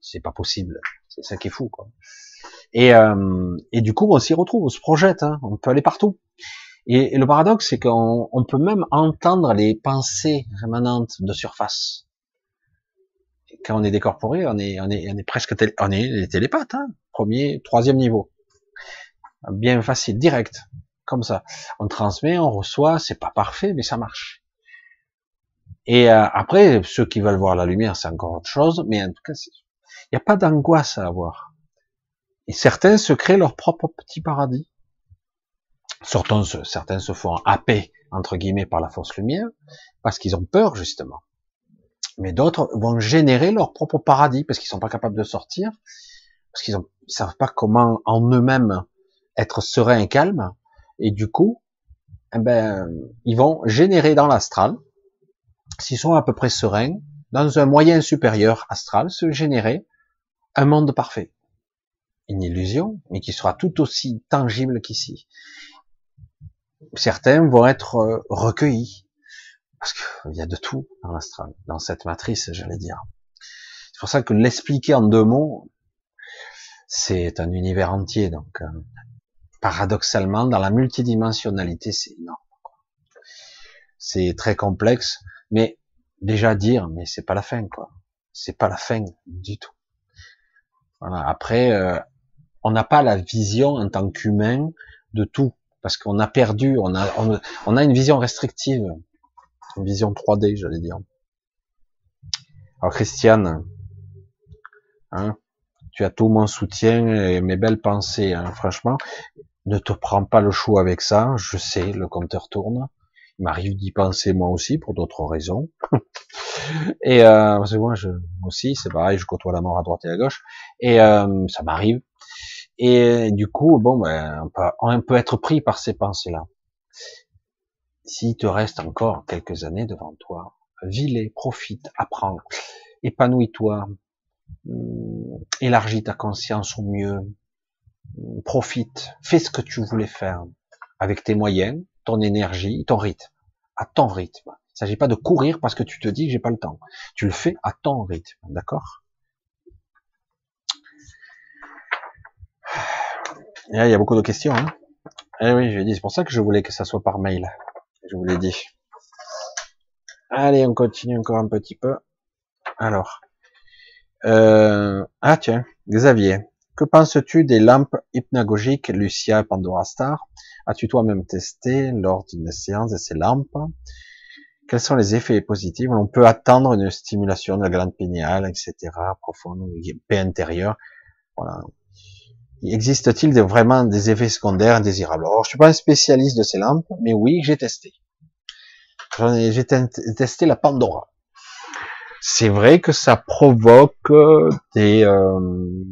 C'est pas possible, c'est ça qui est fou, quoi. Et, euh, et du coup, on s'y retrouve, on se projette, hein, on peut aller partout. Et, le paradoxe, c'est qu'on on peut même entendre les pensées rémanentes de surface. quand on est décorporé, on est, on est, on est presque, télé, on est les télépathes, hein, premier, troisième niveau, bien facile, direct, comme ça. On transmet, on reçoit, c'est pas parfait, mais ça marche. Et euh, après, ceux qui veulent voir la lumière, c'est encore autre chose, mais en tout cas, il n'y a pas d'angoisse à avoir. Et certains se créent leur propre petit paradis. Certains, certains se font happer, entre guillemets, par la fausse lumière, parce qu'ils ont peur, justement. Mais d'autres vont générer leur propre paradis, parce qu'ils sont pas capables de sortir, parce qu'ils ne savent pas comment, en eux-mêmes, être sereins et calmes, et du coup, eh ben, ils vont générer dans l'astral, s'ils sont à peu près sereins, dans un moyen supérieur astral, se générer un monde parfait une illusion, mais qui sera tout aussi tangible qu'ici. Certains vont être euh, recueillis, parce qu'il y a de tout dans l'astral, dans cette matrice, j'allais dire. C'est pour ça que l'expliquer en deux mots, c'est un univers entier, donc euh, paradoxalement, dans la multidimensionnalité, c'est énorme. C'est très complexe, mais déjà dire, mais c'est pas la fin, quoi. C'est pas la fin du tout. Voilà. Après, euh, on n'a pas la vision en tant qu'humain de tout, parce qu'on a perdu, on a, on, a une vision restrictive, une vision 3D, j'allais dire. Alors Christiane, hein, tu as tout mon soutien et mes belles pensées, hein, franchement. Ne te prends pas le chou avec ça, je sais, le compteur tourne. M'arrive d'y penser moi aussi pour d'autres raisons. et euh, parce que moi, je, aussi, c'est pareil, je côtoie la mort à droite et à gauche. Et euh, ça m'arrive. Et du coup, bon, ben, on, peut, être pris par ces pensées-là. S'il te reste encore quelques années devant toi, vis-les, profite, apprends, épanouis-toi, hum, élargis ta conscience au mieux, hum, profite, fais ce que tu voulais faire avec tes moyens, énergie, ton rythme, à ton rythme. Il ne s'agit pas de courir parce que tu te dis que j'ai pas le temps. Tu le fais à ton rythme, d'accord? Il y a beaucoup de questions. Hein. Eh oui, je dit, c'est pour ça que je voulais que ça soit par mail. Je vous l'ai dit. Allez, on continue encore un petit peu. Alors, euh... ah tiens, Xavier, que penses-tu des lampes hypnagogiques Lucia Pandora Star? As-tu toi-même testé lors d'une séance de ces lampes? Quels sont les effets positifs? On peut attendre une stimulation de la glande pinéale, etc., profonde, paix intérieure. Voilà, Existe-t-il vraiment des effets secondaires indésirables? Alors, je suis pas un spécialiste de ces lampes, mais oui, j'ai testé. J'ai testé la Pandora. C'est vrai que ça provoque des, euh,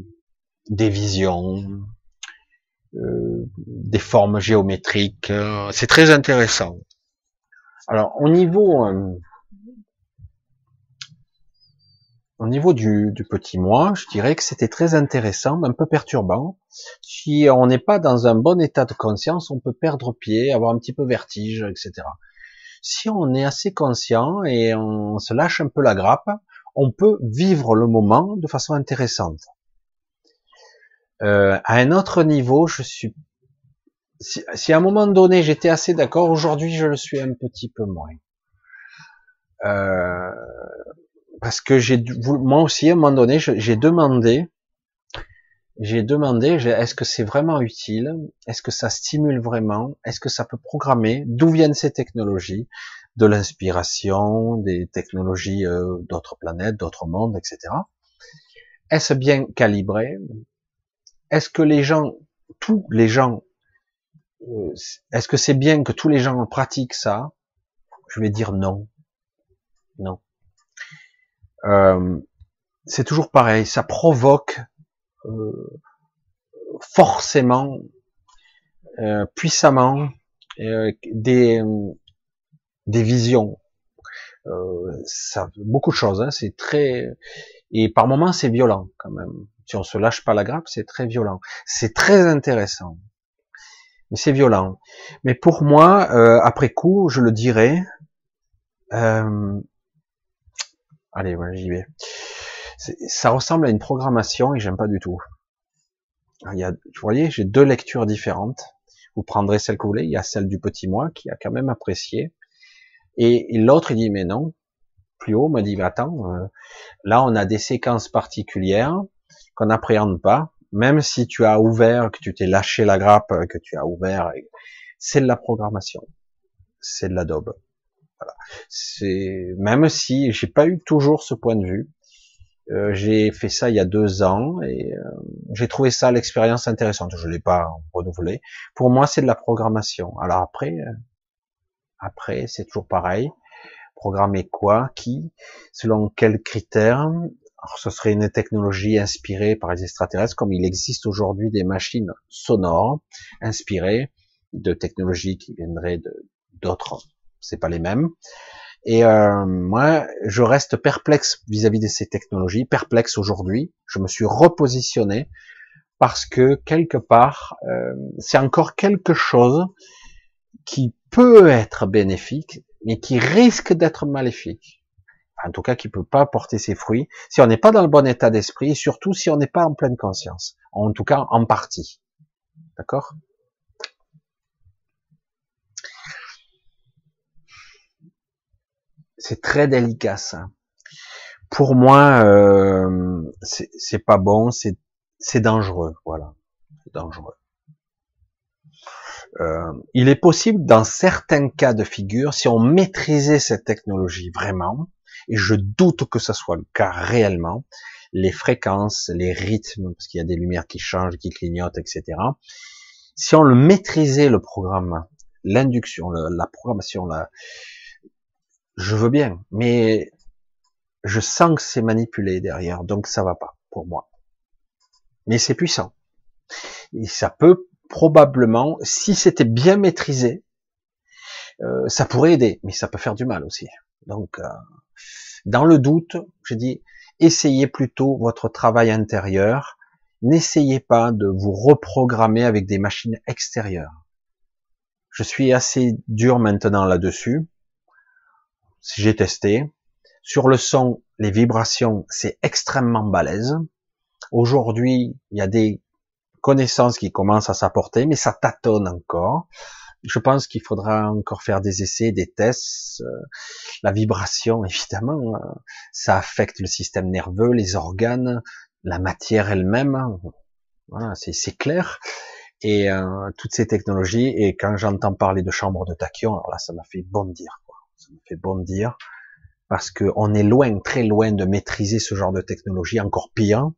des visions, euh, des formes géométriques. Euh, c'est très intéressant. Alors au niveau au niveau du, du, petit moi, je dirais que c'était très intéressant, un peu perturbant. Si on n'est pas dans un bon état de conscience, on peut perdre pied, avoir un petit peu vertige, etc. Si on est assez conscient et on se lâche un peu la grappe, on peut vivre le moment de façon intéressante. Euh, à un autre niveau, je suis si, à un moment donné j'étais assez d'accord, aujourd'hui je le suis un petit peu moins. Euh, parce que j'ai moi aussi à un moment donné j'ai demandé j'ai demandé est-ce que c'est vraiment utile? Est-ce que ça stimule vraiment? Est-ce que ça peut programmer? D'où viennent ces technologies? De l'inspiration des technologies euh, d'autres planètes d'autres mondes etc est-ce bien calibré? Est-ce que les gens tous les gens euh, est-ce que c'est bien que tous les gens pratiquent ça? Je vais dire non non euh, c'est toujours pareil, ça provoque euh, forcément, puissamment des, des visions. ça, beaucoup de choses, hein, c'est très et par moments c'est violent quand même. Si on se lâche pas la grappe, c'est très violent. C'est très intéressant, mais c'est violent. Mais pour moi, après coup, je le dirais, euh, Allez, voilà, j'y vais. Ça ressemble à une programmation et j'aime pas du tout. Il y a, vous voyez, j'ai deux lectures différentes. Vous prendrez celle que vous voulez. Il y a celle du petit moi qui a quand même apprécié. Et, l'autre, il dit, mais non. Plus haut, me dit, attends, euh, là, on a des séquences particulières qu'on n'appréhende pas. Même si tu as ouvert, que tu t'es lâché la grappe, que tu as ouvert, c'est de la programmation. C'est de l'adobe. Voilà. C'est même si j'ai pas eu toujours ce point de vue. Euh, j'ai fait ça il y a deux ans et euh, j'ai trouvé ça l'expérience intéressante. Je l'ai pas renouvelé. Pour moi, c'est de la programmation. Alors après, euh, après c'est toujours pareil. Programmer quoi, qui, selon quels critères Alors, ce serait une technologie inspirée par les extraterrestres, comme il existe aujourd'hui des machines sonores inspirées de technologies qui viendraient d'autres c'est pas les mêmes. Et euh, moi, je reste perplexe vis-à-vis de ces technologies, perplexe aujourd'hui. Je me suis repositionné parce que quelque part, euh, c'est encore quelque chose qui peut être bénéfique, mais qui risque d'être maléfique. En tout cas, qui peut pas porter ses fruits si on n'est pas dans le bon état d'esprit, surtout si on n'est pas en pleine conscience. En tout cas, en partie. D'accord? C'est très délicat ça. Pour moi, euh, c'est pas bon, c'est dangereux, voilà, dangereux. Euh, il est possible dans certains cas de figure, si on maîtrisait cette technologie vraiment, et je doute que ce soit le cas réellement, les fréquences, les rythmes, parce qu'il y a des lumières qui changent, qui clignotent, etc. Si on le maîtrisait le programme, l'induction, la programmation, je veux bien, mais je sens que c'est manipulé derrière, donc ça va pas pour moi. Mais c'est puissant. Et ça peut probablement, si c'était bien maîtrisé, euh, ça pourrait aider, mais ça peut faire du mal aussi. Donc, euh, dans le doute, je dis, essayez plutôt votre travail intérieur. N'essayez pas de vous reprogrammer avec des machines extérieures. Je suis assez dur maintenant là-dessus j'ai testé. Sur le son, les vibrations, c'est extrêmement balèze. Aujourd'hui, il y a des connaissances qui commencent à s'apporter, mais ça tâtonne encore. Je pense qu'il faudra encore faire des essais, des tests. Euh, la vibration, évidemment, euh, ça affecte le système nerveux, les organes, la matière elle-même. Voilà, c'est clair. Et euh, toutes ces technologies. Et quand j'entends parler de chambre de tachyon, alors là, ça m'a fait bondir ça me fait bondir parce que on est loin, très loin de maîtriser ce genre de technologie. Encore pire,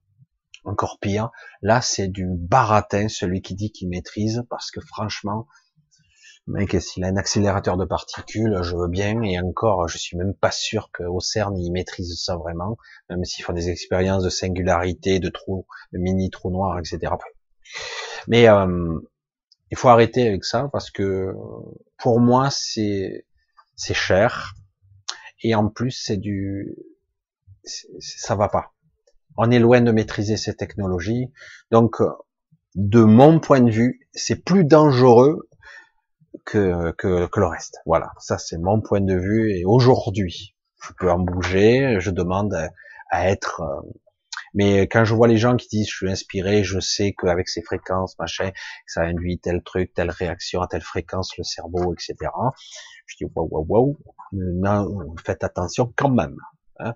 encore pire. Là, c'est du baratin, celui qui dit qu'il maîtrise, parce que franchement, Mec, s'il a un accélérateur de particules, je veux bien, et encore, je suis même pas sûr qu'au CERN, il maîtrise ça vraiment, même s'ils font des expériences de singularité, de trous, de mini trous noirs, etc. Mais euh, il faut arrêter avec ça, parce que pour moi, c'est c'est cher, et en plus, c'est du... ça va pas. On est loin de maîtriser ces technologies, donc de mon point de vue, c'est plus dangereux que, le reste. Voilà, ça c'est mon point de vue. Et aujourd'hui, je peux en bouger. Je demande à, être. Euh, mais quand je vois les gens qui disent je suis inspiré, je sais qu'avec ces fréquences, machin, ça induit tel truc, telle réaction à telle fréquence, le cerveau, etc. Je dis waouh waouh waouh, faites attention quand même. Hein.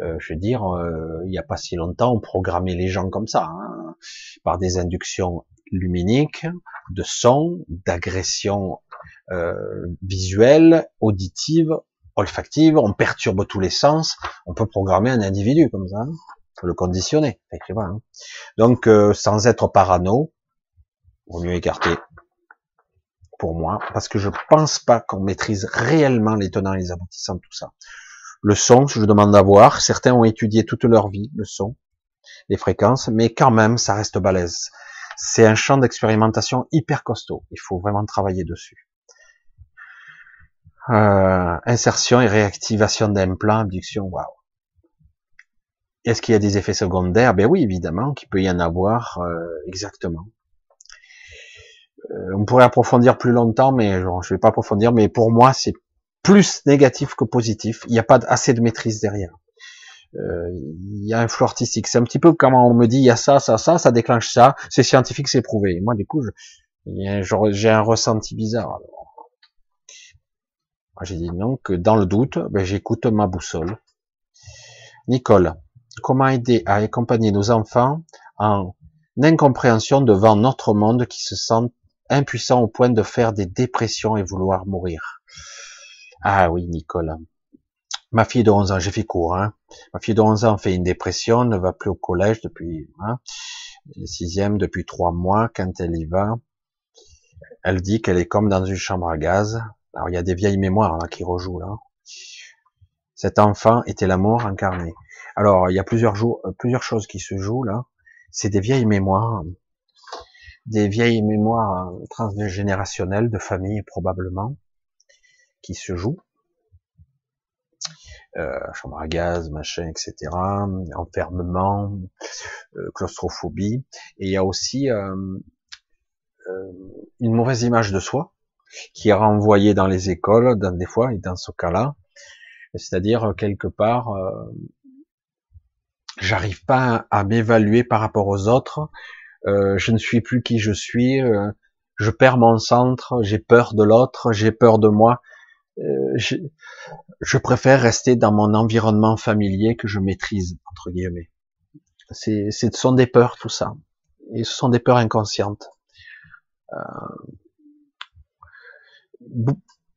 Euh, je veux dire, euh, il n'y a pas si longtemps, on programmait les gens comme ça, hein, par des inductions luminiques, de son, d'agression euh, visuelle, auditive, olfactive, on perturbe tous les sens, on peut programmer un individu comme ça, hein, le conditionner, hein. Donc, euh, sans être parano, vaut mieux écarter, pour moi, parce que je pense pas qu'on maîtrise réellement les tenants et les aboutissants de tout ça. Le son, je demande d'avoir, certains ont étudié toute leur vie le son, les fréquences, mais quand même, ça reste balèze. C'est un champ d'expérimentation hyper costaud. Il faut vraiment travailler dessus. Euh, insertion et réactivation d'implants, abduction, waouh. Est-ce qu'il y a des effets secondaires? Ben oui, évidemment, qu'il peut y en avoir, euh, exactement. Euh, on pourrait approfondir plus longtemps, mais je ne vais pas approfondir, mais pour moi, c'est plus négatif que positif. Il n'y a pas assez de maîtrise derrière. Euh, il y a un flou artistique. C'est un petit peu comme on me dit, il y a ça, ça, ça, ça déclenche ça, c'est scientifique, c'est prouvé. moi, du coup, j'ai un ressenti bizarre. J'ai dit non, que dans le doute, ben, j'écoute ma boussole. Nicole, comment aider à accompagner nos enfants en incompréhension devant notre monde qui se sent impuissant au point de faire des dépressions et vouloir mourir? Ah oui, Nicole. Ma fille de 11 ans, j'ai fait court, hein. Ma fille de 11 ans fait une dépression, ne va plus au collège depuis, hein, sixième depuis trois mois. Quand elle y va, elle dit qu'elle est comme dans une chambre à gaz. Alors il y a des vieilles mémoires là qui rejouent là. Cet enfant était l'amour incarné. Alors il y a plusieurs euh, plusieurs choses qui se jouent là. C'est des vieilles mémoires, des vieilles mémoires transgénérationnelles de famille probablement qui se jouent euh, chambre à gaz, machin, etc., enfermement, euh, claustrophobie, et il y a aussi euh, euh, une mauvaise image de soi qui est renvoyée dans les écoles, dans des fois, et dans ce cas-là, c'est-à-dire quelque part, j'arrive pas à m'évaluer par rapport aux autres, je ne suis plus qui je suis, je perds mon centre, j'ai peur de l'autre, j'ai peur de moi, euh, je, je, préfère rester dans mon environnement familier que je maîtrise entre guillemets. C'est, ce sont des peurs tout ça, et ce sont des peurs inconscientes. Euh,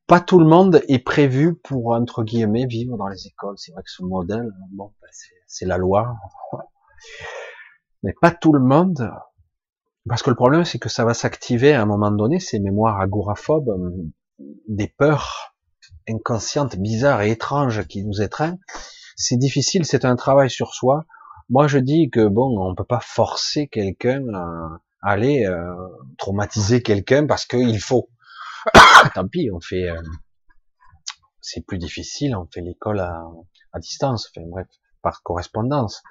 pas tout le monde est prévu pour entre guillemets vivre dans les écoles. C'est vrai que ce modèle, bon, ben, c'est la loi, mais pas tout le monde. Parce que le problème, c'est que ça va s'activer à un moment donné, ces mémoires agoraphobes, des peurs inconsciente, bizarre et étrange qui nous étreint, c'est difficile, c'est un travail sur soi. Moi, je dis que bon, on peut pas forcer quelqu'un à aller euh, traumatiser quelqu'un parce qu'il faut. Tant pis, on fait. Euh, c'est plus difficile, on fait l'école à, à, distance, enfin, bref, par correspondance.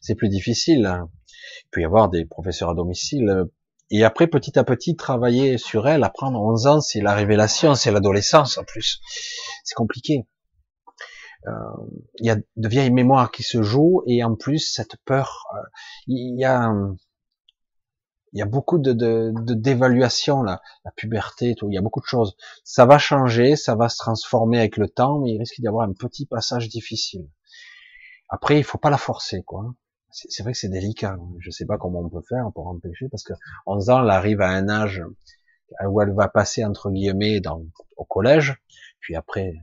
C'est plus difficile. Il peut y avoir des professeurs à domicile et après, petit à petit, travailler sur elle, apprendre 11 ans, c'est la révélation, c'est l'adolescence en plus. C'est compliqué. Euh, il y a de vieilles mémoires qui se jouent et en plus cette peur. Euh, il y a il y a beaucoup de d'évaluation là, la puberté, tout. Il y a beaucoup de choses. Ça va changer, ça va se transformer avec le temps, mais il risque d'y avoir un petit passage difficile. Après, il faut pas la forcer, quoi c'est vrai que c'est délicat. Je sais pas comment on peut faire pour empêcher, parce que 11 ans, elle arrive à un âge où elle va passer entre guillemets dans, au collège, puis après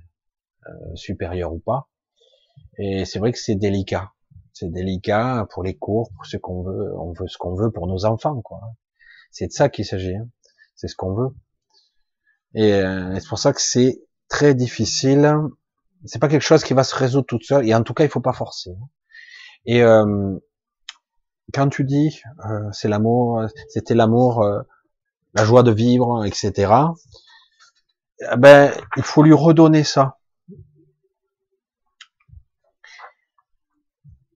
euh, supérieur ou pas. Et c'est vrai que c'est délicat. C'est délicat pour les cours, pour ce qu'on veut. On veut ce qu'on veut pour nos enfants, quoi. C'est de ça qu'il s'agit. Hein. C'est ce qu'on veut. Et euh, c'est pour ça que c'est très difficile. C'est pas quelque chose qui va se résoudre toute seule. Et en tout cas, il faut pas forcer. Et euh, quand tu dis euh, c'est l'amour, c'était l'amour, euh, la joie de vivre, etc. Eh ben, il faut lui redonner ça.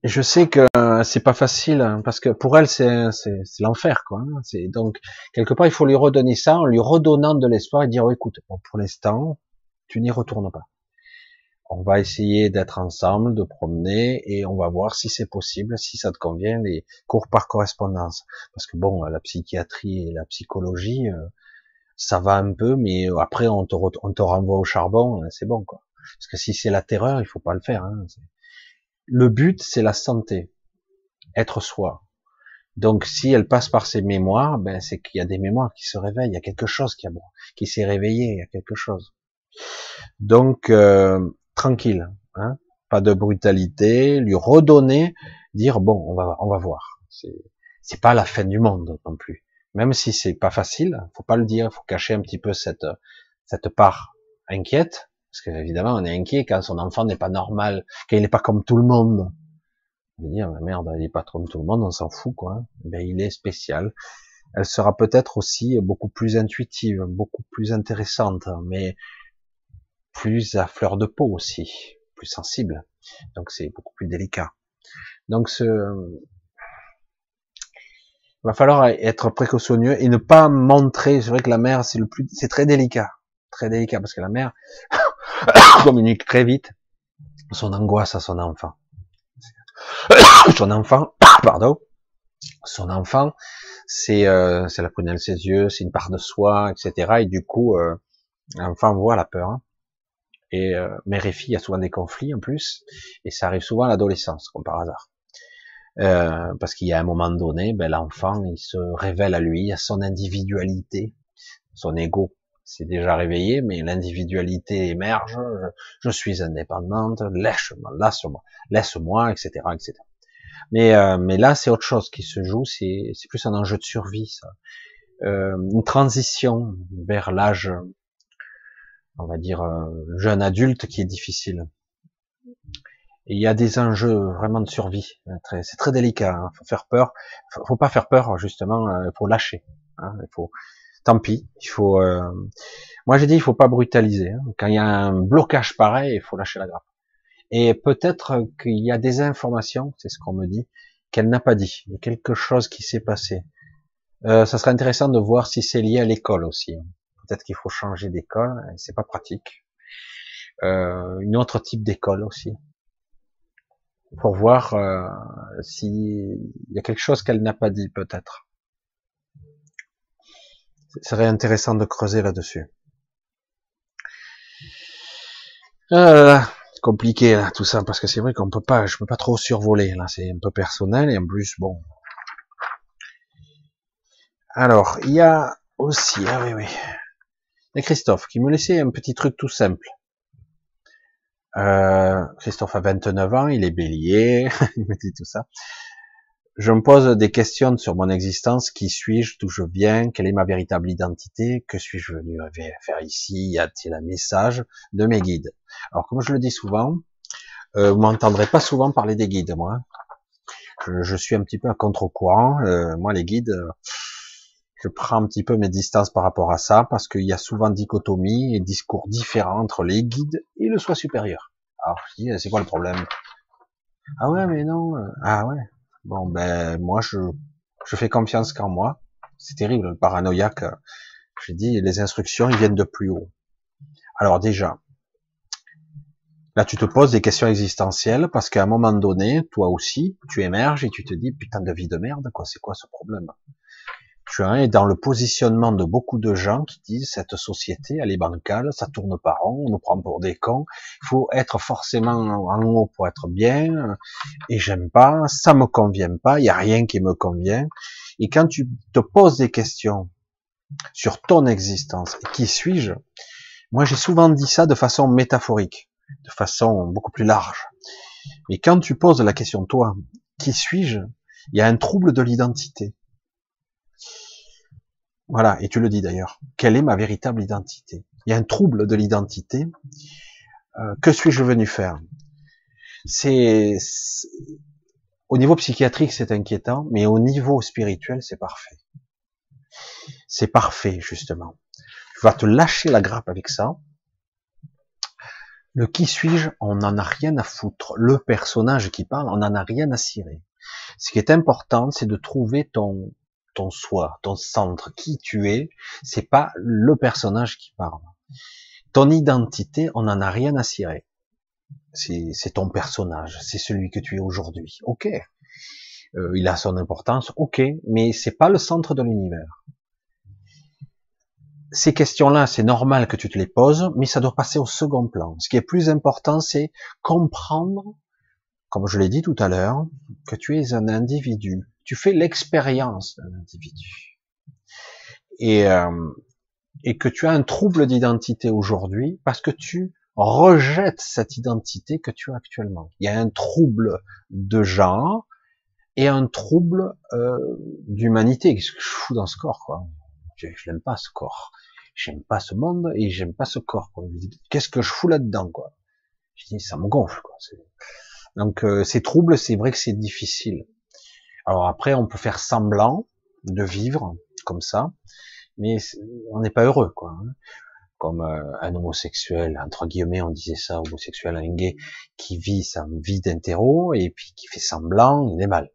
Et je sais que c'est pas facile hein, parce que pour elle c'est l'enfer quoi. Hein. C'est donc quelque part il faut lui redonner ça en lui redonnant de l'espoir et dire écoute pour l'instant tu n'y retournes pas. On va essayer d'être ensemble, de promener et on va voir si c'est possible, si ça te convient les cours par correspondance. Parce que bon la psychiatrie et la psychologie euh, ça va un peu mais après on te on te renvoie au charbon c'est bon quoi. Parce que si c'est la terreur il faut pas le faire. Hein le but, c'est la santé, être soi. Donc, si elle passe par ses mémoires, ben, c'est qu'il y a des mémoires qui se réveillent, il y a quelque chose qui, qui s'est réveillé, il y a quelque chose. Donc, euh, tranquille, hein, pas de brutalité, lui redonner, dire bon, on va, on va voir. C'est, pas la fin du monde non plus. Même si c'est pas facile, faut pas le dire, faut cacher un petit peu cette, cette part inquiète, parce qu'évidemment, on est inquiet quand son enfant n'est pas normal, qu'il n'est pas comme tout le monde. Je veux dire, merde, il n'est pas comme tout le monde, on s'en fout, quoi. Ben, il est spécial. Elle sera peut-être aussi beaucoup plus intuitive, beaucoup plus intéressante, mais plus à fleur de peau aussi, plus sensible. Donc c'est beaucoup plus délicat. Donc il va falloir être précautionneux et ne pas montrer. C'est vrai que la mère, c'est le plus, c'est très délicat, très délicat parce que la mère, communique très vite son angoisse à son enfant. son enfant, pardon, son enfant, c'est euh, c'est la prunelle de ses yeux, c'est une part de soi, etc. Et du coup, euh, l'enfant voit la peur. Hein. Et euh, mère et fille, il y a souvent des conflits en plus, et ça arrive souvent à l'adolescence, comme par hasard. Euh, parce qu'il y a un moment donné, ben, l'enfant, il se révèle à lui, à son individualité, son ego c'est déjà réveillé, mais l'individualité émerge, je, suis indépendante, laisse-moi, laisse-moi, laisse-moi, etc., etc. Mais, euh, mais là, c'est autre chose qui se joue, c'est, c'est plus un enjeu de survie, ça. Euh, une transition vers l'âge, on va dire, euh, jeune adulte qui est difficile. Il y a des enjeux vraiment de survie. c'est très délicat. Hein. Faut faire peur. Faut, faut pas faire peur justement. Il faut lâcher. Hein. Il faut, tant pis. Il faut. Euh... Moi, j'ai dit, il faut pas brutaliser. Hein. Quand il y a un blocage pareil, il faut lâcher la grappe. Et peut-être qu'il y a des informations, c'est ce qu'on me dit, qu'elle n'a pas dit. Il y a quelque chose qui s'est passé. Euh, ça serait intéressant de voir si c'est lié à l'école aussi. Peut-être qu'il faut changer d'école. C'est pas pratique. Euh, une autre type d'école aussi pour voir euh, s'il y a quelque chose qu'elle n'a pas dit peut-être. Ce serait intéressant de creuser là-dessus. Ah compliqué là, tout ça, parce que c'est vrai qu'on peut pas, je peux pas trop survoler, là, c'est un peu personnel, et en plus, bon. Alors, il y a aussi, ah oui, oui. A Christophe qui me laissait un petit truc tout simple. Euh, Christophe a 29 ans, il est bélier, il me dit tout ça je me pose des questions sur mon existence. Qui suis-je? D'où je viens? Quelle est ma véritable identité? Que suis-je venu faire ici? Y a-t-il un message de mes guides? Alors, comme je le dis souvent, euh, vous m'entendrez pas souvent parler des guides, moi. Je, suis un petit peu à contre-courant. Euh, moi, les guides, je prends un petit peu mes distances par rapport à ça, parce qu'il y a souvent dichotomie et discours différents entre les guides et le soi supérieur. Alors, je dis, c'est quoi le problème? Ah ouais, mais non. Euh, ah ouais. Bon, ben moi, je, je fais confiance qu'en moi. C'est terrible, le paranoïaque. J'ai dit, les instructions, ils viennent de plus haut. Alors déjà, là, tu te poses des questions existentielles parce qu'à un moment donné, toi aussi, tu émerges et tu te dis, putain de vie de merde, quoi, c'est quoi ce problème? Tu es dans le positionnement de beaucoup de gens qui disent cette société, elle est bancale, ça tourne pas rond, on nous prend pour des cons, il faut être forcément en haut pour être bien, et j'aime pas, ça me convient pas, il y a rien qui me convient. Et quand tu te poses des questions sur ton existence, qui suis-je Moi, j'ai souvent dit ça de façon métaphorique, de façon beaucoup plus large. Mais quand tu poses la question, toi, qui suis-je Il y a un trouble de l'identité voilà, et tu le dis d'ailleurs. Quelle est ma véritable identité? Il y a un trouble de l'identité. Euh, que suis-je venu faire? C'est au niveau psychiatrique, c'est inquiétant, mais au niveau spirituel, c'est parfait. C'est parfait, justement. Tu vas te lâcher la grappe avec ça. Le qui suis-je, on n'en a rien à foutre. Le personnage qui parle, on n'en a rien à cirer. Ce qui est important, c'est de trouver ton, ton soi, ton centre, qui tu es. C'est pas le personnage qui parle. Ton identité, on n'en a rien à cirer. C'est ton personnage, c'est celui que tu es aujourd'hui. Ok, euh, il a son importance. Ok, mais c'est pas le centre de l'univers. Ces questions-là, c'est normal que tu te les poses, mais ça doit passer au second plan. Ce qui est plus important, c'est comprendre, comme je l'ai dit tout à l'heure, que tu es un individu. Tu fais l'expérience d'un individu. Et, euh, et que tu as un trouble d'identité aujourd'hui parce que tu rejettes cette identité que tu as actuellement. Il y a un trouble de genre et un trouble euh, d'humanité. Qu'est-ce que je fous dans ce corps quoi? Je, n'aime pas ce corps. J'aime pas ce monde et j'aime pas ce corps. Qu'est-ce que je fous là-dedans quoi? Je dis ça me gonfle quoi. Donc euh, ces troubles, c'est vrai que c'est difficile. Alors après, on peut faire semblant de vivre comme ça, mais on n'est pas heureux, quoi. Hein. Comme euh, un homosexuel, entre guillemets, on disait ça, homosexuel, un gay, qui vit sa vie d'interro et puis qui fait semblant, il est mal.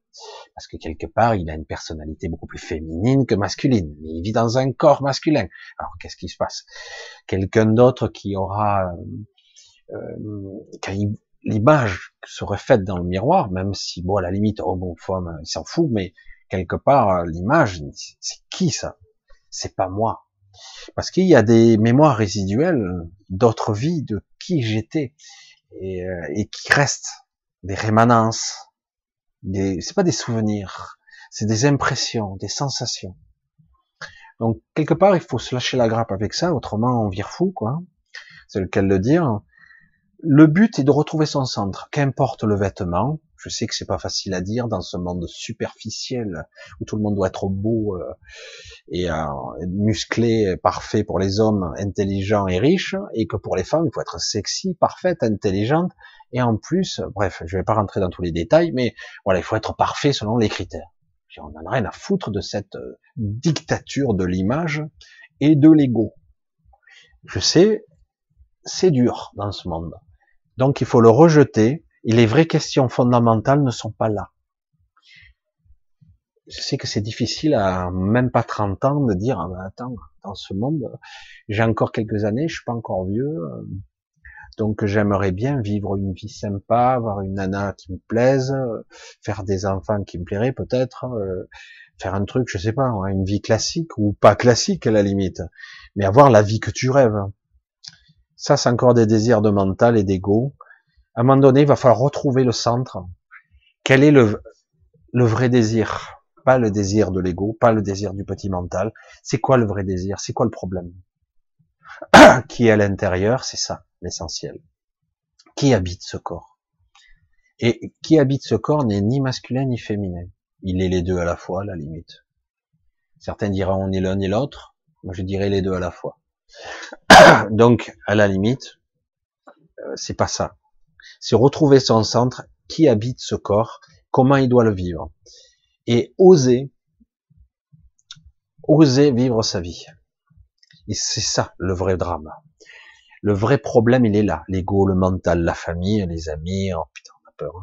Parce que quelque part, il a une personnalité beaucoup plus féminine que masculine. Il vit dans un corps masculin. Alors, qu'est-ce qui se passe? Quelqu'un d'autre qui aura, euh, euh quand l'image serait faite dans le miroir, même si, bon, à la limite, homme ou femme, il s'en fout, mais quelque part, l'image, c'est qui ça? C'est pas moi. Parce qu'il y a des mémoires résiduelles d'autres vies, de qui j'étais, et, euh, qui restent, des rémanences. Des, c'est pas des souvenirs, c'est des impressions, des sensations. Donc quelque part, il faut se lâcher la grappe avec ça, autrement on vire fou, quoi. C'est le cas de le dire. Le but est de retrouver son centre, qu'importe le vêtement, je sais que c'est pas facile à dire dans ce monde superficiel où tout le monde doit être beau euh, et euh, musclé, parfait pour les hommes, intelligent et riche, et que pour les femmes, il faut être sexy, parfaite, intelligente, et en plus, bref, je vais pas rentrer dans tous les détails, mais voilà, il faut être parfait selon les critères. On n'en a rien à foutre de cette euh, dictature de l'image et de l'ego. Je sais, c'est dur dans ce monde. Donc il faut le rejeter, et les vraies questions fondamentales ne sont pas là. Je sais que c'est difficile à même pas 30 ans de dire, ah ben attends, dans ce monde, j'ai encore quelques années, je suis pas encore vieux, donc j'aimerais bien vivre une vie sympa, avoir une nana qui me plaise, faire des enfants qui me plairaient peut-être, euh, faire un truc, je sais pas, une vie classique ou pas classique à la limite, mais avoir la vie que tu rêves. Ça, c'est encore des désirs de mental et d'ego à un moment donné, il va falloir retrouver le centre. Quel est le, vrai désir? Pas le désir de l'ego, pas le désir du petit mental. C'est quoi le vrai désir? C'est quoi le problème? Qui est à l'intérieur? C'est ça, l'essentiel. Qui habite ce corps? Et qui habite ce corps n'est ni masculin ni féminin. Il est les deux à la fois, à la limite. Certains diront ni l'un ni l'autre. Moi, je dirais les deux à la fois. Donc, à la limite, euh, c'est pas ça c'est retrouver son centre, qui habite ce corps, comment il doit le vivre, et oser, oser vivre sa vie. Et c'est ça le vrai drame. Le vrai problème, il est là. L'ego, le mental, la famille, les amis. Oh putain, on a peur.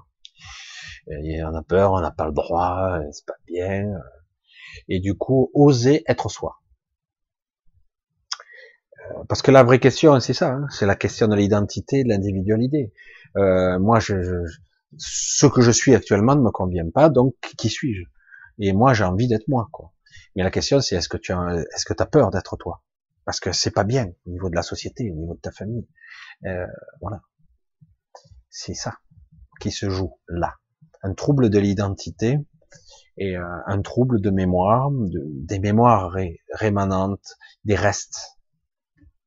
Hein. on a peur, on n'a pas le droit, c'est pas bien. Et du coup, oser être soi. Euh, parce que la vraie question, c'est ça, hein, c'est la question de l'identité, de l'individualité. Euh, moi, je, ce que je suis actuellement ne me convient pas, donc qui suis-je? Et moi, j'ai envie d'être moi, quoi. Mais la question, c'est est-ce que tu as, est-ce que as peur d'être toi? Parce que c'est pas bien au niveau de la société, au niveau de ta famille. Euh, voilà, c'est ça qui se joue là. Un trouble de l'identité et euh, un trouble de mémoire, de, des mémoires rémanentes, des restes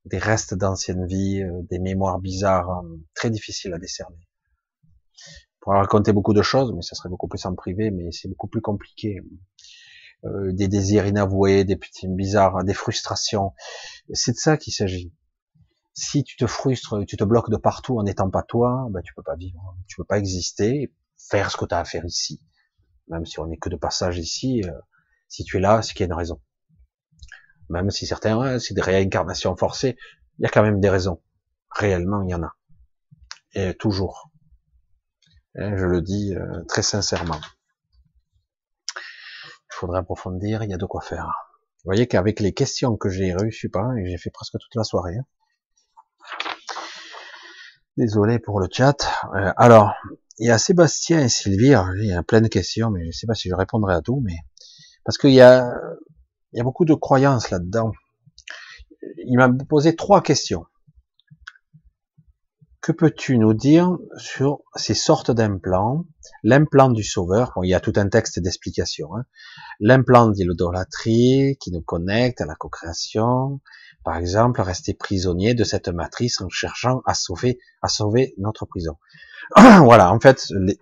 des restes d'anciennes vies, euh, des mémoires bizarres, euh, très difficiles à décerner. Pour raconter beaucoup de choses, mais ça serait beaucoup plus en privé, mais c'est beaucoup plus compliqué. Euh, des désirs inavoués, des petits bizarres, des frustrations. C'est de ça qu'il s'agit. Si tu te frustres, tu te bloques de partout en n'étant pas toi, ben tu peux pas vivre, tu peux pas exister, faire ce que tu as à faire ici. Même si on n'est que de passage ici, si tu es là, c'est qu'il y a une raison. Même si certains, c'est des réincarnations forcées, il y a quand même des raisons. Réellement, il y en a. Et toujours. Et je le dis euh, très sincèrement. Il faudrait approfondir, il y a de quoi faire. Vous voyez qu'avec les questions que j'ai reçues, pas, et j'ai fait presque toute la soirée. Hein. Désolé pour le chat. Euh, alors, il y a Sébastien et Sylvie, il y a plein de questions, mais je sais pas si je répondrai à tout, mais parce qu'il y a, il y a beaucoup de croyances là-dedans. Il m'a posé trois questions. Que peux-tu nous dire sur ces sortes d'implants? L'implant du sauveur, bon, il y a tout un texte d'explication. Hein. L'implant d'idolâtrie qui nous connecte à la co-création. Par exemple, rester prisonnier de cette matrice en cherchant à sauver, à sauver notre prison. voilà, en fait, les...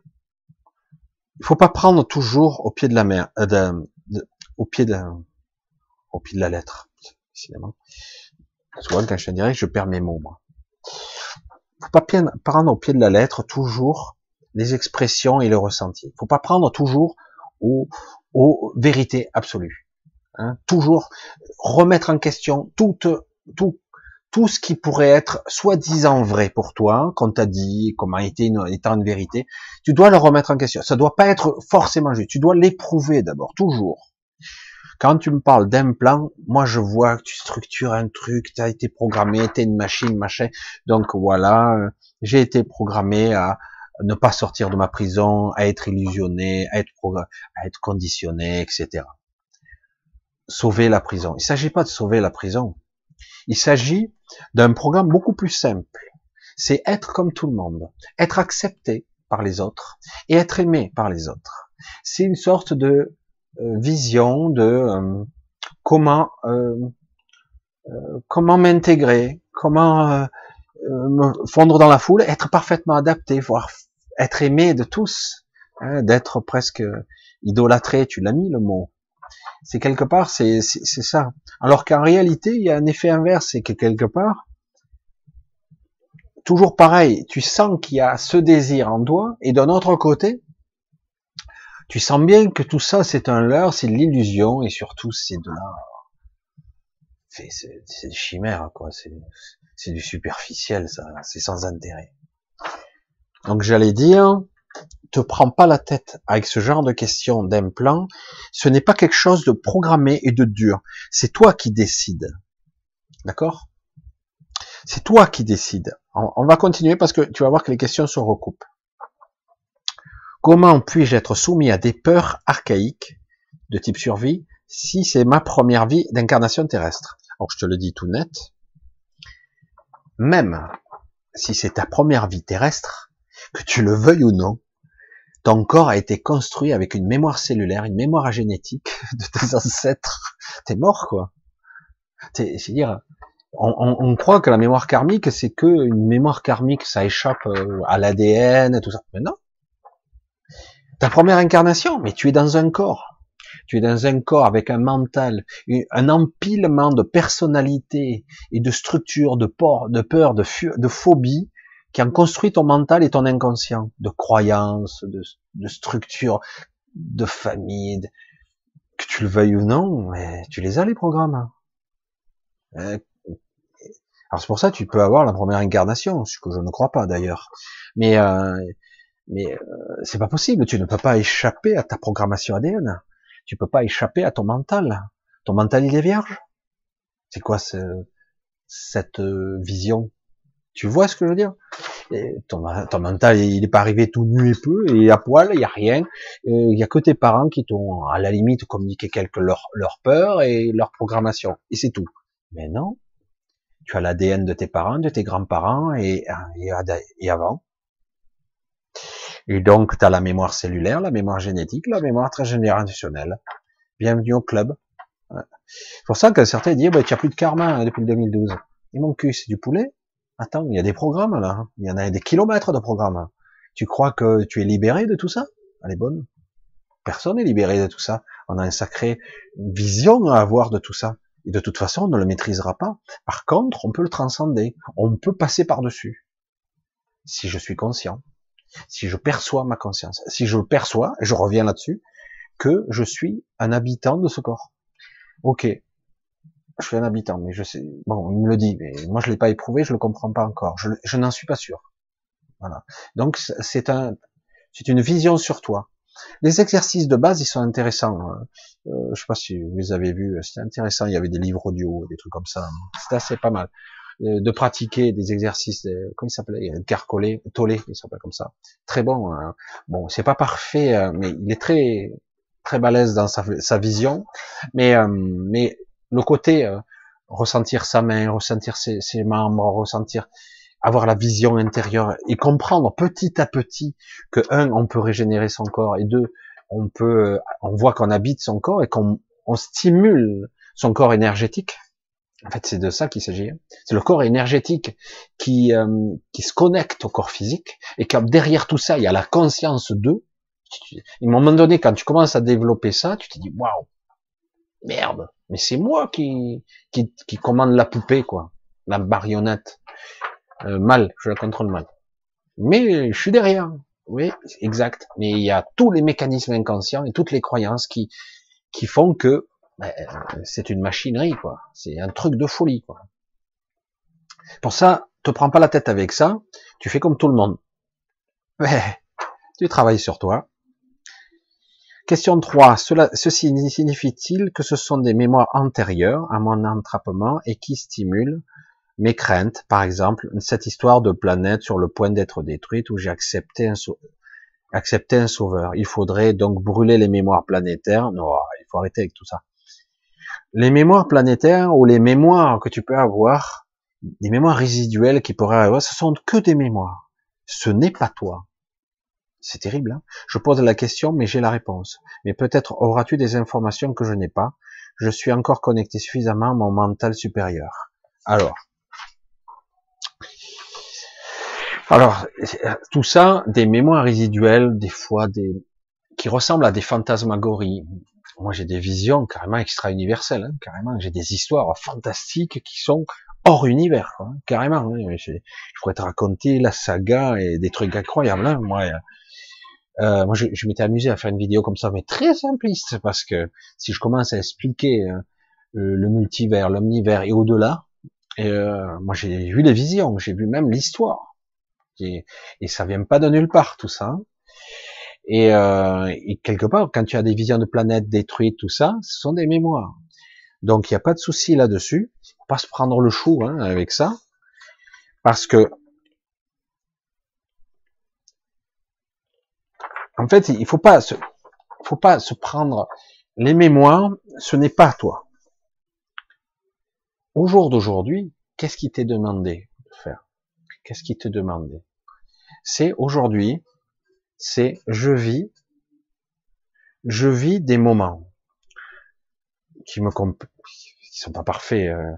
il faut pas prendre toujours au pied de la mer, euh, au pied de, au pied de la lettre, décidément. Souvent, quand je suis direct, je perds mes mots, moi faut pas prendre au pied de la lettre toujours les expressions et le ressenti. Faut pas prendre toujours aux, aux vérités absolues. Hein. Toujours remettre en question tout, tout, tout ce qui pourrait être soi-disant vrai pour toi, qu'on t'a dit, comment été une, étant une vérité. Tu dois le remettre en question. Ça doit pas être forcément juste. Tu dois l'éprouver d'abord, toujours. Quand tu me parles d'implant, moi je vois que tu structures un truc, tu as été programmé, tu es une machine, machin. Donc voilà, euh, j'ai été programmé à ne pas sortir de ma prison, à être illusionné, à être, à être conditionné, etc. Sauver la prison. Il ne s'agit pas de sauver la prison. Il s'agit d'un programme beaucoup plus simple. C'est être comme tout le monde, être accepté par les autres et être aimé par les autres. C'est une sorte de vision de euh, comment euh, comment m'intégrer, comment me fondre dans la foule, être parfaitement adapté, voire être aimé de tous, hein, d'être presque idolâtré. Tu l'as mis le mot. C'est quelque part, c'est ça. Alors qu'en réalité, il y a un effet inverse, c'est que quelque part, toujours pareil, tu sens qu'il y a ce désir en toi, et d'un autre côté, tu sens bien que tout ça, c'est un leurre, c'est de l'illusion, et surtout, c'est de la, c'est des chimères, quoi. C'est du superficiel, ça. C'est sans intérêt. Donc, j'allais dire, te prends pas la tête avec ce genre de questions d'implant. Ce n'est pas quelque chose de programmé et de dur. C'est toi qui décides. D'accord? C'est toi qui décides. On va continuer parce que tu vas voir que les questions se recoupent. Comment puis-je être soumis à des peurs archaïques de type survie si c'est ma première vie d'incarnation terrestre? Alors je te le dis tout net, même si c'est ta première vie terrestre, que tu le veuilles ou non, ton corps a été construit avec une mémoire cellulaire, une mémoire génétique de tes ancêtres. T'es mort, quoi. C'est-à-dire, on, on, croit que la mémoire karmique, c'est que une mémoire karmique, ça échappe euh, à l'ADN, tout ça. Mais non, ta première incarnation, mais tu es dans un corps. Tu es dans un corps avec un mental, un empilement de personnalités et de structures, de peur, de peur, de, de phobie qui ont construit ton mental et ton inconscient, de croyances, de, de structures, de famille, que tu le veuilles ou non, mais tu les as les programmes. Euh, alors c'est pour ça que tu peux avoir la première incarnation, ce que je ne crois pas d'ailleurs. Mais euh, mais euh, c'est pas possible. Tu ne peux pas échapper à ta programmation ADN. Tu peux pas échapper à ton mental. Ton mental il est vierge. C'est quoi ce, cette euh, vision? Tu vois ce que je veux dire? Ton, ton, mental il est pas arrivé tout nu et peu et à poil, il y a rien. Il y a que tes parents qui t'ont à la limite communiqué quelques leur, leur peur et leur programmation et c'est tout. Mais non, tu as l'ADN de tes parents, de tes grands-parents et, et, et avant. Et donc, tu as la mémoire cellulaire, la mémoire génétique, la mémoire transgénérationnelle. Bienvenue au club. C'est pour ça que certains disent, bah, tu n'as plus de karma hein, depuis le 2012. Et mon cul, c'est du poulet. Attends, il y a des programmes là. Il y en a des kilomètres de programmes. Tu crois que tu es libéré de tout ça? Elle est bonne. Personne n'est libéré de tout ça. On a une sacrée vision à avoir de tout ça. Et de toute façon, on ne le maîtrisera pas. Par contre, on peut le transcender. On peut passer par-dessus. Si je suis conscient. Si je perçois ma conscience. Si je perçois, je reviens là-dessus, que je suis un habitant de ce corps. Ok. Je suis un habitant, mais je sais, bon, il me le dit, mais moi je l'ai pas éprouvé, je le comprends pas encore. Je, n'en suis pas sûr. Voilà. Donc c'est un, c'est une vision sur toi. Les exercices de base, ils sont intéressants. Hein. Euh, je sais pas si vous les avez vus, c'était intéressant. Il y avait des livres audio, des trucs comme ça. C'était assez pas mal euh, de pratiquer des exercices. De, comment il s'appelait Carcolé, Tolé, il s'appelle comme ça. Très bon. Hein. Bon, c'est pas parfait, euh, mais il est très très balèze dans sa, sa vision. Mais euh, mais le côté ressentir sa main, ressentir ses, ses membres, ressentir avoir la vision intérieure et comprendre petit à petit que un, on peut régénérer son corps et deux, on peut, on voit qu'on habite son corps et qu'on on stimule son corps énergétique. En fait, c'est de ça qu'il s'agit. C'est le corps énergétique qui euh, qui se connecte au corps physique et que derrière tout ça, il y a la conscience d'eux. À un moment donné, quand tu commences à développer ça, tu te dis waouh, merde, mais c'est moi qui, qui qui commande la poupée quoi, la marionnette. Euh, mal, je la contrôle mal. Mais je suis derrière. Oui, exact. Mais il y a tous les mécanismes inconscients et toutes les croyances qui qui font que ben, c'est une machinerie, quoi. C'est un truc de folie, quoi. Pour ça, te prends pas la tête avec ça. Tu fais comme tout le monde. Tu travailles sur toi. Question 3. Cela, ceci signifie-t-il que ce sont des mémoires antérieures à mon entrappement et qui stimulent mes craintes, par exemple, cette histoire de planète sur le point d'être détruite où j'ai accepté un, accepté un sauveur. Il faudrait donc brûler les mémoires planétaires. Non, il faut arrêter avec tout ça. Les mémoires planétaires ou les mémoires que tu peux avoir, des mémoires résiduelles qui pourraient avoir, ce sont que des mémoires. Ce n'est pas toi. C'est terrible. Hein je pose la question, mais j'ai la réponse. Mais peut-être auras-tu des informations que je n'ai pas. Je suis encore connecté suffisamment à mon mental supérieur. Alors, Alors, tout ça, des mémoires résiduelles, des fois des qui ressemblent à des fantasmagories. Moi, j'ai des visions carrément extra-universelles, hein, carrément. J'ai des histoires fantastiques qui sont hors univers, hein, carrément. Hein. Je, pourrais te raconter la saga et des trucs incroyables. Hein. Moi, euh, moi, je, m'étais amusé à faire une vidéo comme ça, mais très simpliste, parce que si je commence à expliquer euh, le multivers, l'omnivers et au-delà, euh, moi j'ai vu des visions, j'ai vu même l'histoire. Et, et ça vient pas de nulle part tout ça. Et, euh, quelque part, quand tu as des visions de planètes détruites, tout ça, ce sont des mémoires. Donc il n'y a pas de souci là-dessus. Faut pas se prendre le chou hein, avec ça, parce que en fait, il faut pas se, faut pas se prendre les mémoires. Ce n'est pas toi. Au jour d'aujourd'hui, qu'est-ce qui t'est demandé de faire? Qu'est-ce qui te demandait? C'est aujourd'hui, c'est je vis, je vis des moments qui me qui sont pas parfaits. Euh.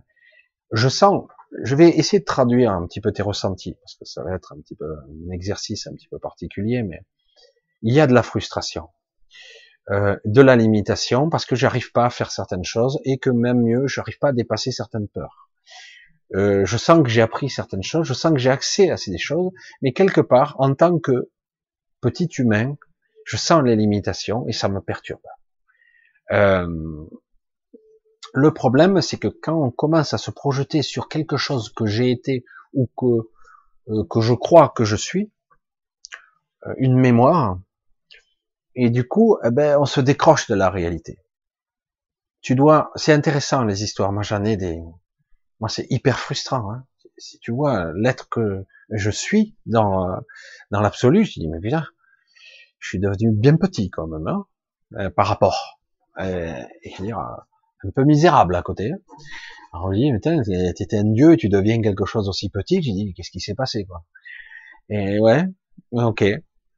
Je sens, je vais essayer de traduire un petit peu tes ressentis parce que ça va être un petit peu un exercice un petit peu particulier, mais il y a de la frustration, euh, de la limitation parce que j'arrive pas à faire certaines choses et que même mieux, j'arrive pas à dépasser certaines peurs. Euh, je sens que j'ai appris certaines choses, je sens que j'ai accès à ces choses, mais quelque part, en tant que petit humain, je sens les limitations et ça me perturbe. Euh, le problème, c'est que quand on commence à se projeter sur quelque chose que j'ai été ou que euh, que je crois que je suis, une mémoire, et du coup, eh ben, on se décroche de la réalité. Tu dois, c'est intéressant les histoires. Moi, j'en ai des, moi, c'est hyper frustrant. Hein. Si tu vois l'être que je suis dans euh, dans l'absolu, je dis mais putain, je suis devenu bien petit quand même hein, euh, par rapport. Euh, et dire un peu misérable à côté. Hein. Alors on dit putain, t'étais un dieu et tu deviens quelque chose aussi petit. J'ai dit qu'est-ce qui s'est passé quoi? Et ouais, ok.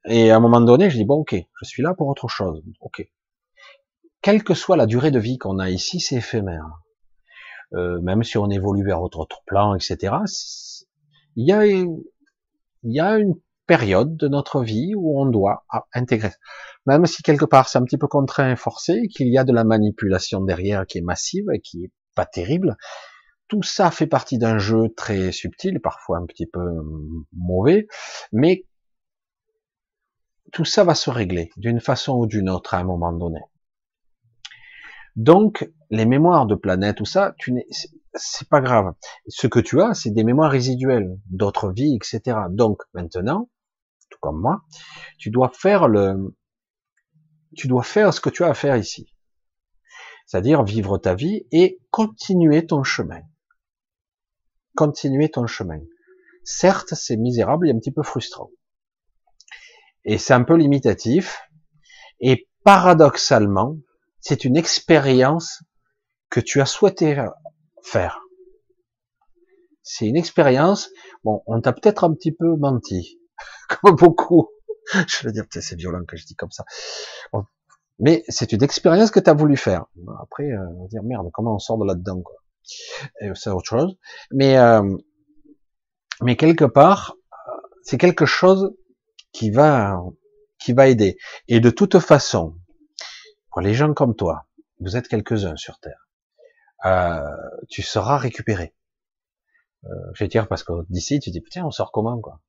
Et à un moment donné, je dis bon ok, je suis là pour autre chose. Ok. Quelle que soit la durée de vie qu'on a ici, c'est éphémère. Euh, même si on évolue vers autre plan, etc. Il y a, il y a une période de notre vie où on doit intégrer. Même si quelque part c'est un petit peu contraint et forcé, qu'il y a de la manipulation derrière qui est massive et qui est pas terrible. Tout ça fait partie d'un jeu très subtil, parfois un petit peu mauvais, mais tout ça va se régler d'une façon ou d'une autre à un moment donné. Donc, les mémoires de planète, tout ça, tu n'es, c'est pas grave. Ce que tu as, c'est des mémoires résiduelles, d'autres vies, etc. Donc, maintenant, tout comme moi, tu dois faire le, tu dois faire ce que tu as à faire ici. C'est-à-dire vivre ta vie et continuer ton chemin. Continuer ton chemin. Certes, c'est misérable et un petit peu frustrant. Et c'est un peu limitatif. Et paradoxalement, c'est une expérience que tu as souhaité faire. C'est une expérience, bon, on t'a peut-être un petit peu menti, comme beaucoup. Je veux dire, c'est violent que je dis comme ça. Mais c'est une expérience que tu as voulu faire. Après, euh, on va dire merde, comment on sort de là-dedans quoi C'est autre chose. Mais euh, mais quelque part, c'est quelque chose qui va qui va aider. Et de toute façon, pour les gens comme toi, vous êtes quelques-uns sur Terre, euh, tu seras récupéré. Euh, je vais dire parce que d'ici, tu dis putain, on sort comment quoi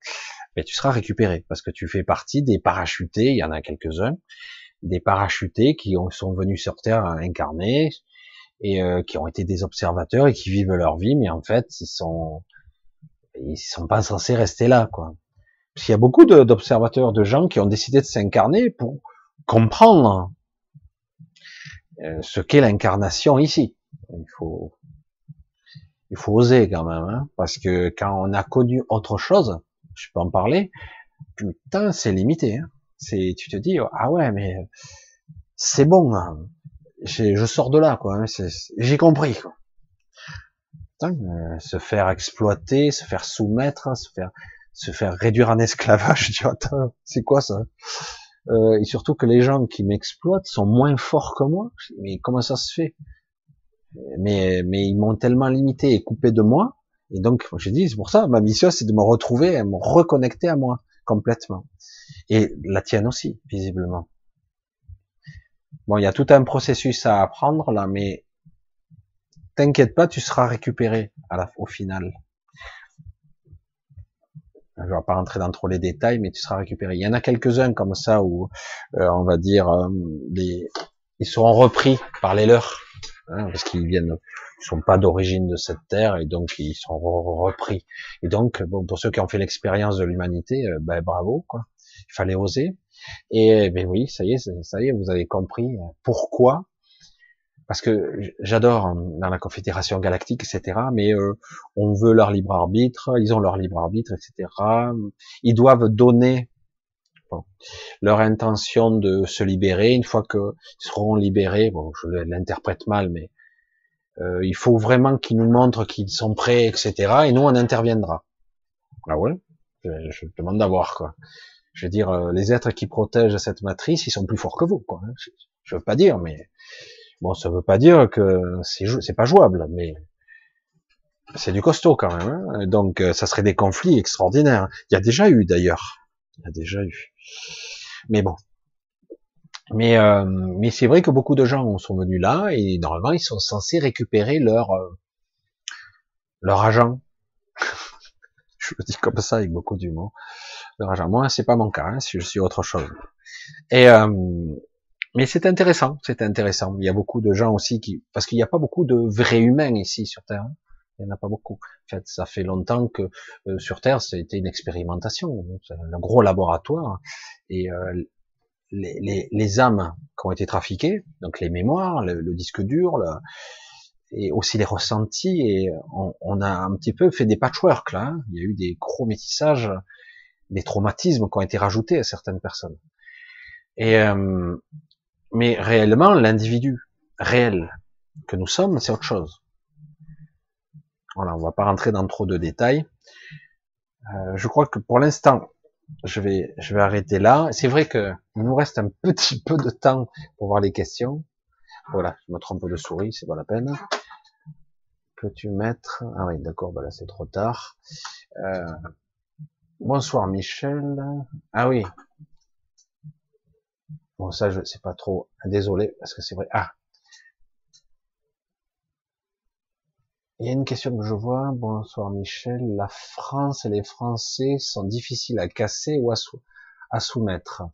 Mais tu seras récupéré parce que tu fais partie des parachutés. Il y en a quelques-uns, des parachutés qui ont, sont venus sur Terre incarnés et euh, qui ont été des observateurs et qui vivent leur vie, mais en fait, ils sont ils sont pas censés rester là, quoi. Parce qu'il y a beaucoup d'observateurs, de, gens qui ont décidé de s'incarner pour comprendre euh, ce qu'est l'incarnation ici. Il faut, il faut oser quand même, hein, parce que quand on a connu autre chose, je peux en parler, putain, c'est limité. Hein. C'est, tu te dis, ah ouais, mais c'est bon, hein. je sors de là, quoi. Hein. J'ai compris. Quoi. Euh, se faire exploiter, se faire soumettre, se faire, se faire réduire en esclavage. Dis, attends, c'est quoi ça euh, Et surtout que les gens qui m'exploitent sont moins forts que moi. Mais comment ça se fait? Mais, mais ils m'ont tellement limité et coupé de moi. Et donc, je dis, c'est pour ça, ma mission, c'est de me retrouver, et me reconnecter à moi complètement. Et la tienne aussi, visiblement. Bon, il y a tout un processus à apprendre là, mais t'inquiète pas, tu seras récupéré au final. Je vais pas rentrer dans trop les détails, mais tu seras récupéré. Il y en a quelques-uns comme ça où, euh, on va dire, euh, ils seront repris par les leurs, hein, parce qu'ils viennent, ils sont pas d'origine de cette terre et donc ils sont repris. Et donc, bon, pour ceux qui ont fait l'expérience de l'humanité, euh, ben bravo, quoi. Il fallait oser. Et ben oui, ça y est, ça y est, vous avez compris pourquoi parce que j'adore hein, dans la Confédération Galactique, etc. Mais euh, on veut leur libre arbitre, ils ont leur libre arbitre, etc. Ils doivent donner leur intention de se libérer. Une fois qu'ils seront libérés, bon, je l'interprète mal, mais euh, il faut vraiment qu'ils nous montrent qu'ils sont prêts, etc. Et nous, on interviendra. Ah ouais? Je, demande d'avoir quoi. Je veux dire, euh, les êtres qui protègent cette matrice, ils sont plus forts que vous. Quoi. Je, je veux pas dire, mais Bon, ça veut pas dire que c'est pas jouable, mais c'est du costaud quand même. Hein. Donc, euh, ça serait des conflits extraordinaires. Il y a déjà eu d'ailleurs. Il y a déjà eu. Mais bon. Mais euh, mais c'est vrai que beaucoup de gens sont venus là et normalement ils sont censés récupérer leur euh, leur agent. je le dis comme ça avec beaucoup d'humour. Leur agent. Moi, c'est pas mon cas. Hein, je suis autre chose. Et mais c'est intéressant, c'est intéressant. Il y a beaucoup de gens aussi qui, parce qu'il n'y a pas beaucoup de vrais humains ici sur Terre. Hein. Il n'y en a pas beaucoup. En fait, ça fait longtemps que euh, sur Terre, c'était une expérimentation, un gros laboratoire. Et euh, les, les, les, âmes qui ont été trafiquées, donc les mémoires, le, disque dur, et aussi les ressentis, et on, on, a un petit peu fait des patchwork là. Hein. Il y a eu des gros métissages, des traumatismes qui ont été rajoutés à certaines personnes. Et euh, mais réellement, l'individu réel que nous sommes, c'est autre chose. Voilà, on va pas rentrer dans trop de détails. Euh, je crois que pour l'instant, je vais, je vais arrêter là. C'est vrai que il nous reste un petit peu de temps pour voir les questions. Voilà, je me trompe de souris, c'est pas la peine. Peux-tu mettre Ah oui, d'accord, bah là c'est trop tard. Euh... Bonsoir Michel. Ah oui, Bon, ça, je sais pas trop. Désolé, parce que c'est vrai. Ah. Il y a une question que je vois. Bonsoir Michel. La France et les Français sont difficiles à casser ou à, soumettre.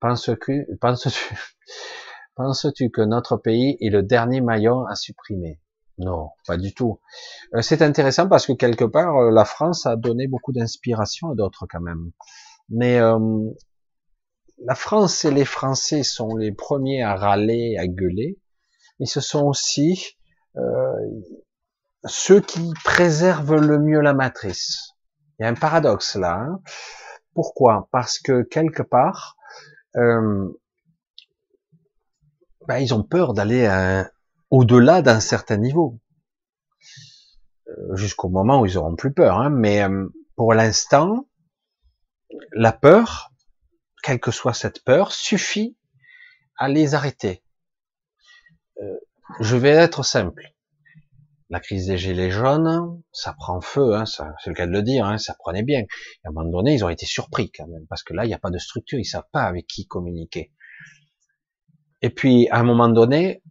Penses-tu penses penses que notre pays est le dernier maillon à supprimer? Non, pas du tout. Euh, c'est intéressant parce que quelque part, euh, la France a donné beaucoup d'inspiration à d'autres quand même. Mais euh, la France et les Français sont les premiers à râler, à gueuler, mais ce sont aussi ceux qui préservent le mieux la matrice. Il y a un paradoxe là. Hein. Pourquoi? Parce que quelque part, euh, ben, ils ont peur d'aller au-delà d'un certain niveau, euh, jusqu'au moment où ils auront plus peur. Hein. Mais euh, pour l'instant, la peur, quelle que soit cette peur, suffit à les arrêter. Euh, je vais être simple la crise des gilets jaunes, ça prend feu, hein, c'est le cas de le dire, hein, ça prenait bien. à un moment donné, ils ont été surpris quand même, parce que là, il n'y a pas de structure, ils savent pas avec qui communiquer. Et puis, à un moment donné,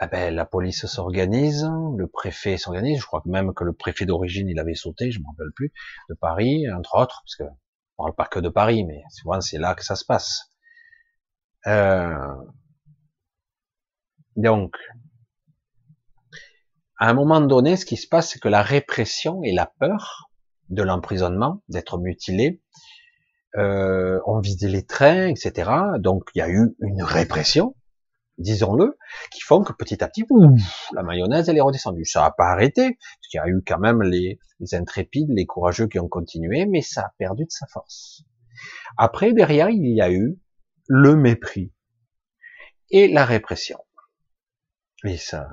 eh ben, la police s'organise, le préfet s'organise, je crois même que le préfet d'origine, il avait sauté, je me rappelle plus, de Paris, entre autres, parce que on parle pas que de Paris, mais souvent c'est là que ça se passe. Euh... Donc, à un moment donné, ce qui se passe, c'est que la répression et la peur de l'emprisonnement, d'être mutilé, euh, ont vidé les trains, etc. Donc il y a eu une répression, disons-le, qui font que petit à petit, la mayonnaise elle est redescendue. Ça n'a pas arrêté, parce qu'il y a eu quand même les, les intrépides, les courageux qui ont continué, mais ça a perdu de sa force. Après, derrière, il y a eu le mépris et la répression. Et ça,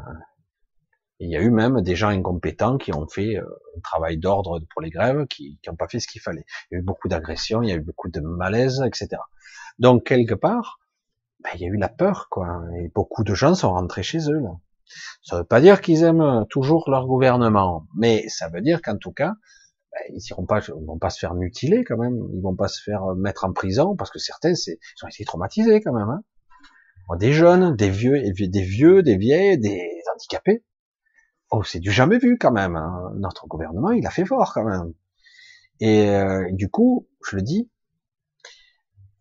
il y a eu même des gens incompétents qui ont fait euh, un travail d'ordre pour les grèves, qui n'ont pas fait ce qu'il fallait. Il y a eu beaucoup d'agressions, il y a eu beaucoup de malaise, etc. Donc quelque part, ben, il y a eu la peur, quoi. Et beaucoup de gens sont rentrés chez eux. Là. Ça ne veut pas dire qu'ils aiment toujours leur gouvernement, mais ça veut dire qu'en tout cas, ben, ils iront pas, vont pas se faire mutiler quand même, ils vont pas se faire mettre en prison parce que certains, c'est, ils ont été traumatisés quand même. Hein. Des jeunes, des vieux, des vieux, des vieilles, des handicapés. Oh, c'est du jamais vu quand même. Hein. Notre gouvernement, il a fait fort quand même. Et euh, du coup, je le dis,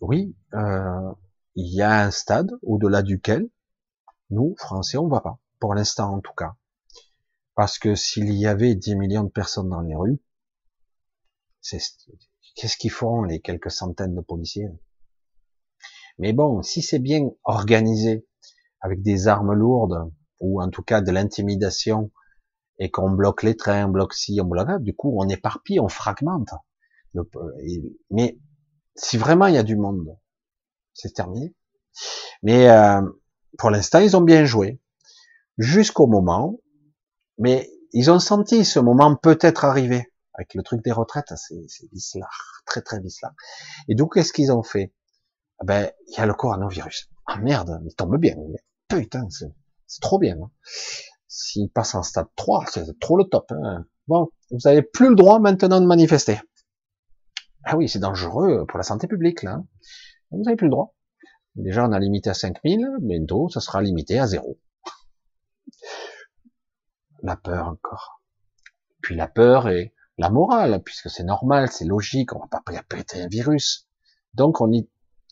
oui, euh, il y a un stade au-delà duquel nous, Français, on ne va pas. Pour l'instant, en tout cas. Parce que s'il y avait 10 millions de personnes dans les rues, qu'est-ce qu'ils feront les quelques centaines de policiers Mais bon, si c'est bien organisé, avec des armes lourdes, ou en tout cas de l'intimidation, et qu'on bloque les trains, on bloque ci, on bloque là, du coup on éparpille, on fragmente. Mais si vraiment il y a du monde, c'est terminé. Mais euh, pour l'instant ils ont bien joué, jusqu'au moment, mais ils ont senti ce moment peut-être arriver avec le truc des retraites, c'est vicelard, très très vicelard. Et donc qu'est-ce qu'ils ont fait? Ah Ben il y a le coronavirus. Ah merde, il tombe bien. Putain, c'est trop bien. Hein. S'il passe en stade 3, c'est trop le top. Hein. Bon, vous avez plus le droit maintenant de manifester. Ah oui, c'est dangereux pour la santé publique, là. Hein. Vous n'avez plus le droit. Déjà, on a limité à 5000, bientôt, ça sera limité à zéro. La peur encore. Puis la peur et la morale, puisque c'est normal, c'est logique, on va pas péter un virus. Donc, on y,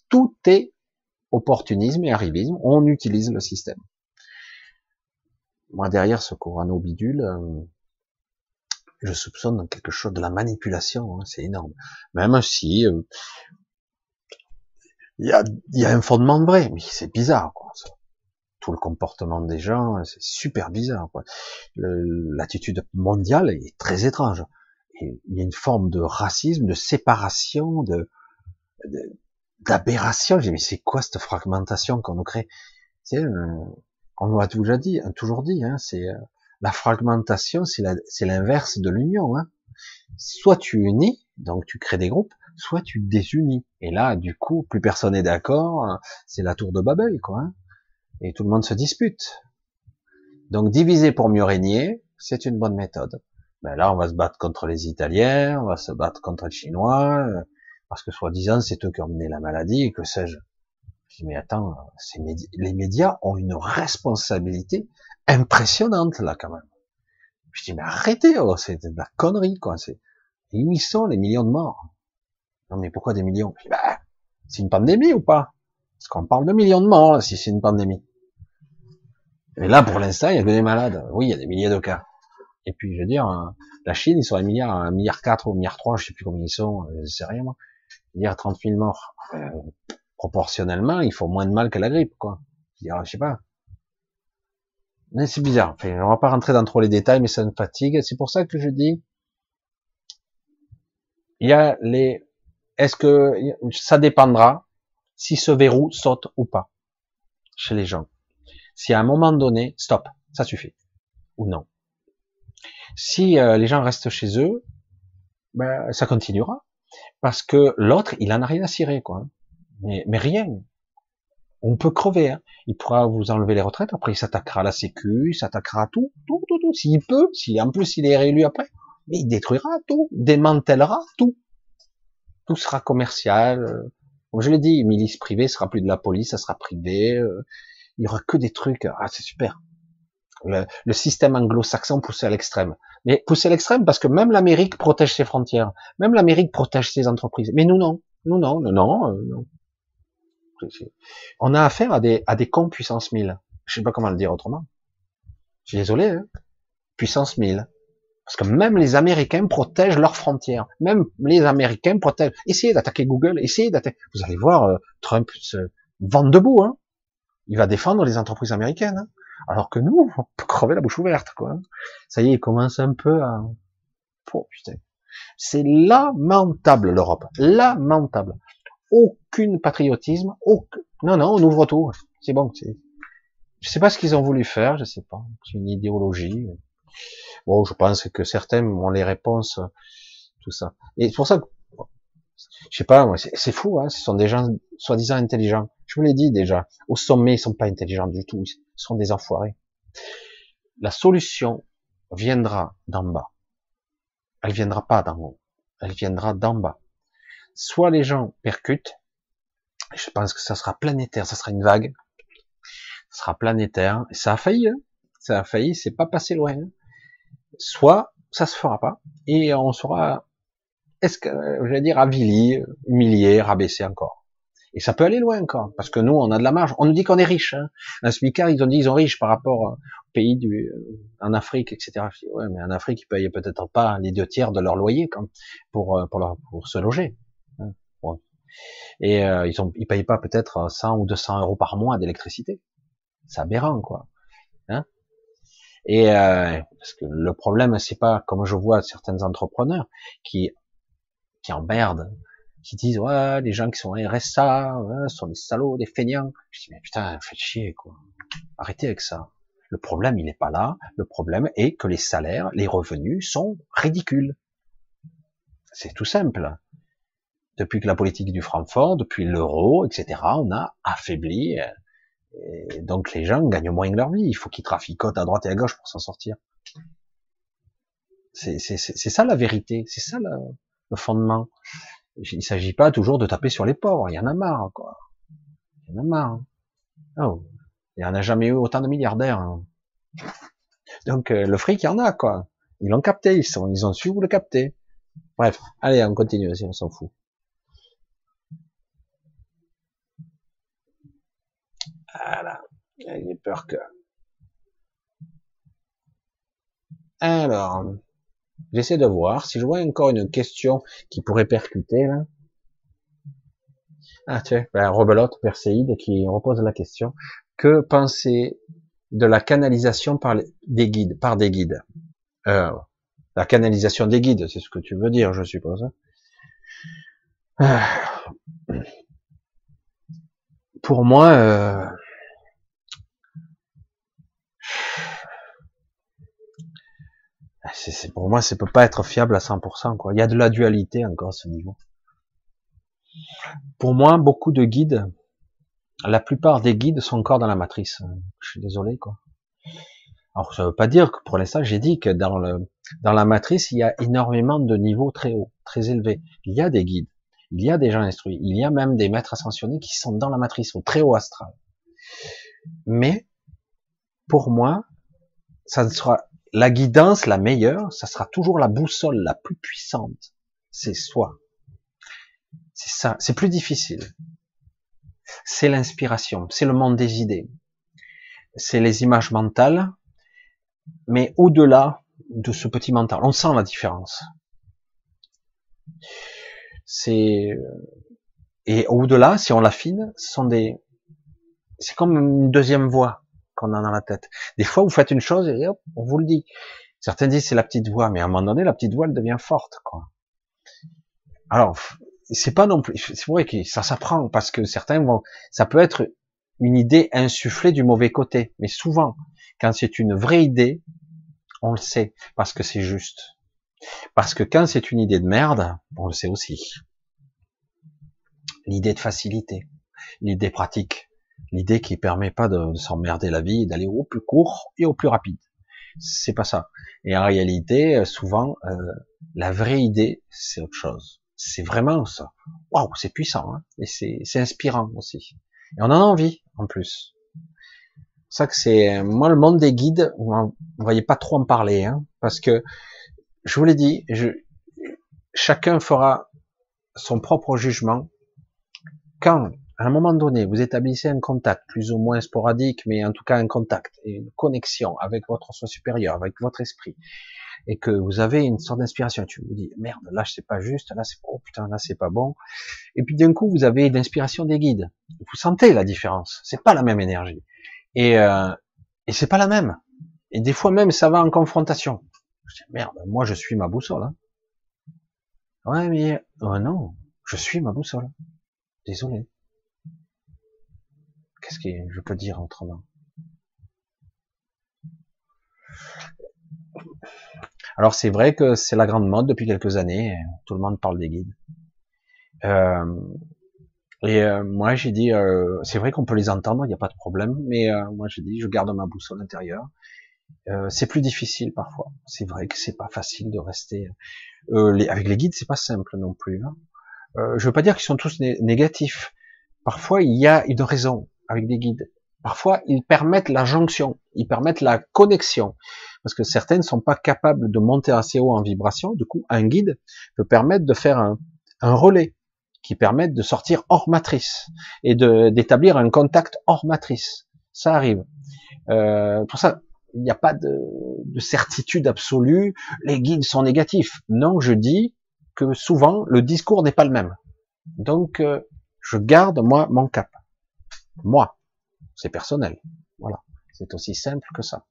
tout est opportunisme et arrivisme, on utilise le système moi derrière ce Corano bidule, euh, je soupçonne quelque chose de la manipulation, hein, c'est énorme. Même si euh, il y, a, y, a, un fondement de vrai, mais c'est bizarre, quoi. Tout le comportement des gens, c'est super bizarre. L'attitude mondiale est très étrange. il y a une forme de racisme, de séparation, de d'aberration. J'ai mais c'est quoi cette fragmentation qu'on nous crée C'est on l'a toujours dit, hein, toujours dit, hein, c'est euh, la fragmentation, c'est l'inverse de l'union. Hein. Soit tu unis, donc tu crées des groupes, soit tu désunis. Et là, du coup, plus personne n'est d'accord. Hein. C'est la tour de Babel, quoi. Hein. Et tout le monde se dispute. Donc diviser pour mieux régner, c'est une bonne méthode. Ben là, on va se battre contre les Italiens, on va se battre contre les Chinois, euh, parce que soi-disant, c'est eux qui ont mené la maladie, et que sais-je mais attends, les médias ont une responsabilité impressionnante là quand même. Je dis, mais arrêtez, oh, c'est de la connerie, quoi. C'est, où ils sont les millions de morts? Non, mais pourquoi des millions? Bah, c'est une pandémie ou pas? Parce qu'on parle de millions de morts, si c'est une pandémie. Et là, pour l'instant, il y a que des malades. Oui, il y a des milliers de cas. Et puis, je veux dire, euh, la Chine, ils sont à un milliard, un milliard 4 ou un milliard 3, je sais plus combien ils sont, euh, je sais rien, moi. Je veux dire, 30 000 morts. Proportionnellement, il faut moins de mal que la grippe, quoi. Je, sais pas. Mais c'est bizarre. Enfin, on va pas rentrer dans trop les détails, mais ça me fatigue. C'est pour ça que je dis, il y a les, est-ce que ça dépendra si ce verrou saute ou pas chez les gens. Si à un moment donné, stop, ça suffit, ou non. Si euh, les gens restent chez eux, ben, ça continuera, parce que l'autre, il en a rien à cirer, quoi. Mais, mais rien. On peut crever. Hein. Il pourra vous enlever les retraites. Après, il s'attaquera à la Sécu, il s'attaquera à tout, tout, tout, tout. S'il peut, si en plus il est réélu après, mais il détruira tout, démantèlera tout. Tout sera commercial. Euh. Comme je l'ai dit, milice privée, sera plus de la police, ça sera privé. Euh. Il y aura que des trucs. Ah, c'est super. Le, le système anglo-saxon poussé à l'extrême. Mais poussé à l'extrême parce que même l'Amérique protège ses frontières. Même l'Amérique protège ses entreprises. Mais nous, non. Nous, non. Non, non. Euh, non. On a affaire à des, à des cons puissance 1000. Je sais pas comment le dire autrement. Je suis désolé, hein. Puissance 1000. Parce que même les Américains protègent leurs frontières. Même les Américains protègent. Essayez d'attaquer Google, essayez d'attaquer. Vous allez voir euh, Trump se vendre debout. Hein. Il va défendre les entreprises américaines. Hein. Alors que nous, on peut crever la bouche ouverte. Quoi. Ça y est, il commence un peu à... Oh, putain. C'est lamentable l'Europe. Lamentable aucune patriotisme, non, non, on ouvre tout, c'est bon, c'est, je sais pas ce qu'ils ont voulu faire, je sais pas, c'est une idéologie. Bon, je pense que certains ont les réponses, tout ça. Et c'est pour ça que, je sais pas, c'est fou, hein, ce sont des gens soi-disant intelligents. Je vous l'ai dit déjà, au sommet, ils sont pas intelligents du tout, ils sont des enfoirés. La solution viendra d'en bas. Elle viendra pas d'en haut. Elle viendra d'en bas soit les gens percutent, je pense que ça sera planétaire, ça sera une vague, ça sera planétaire, et ça a failli, hein. ça a failli, c'est pas passé loin, hein. soit ça se fera pas, et on sera, est-ce que, je vais dire, avili, humilié, rabaissé encore. Et ça peut aller loin encore, parce que nous, on a de la marge. On nous dit qu'on est riche. Hein. Un smicard, ils ont dit ils sont riches par rapport au pays du, euh, en Afrique, etc. mais en Afrique, ils payent peut-être pas les deux tiers de leur loyer quand, pour, euh, pour se loger. Et euh, ils ont, ils payent pas peut-être 100 ou 200 euros par mois d'électricité. C'est aberrant, quoi. Hein? Et euh, parce que le problème, c'est pas comme je vois certains entrepreneurs qui qui emmerdent, qui disent ouais les gens qui sont RSA ouais, sont des salauds, des feignants. Je dis mais putain, faites chier quoi. Arrêtez avec ça. Le problème, il n'est pas là. Le problème est que les salaires, les revenus sont ridicules. C'est tout simple depuis que la politique du Francfort, depuis l'euro, etc., on a affaibli. Euh, et donc les gens gagnent moins que leur vie. Il faut qu'ils traficotent à droite et à gauche pour s'en sortir. C'est ça la vérité, c'est ça le, fondement. Il ne s'agit pas toujours de taper sur les pauvres. Il y en a marre, quoi. Il y en a marre. Oh, il n'y en a jamais eu autant de milliardaires. Hein. Donc euh, le fric, il y en a, quoi. Ils l'ont capté, ils, sont, ils ont su le capter. Bref, allez, on continue, si on s'en fout. Voilà. J'ai peur que. Alors, j'essaie de voir si je vois encore une question qui pourrait percuter là. Ah tiens, ben, Rebelote, Perséide, qui repose la question. Que pensez de la canalisation par des guides, par des guides? Euh, La canalisation des guides, c'est ce que tu veux dire, je suppose. Ah. Pour moi, euh, pour moi, ça peut pas être fiable à 100%. Quoi. Il y a de la dualité encore à ce niveau. Pour moi, beaucoup de guides, la plupart des guides sont encore dans la matrice. Je suis désolé, quoi. Alors, ça veut pas dire que pour l'instant, j'ai dit que dans le dans la matrice, il y a énormément de niveaux très hauts, très élevés. Il y a des guides, il y a des gens instruits, il y a même des maîtres ascensionnés qui sont dans la matrice, au très haut astral. Mais pour moi, ça ne sera la guidance, la meilleure, ça sera toujours la boussole la plus puissante. C'est soi. C'est ça. C'est plus difficile. C'est l'inspiration. C'est le monde des idées. C'est les images mentales. Mais au-delà de ce petit mental, on sent la différence. C'est, et au-delà, si on l'affine, c'est comme une deuxième voix qu'on a dans la tête. Des fois, vous faites une chose et hop, on vous le dit. Certains disent c'est la petite voix, mais à un moment donné, la petite voix, elle devient forte, quoi. Alors, c'est pas non plus, c'est vrai que ça s'apprend parce que certains vont, ça peut être une idée insufflée du mauvais côté, mais souvent, quand c'est une vraie idée, on le sait parce que c'est juste. Parce que quand c'est une idée de merde, on le sait aussi. L'idée de facilité, l'idée pratique, l'idée qui permet pas de, s'emmerder la vie, d'aller au plus court et au plus rapide. C'est pas ça. Et en réalité, euh, souvent, euh, la vraie idée, c'est autre chose. C'est vraiment ça. Waouh, c'est puissant, hein et c'est inspirant aussi. Et on en a envie, en plus. Ça que c'est, moi, le monde des guides, vous ne voyez pas trop en parler, hein, parce que, je vous l'ai dit, je, chacun fera son propre jugement. Quand à un moment donné, vous établissez un contact, plus ou moins sporadique, mais en tout cas un contact une connexion avec votre soi supérieur, avec votre esprit, et que vous avez une sorte d'inspiration, tu vous dis merde, là c'est pas juste, là c'est oh putain, là c'est pas bon, et puis d'un coup vous avez l'inspiration des guides, vous sentez la différence, c'est pas la même énergie, et euh, et c'est pas la même, et des fois même ça va en confrontation. Je dis, merde, moi je suis ma boussole. Hein. Ouais mais oh non, je suis ma boussole. Désolé. Qu'est-ce que je peux dire autrement Alors c'est vrai que c'est la grande mode depuis quelques années. Tout le monde parle des guides. Euh, et euh, moi j'ai dit, euh, c'est vrai qu'on peut les entendre, il n'y a pas de problème. Mais moi j'ai dit, je garde ma boussole intérieure. c'est plus difficile parfois. C'est vrai que c'est pas facile de rester. avec les guides, c'est pas simple non plus. Hein. je veux pas dire qu'ils sont tous négatifs. Parfois il y a une raison avec des guides. Parfois, ils permettent la jonction, ils permettent la connexion, parce que certaines ne sont pas capables de monter assez haut en vibration. Du coup, un guide peut permettre de faire un, relais qui permette de sortir hors matrice et d'établir un contact hors matrice. Ça arrive. Euh, pour ça, il n'y a pas de, de, certitude absolue. Les guides sont négatifs. Non, je dis que souvent le discours n'est pas le même. Donc, euh, je garde moi mon cap. Moi, c'est personnel. Voilà, c'est aussi simple que ça.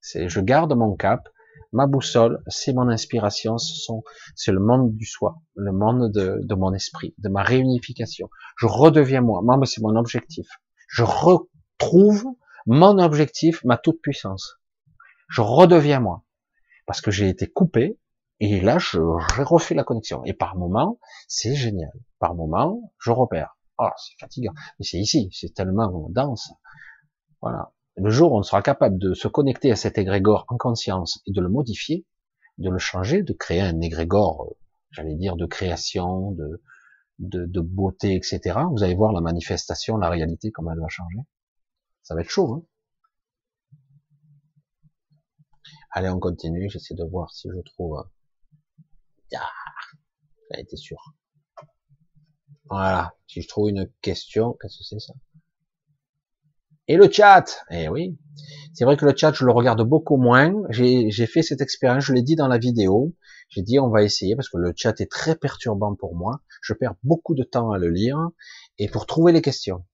C'est, je garde mon cap, ma boussole, c'est mon inspiration, ce sont, c'est le monde du soi, le monde de, de mon esprit, de ma réunification. Je redeviens moi. Moi, c'est mon objectif. Je retrouve mon objectif, ma toute puissance. Je redeviens moi. Parce que j'ai été coupé, et là, je, je refais la connexion. Et par moment, c'est génial. Par moment, je repère. Oh, c'est fatigant. Mais c'est ici, c'est tellement dense. Voilà. Le jour où on sera capable de se connecter à cet égrégore en conscience et de le modifier, de le changer, de créer un égrégore, j'allais dire, de création, de, de, beauté, etc. Vous allez voir la manifestation, la réalité, comment elle va changer. Ça va être chaud, hein Allez, on continue. J'essaie de voir si je trouve. Ah, ça a été sûr. Voilà. Si je trouve une question, qu'est-ce que c'est ça? Et le chat Eh oui. C'est vrai que le chat, je le regarde beaucoup moins. J'ai fait cette expérience, je l'ai dit dans la vidéo. J'ai dit on va essayer parce que le chat est très perturbant pour moi. Je perds beaucoup de temps à le lire et pour trouver les questions.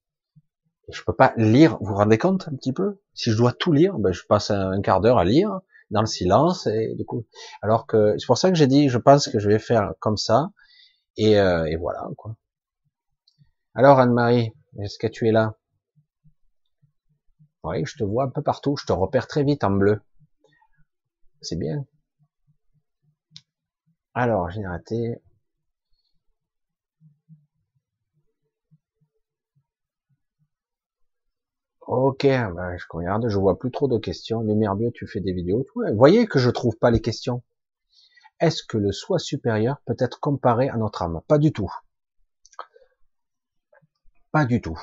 Je peux pas lire. Vous vous rendez compte un petit peu? Si je dois tout lire, ben je passe un quart d'heure à lire dans le silence et du coup. Alors que c'est pour ça que j'ai dit, je pense que je vais faire comme ça et, euh, et voilà quoi. Alors Anne-Marie, est-ce que tu es là? Oui, je te vois un peu partout, je te repère très vite en bleu. C'est bien. Alors, j'ai raté. Ok, bah, je regarde, je vois plus trop de questions. Lumière bleue, tu fais des vidéos. Voyez que je trouve pas les questions. Est-ce que le soi supérieur peut être comparé à notre âme? Pas du tout. Pas du tout.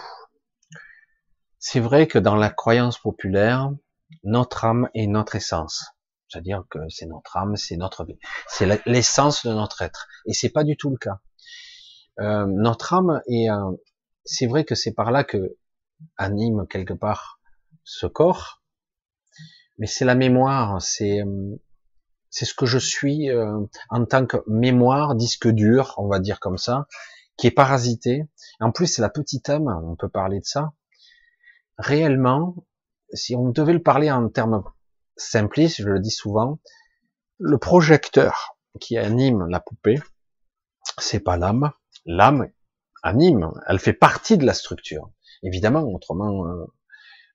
C'est vrai que dans la croyance populaire, notre âme est notre essence. C'est-à-dire que c'est notre âme, c'est notre vie, c'est l'essence de notre être. Et c'est pas du tout le cas. Euh, notre âme est, c'est vrai que c'est par là que anime quelque part ce corps, mais c'est la mémoire, c'est c'est ce que je suis euh, en tant que mémoire, disque dur, on va dire comme ça, qui est parasité. En plus, c'est la petite âme, on peut parler de ça. Réellement, si on devait le parler en termes simplistes, je le dis souvent, le projecteur qui anime la poupée, c'est pas l'âme. L'âme anime, elle fait partie de la structure. Évidemment, autrement, euh,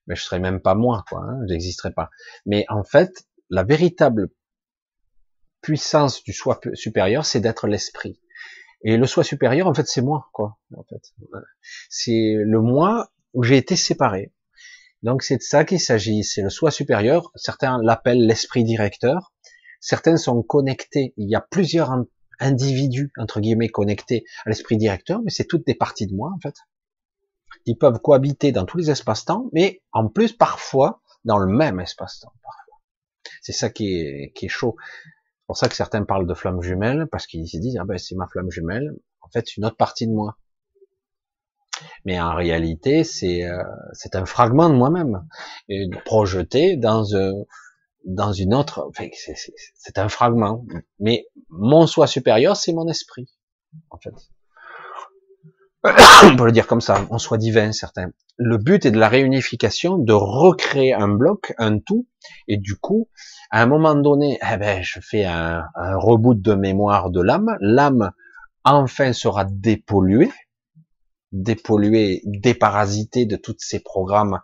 mais je serais même pas moi, quoi. Hein, j'existerais pas. Mais en fait, la véritable puissance du soi supérieur, c'est d'être l'esprit. Et le soi supérieur, en fait, c'est moi, quoi. En fait, c'est le moi où j'ai été séparé. Donc c'est de ça qu'il s'agit. C'est le soi supérieur. Certains l'appellent l'esprit directeur. Certains sont connectés. Il y a plusieurs individus entre guillemets connectés à l'esprit directeur, mais c'est toutes des parties de moi, en fait. Ils peuvent cohabiter dans tous les espaces-temps, mais en plus parfois dans le même espace-temps. C'est ça qui est, qui est chaud. Pour ça que certains parlent de flamme jumelle, parce qu'ils se disent, ah ben, c'est ma flamme jumelle. En fait, c'est une autre partie de moi. Mais en réalité, c'est euh, c'est un fragment de moi-même, projeté dans euh, dans une autre. Enfin, c'est un fragment. Mais mon soi supérieur, c'est mon esprit, en fait. On peut le dire comme ça, mon soi divin, certain. Le but est de la réunification, de recréer un bloc, un tout, et du coup, à un moment donné, eh ben, je fais un, reboot de mémoire de l'âme. L'âme, enfin, sera dépolluée, dépolluée, déparasitée de tous ces programmes.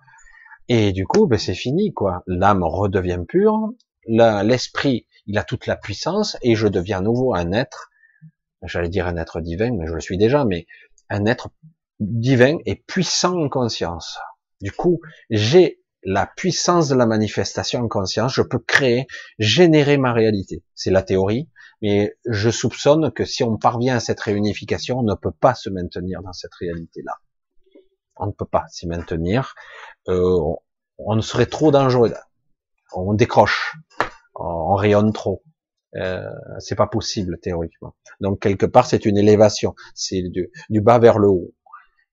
Et du coup, ben, c'est fini, quoi. L'âme redevient pure. L'esprit, il a toute la puissance et je deviens à nouveau un être. J'allais dire un être divin, mais je le suis déjà, mais un être divin et puissant en conscience. Du coup, j'ai la puissance de la manifestation en conscience, je peux créer, générer ma réalité. C'est la théorie, mais je soupçonne que si on parvient à cette réunification, on ne peut pas se maintenir dans cette réalité-là. On ne peut pas s'y maintenir. Euh, on, serait trop dangereux. On décroche. On, rayonne trop. Euh, c'est pas possible théoriquement. Donc quelque part, c'est une élévation. C'est du bas vers le haut.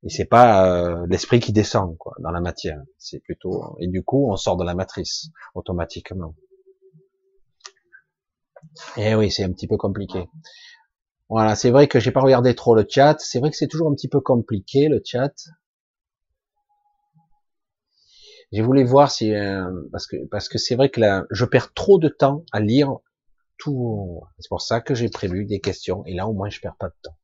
Et c'est pas euh, l'esprit qui descend quoi dans la matière. C'est plutôt et du coup on sort de la matrice automatiquement. Et eh oui, c'est un petit peu compliqué. Voilà, c'est vrai que j'ai pas regardé trop le chat. C'est vrai que c'est toujours un petit peu compliqué le chat. J'ai voulu voir si euh, parce que parce que c'est vrai que là, je perds trop de temps à lire tout. C'est pour ça que j'ai prévu des questions et là au moins je perds pas de temps.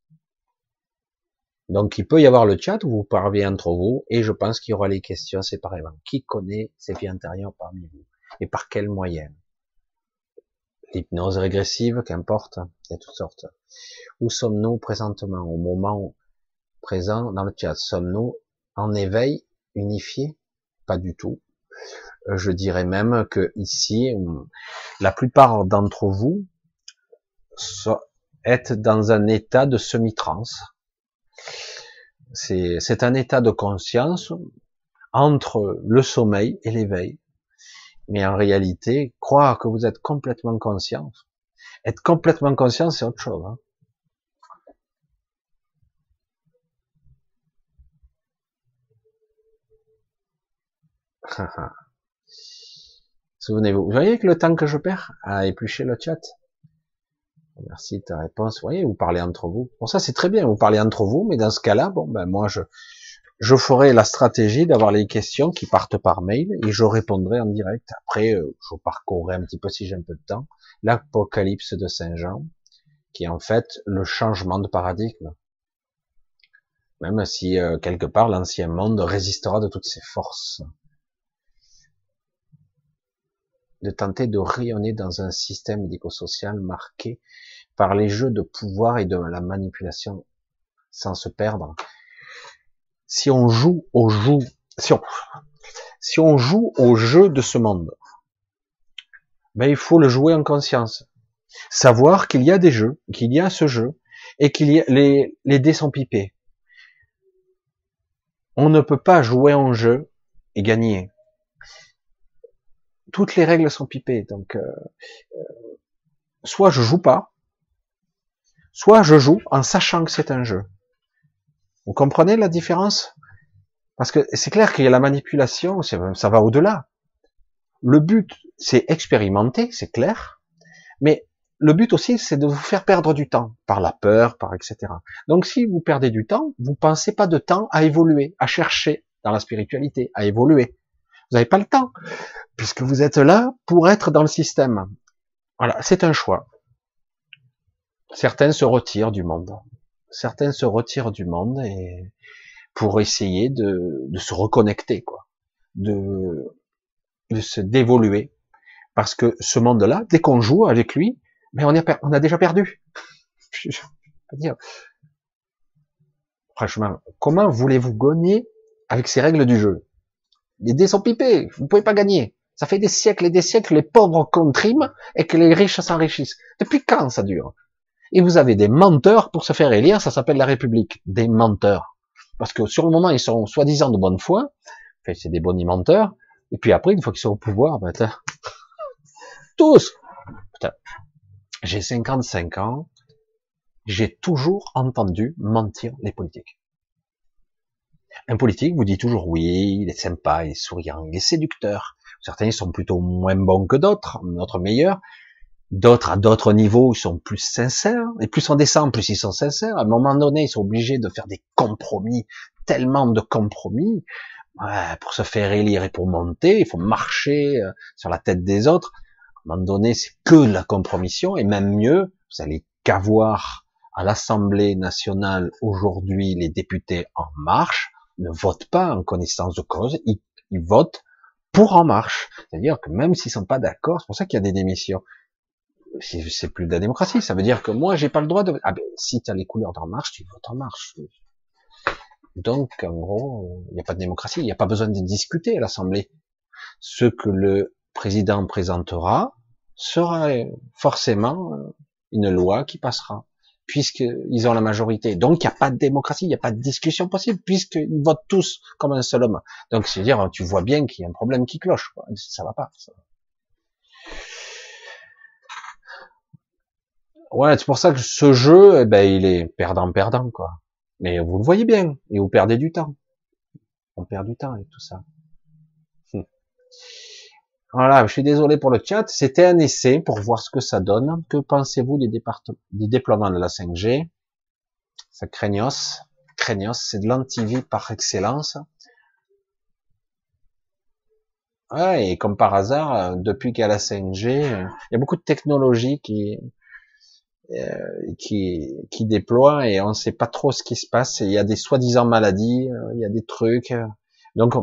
Donc il peut y avoir le chat où vous parlez entre vous, et je pense qu'il y aura les questions séparément. Qui connaît ces vies intérieures parmi vous? Et par quels moyens L'hypnose régressive, qu'importe, il y a toutes sortes. Où sommes-nous présentement Au moment présent dans le chat, sommes-nous en éveil, unifié? Pas du tout. Je dirais même que ici, la plupart d'entre vous êtes dans un état de semi-trance c'est un état de conscience entre le sommeil et l'éveil. Mais en réalité, croire que vous êtes complètement conscient, être complètement conscient, c'est autre chose. Hein. Souvenez-vous. Vous voyez que le temps que je perds à éplucher le chat? Merci de ta réponse. Vous voyez, vous parlez entre vous. Bon, ça c'est très bien, vous parlez entre vous, mais dans ce cas-là, bon, ben moi je, je ferai la stratégie d'avoir les questions qui partent par mail et je répondrai en direct. Après, euh, je parcourrai un petit peu si j'ai un peu de temps l'Apocalypse de Saint Jean, qui est en fait le changement de paradigme. Même si euh, quelque part l'ancien monde résistera de toutes ses forces. De tenter de rayonner dans un système médico-social marqué par les jeux de pouvoir et de la manipulation sans se perdre. Si on joue au jeu, si on, joue au jeu de ce monde, ben il faut le jouer en conscience. Savoir qu'il y a des jeux, qu'il y a ce jeu, et qu'il y a les, les dés sont pipés. On ne peut pas jouer en jeu et gagner. Toutes les règles sont pipées. Donc, euh, euh, soit je joue pas, soit je joue en sachant que c'est un jeu. Vous comprenez la différence? Parce que c'est clair qu'il y a la manipulation, ça va au-delà. Le but, c'est expérimenter, c'est clair, mais le but aussi, c'est de vous faire perdre du temps par la peur, par etc. Donc, si vous perdez du temps, vous pensez pas de temps à évoluer, à chercher dans la spiritualité, à évoluer. Vous n'avez pas le temps, puisque vous êtes là pour être dans le système. Voilà, c'est un choix. Certains se retirent du monde. Certains se retirent du monde et pour essayer de, se reconnecter, quoi, de, se dévoluer. Parce que ce monde-là, dès qu'on joue avec lui, mais on, a déjà perdu. Franchement, comment voulez-vous gagner avec ces règles du jeu? Les dés sont pipés, vous pouvez pas gagner. Ça fait des siècles et des siècles, les pauvres contriment et que les riches s'enrichissent. Depuis quand ça dure? Et vous avez des menteurs pour se faire élire, ça s'appelle la République. Des menteurs. Parce que sur le moment, ils sont soi-disant de bonne foi, enfin, c'est des bons menteurs, et puis après, une fois qu'ils sont au pouvoir, ben, tous, putain, j'ai 55 ans, j'ai toujours entendu mentir les politiques. Un politique vous dit toujours oui, il est sympa, il est souriant, il est séducteur. Certains sont plutôt moins bons que d'autres, d'autres meilleurs. D'autres à d'autres niveaux, ils sont plus sincères. Et plus on descend, plus ils sont sincères. À un moment donné, ils sont obligés de faire des compromis, tellement de compromis. pour se faire élire et pour monter, il faut marcher euh, sur la tête des autres un moment donné, c'est que la compromission, et même mieux, vous allez qu'avoir à l'Assemblée nationale aujourd'hui les députés En Marche ne votent pas en connaissance de cause, ils, votent pour En Marche. C'est-à-dire que même s'ils sont pas d'accord, c'est pour ça qu'il y a des démissions. C'est plus de la démocratie, ça veut dire que moi j'ai pas le droit de. Ah ben si tu as les couleurs d'En Marche, tu votes En Marche. Donc en gros, il n'y a pas de démocratie, il n'y a pas besoin de discuter à l'Assemblée. Ce que le président présentera, sera forcément une loi qui passera, puisqu'ils ont la majorité. Donc, il n'y a pas de démocratie, il n'y a pas de discussion possible, puisqu'ils votent tous comme un seul homme. Donc, c'est dire, tu vois bien qu'il y a un problème qui cloche. Quoi. Ça va pas. Ça. Ouais, c'est pour ça que ce jeu, eh ben, il est perdant-perdant, quoi. Mais vous le voyez bien, et vous perdez du temps. On perd du temps avec tout ça. Voilà, je suis désolé pour le chat. C'était un essai pour voir ce que ça donne. Que pensez-vous des, des déploiements de la 5G Ça craignos. Craignos, c'est de l'antivie par excellence. Ouais, et comme par hasard, euh, depuis qu'il y a la 5G, euh, il y a beaucoup de technologies qui, euh, qui, qui déploient et on ne sait pas trop ce qui se passe. Il y a des soi-disant maladies, il y a des trucs. Donc,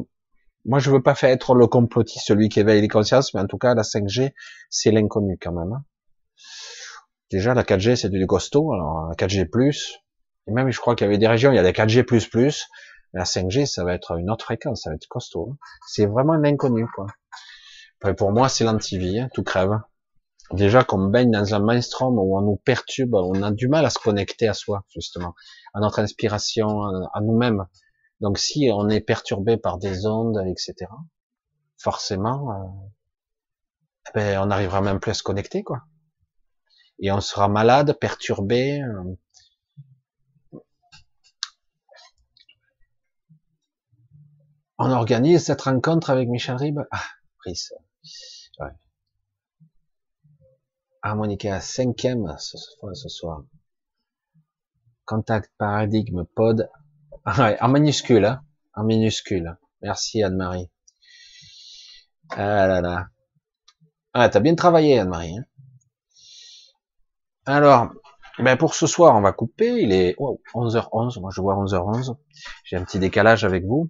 moi, je veux pas faire être le complotiste, celui qui éveille les consciences, mais en tout cas, la 5G, c'est l'inconnu quand même. Hein. Déjà, la 4G, c'est du costaud. Alors, la 4G+, et même, je crois qu'il y avait des régions, il y a des 4G++, la 5G, ça va être une autre fréquence, ça va être costaud. Hein. C'est vraiment l'inconnu, quoi. pour moi, c'est l'antivie, hein, tout crève. Déjà qu'on baigne dans un mainstream où on nous perturbe, on a du mal à se connecter à soi, justement, à notre inspiration, à nous-mêmes. Donc si on est perturbé par des ondes, etc., forcément, euh, eh ben, on n'arrivera même plus à se connecter, quoi. Et on sera malade, perturbé. Euh. On organise cette rencontre avec Michel Rib. Ah, Brice. Ouais. Harmonica cinquième ce soir. Contact paradigme pod En minuscule, hein, minuscule. Merci Anne-Marie. Ah là là. Ah, t'as bien travaillé Anne-Marie. Hein. Alors, ben pour ce soir, on va couper. Il est 11h11. Moi, je vois 11h11. J'ai un petit décalage avec vous.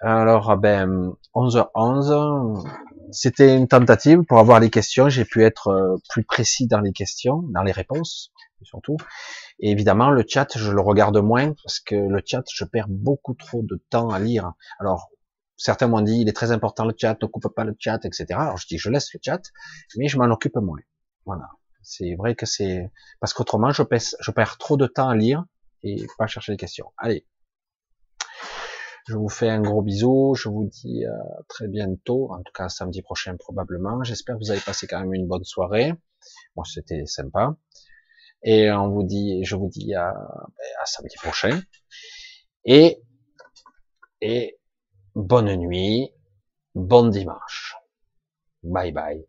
Alors, ben 11h11. C'était une tentative pour avoir les questions. J'ai pu être euh, plus précis dans les questions, dans les réponses, surtout. Évidemment, le chat, je le regarde moins parce que le chat, je perds beaucoup trop de temps à lire. Alors, certains m'ont dit, il est très important le chat, ne coupe pas le chat, etc. Alors, je dis, je laisse le chat, mais je m'en occupe moins. Voilà. C'est vrai que c'est, parce qu'autrement, je, perds trop de temps à lire et pas chercher les questions. Allez. Je vous fais un gros bisou. Je vous dis à très bientôt. En tout cas, samedi prochain probablement. J'espère que vous avez passé quand même une bonne soirée. Moi, c'était sympa. Et on vous dit, je vous dis à, à samedi prochain. Et, et bonne nuit, bon dimanche. Bye bye.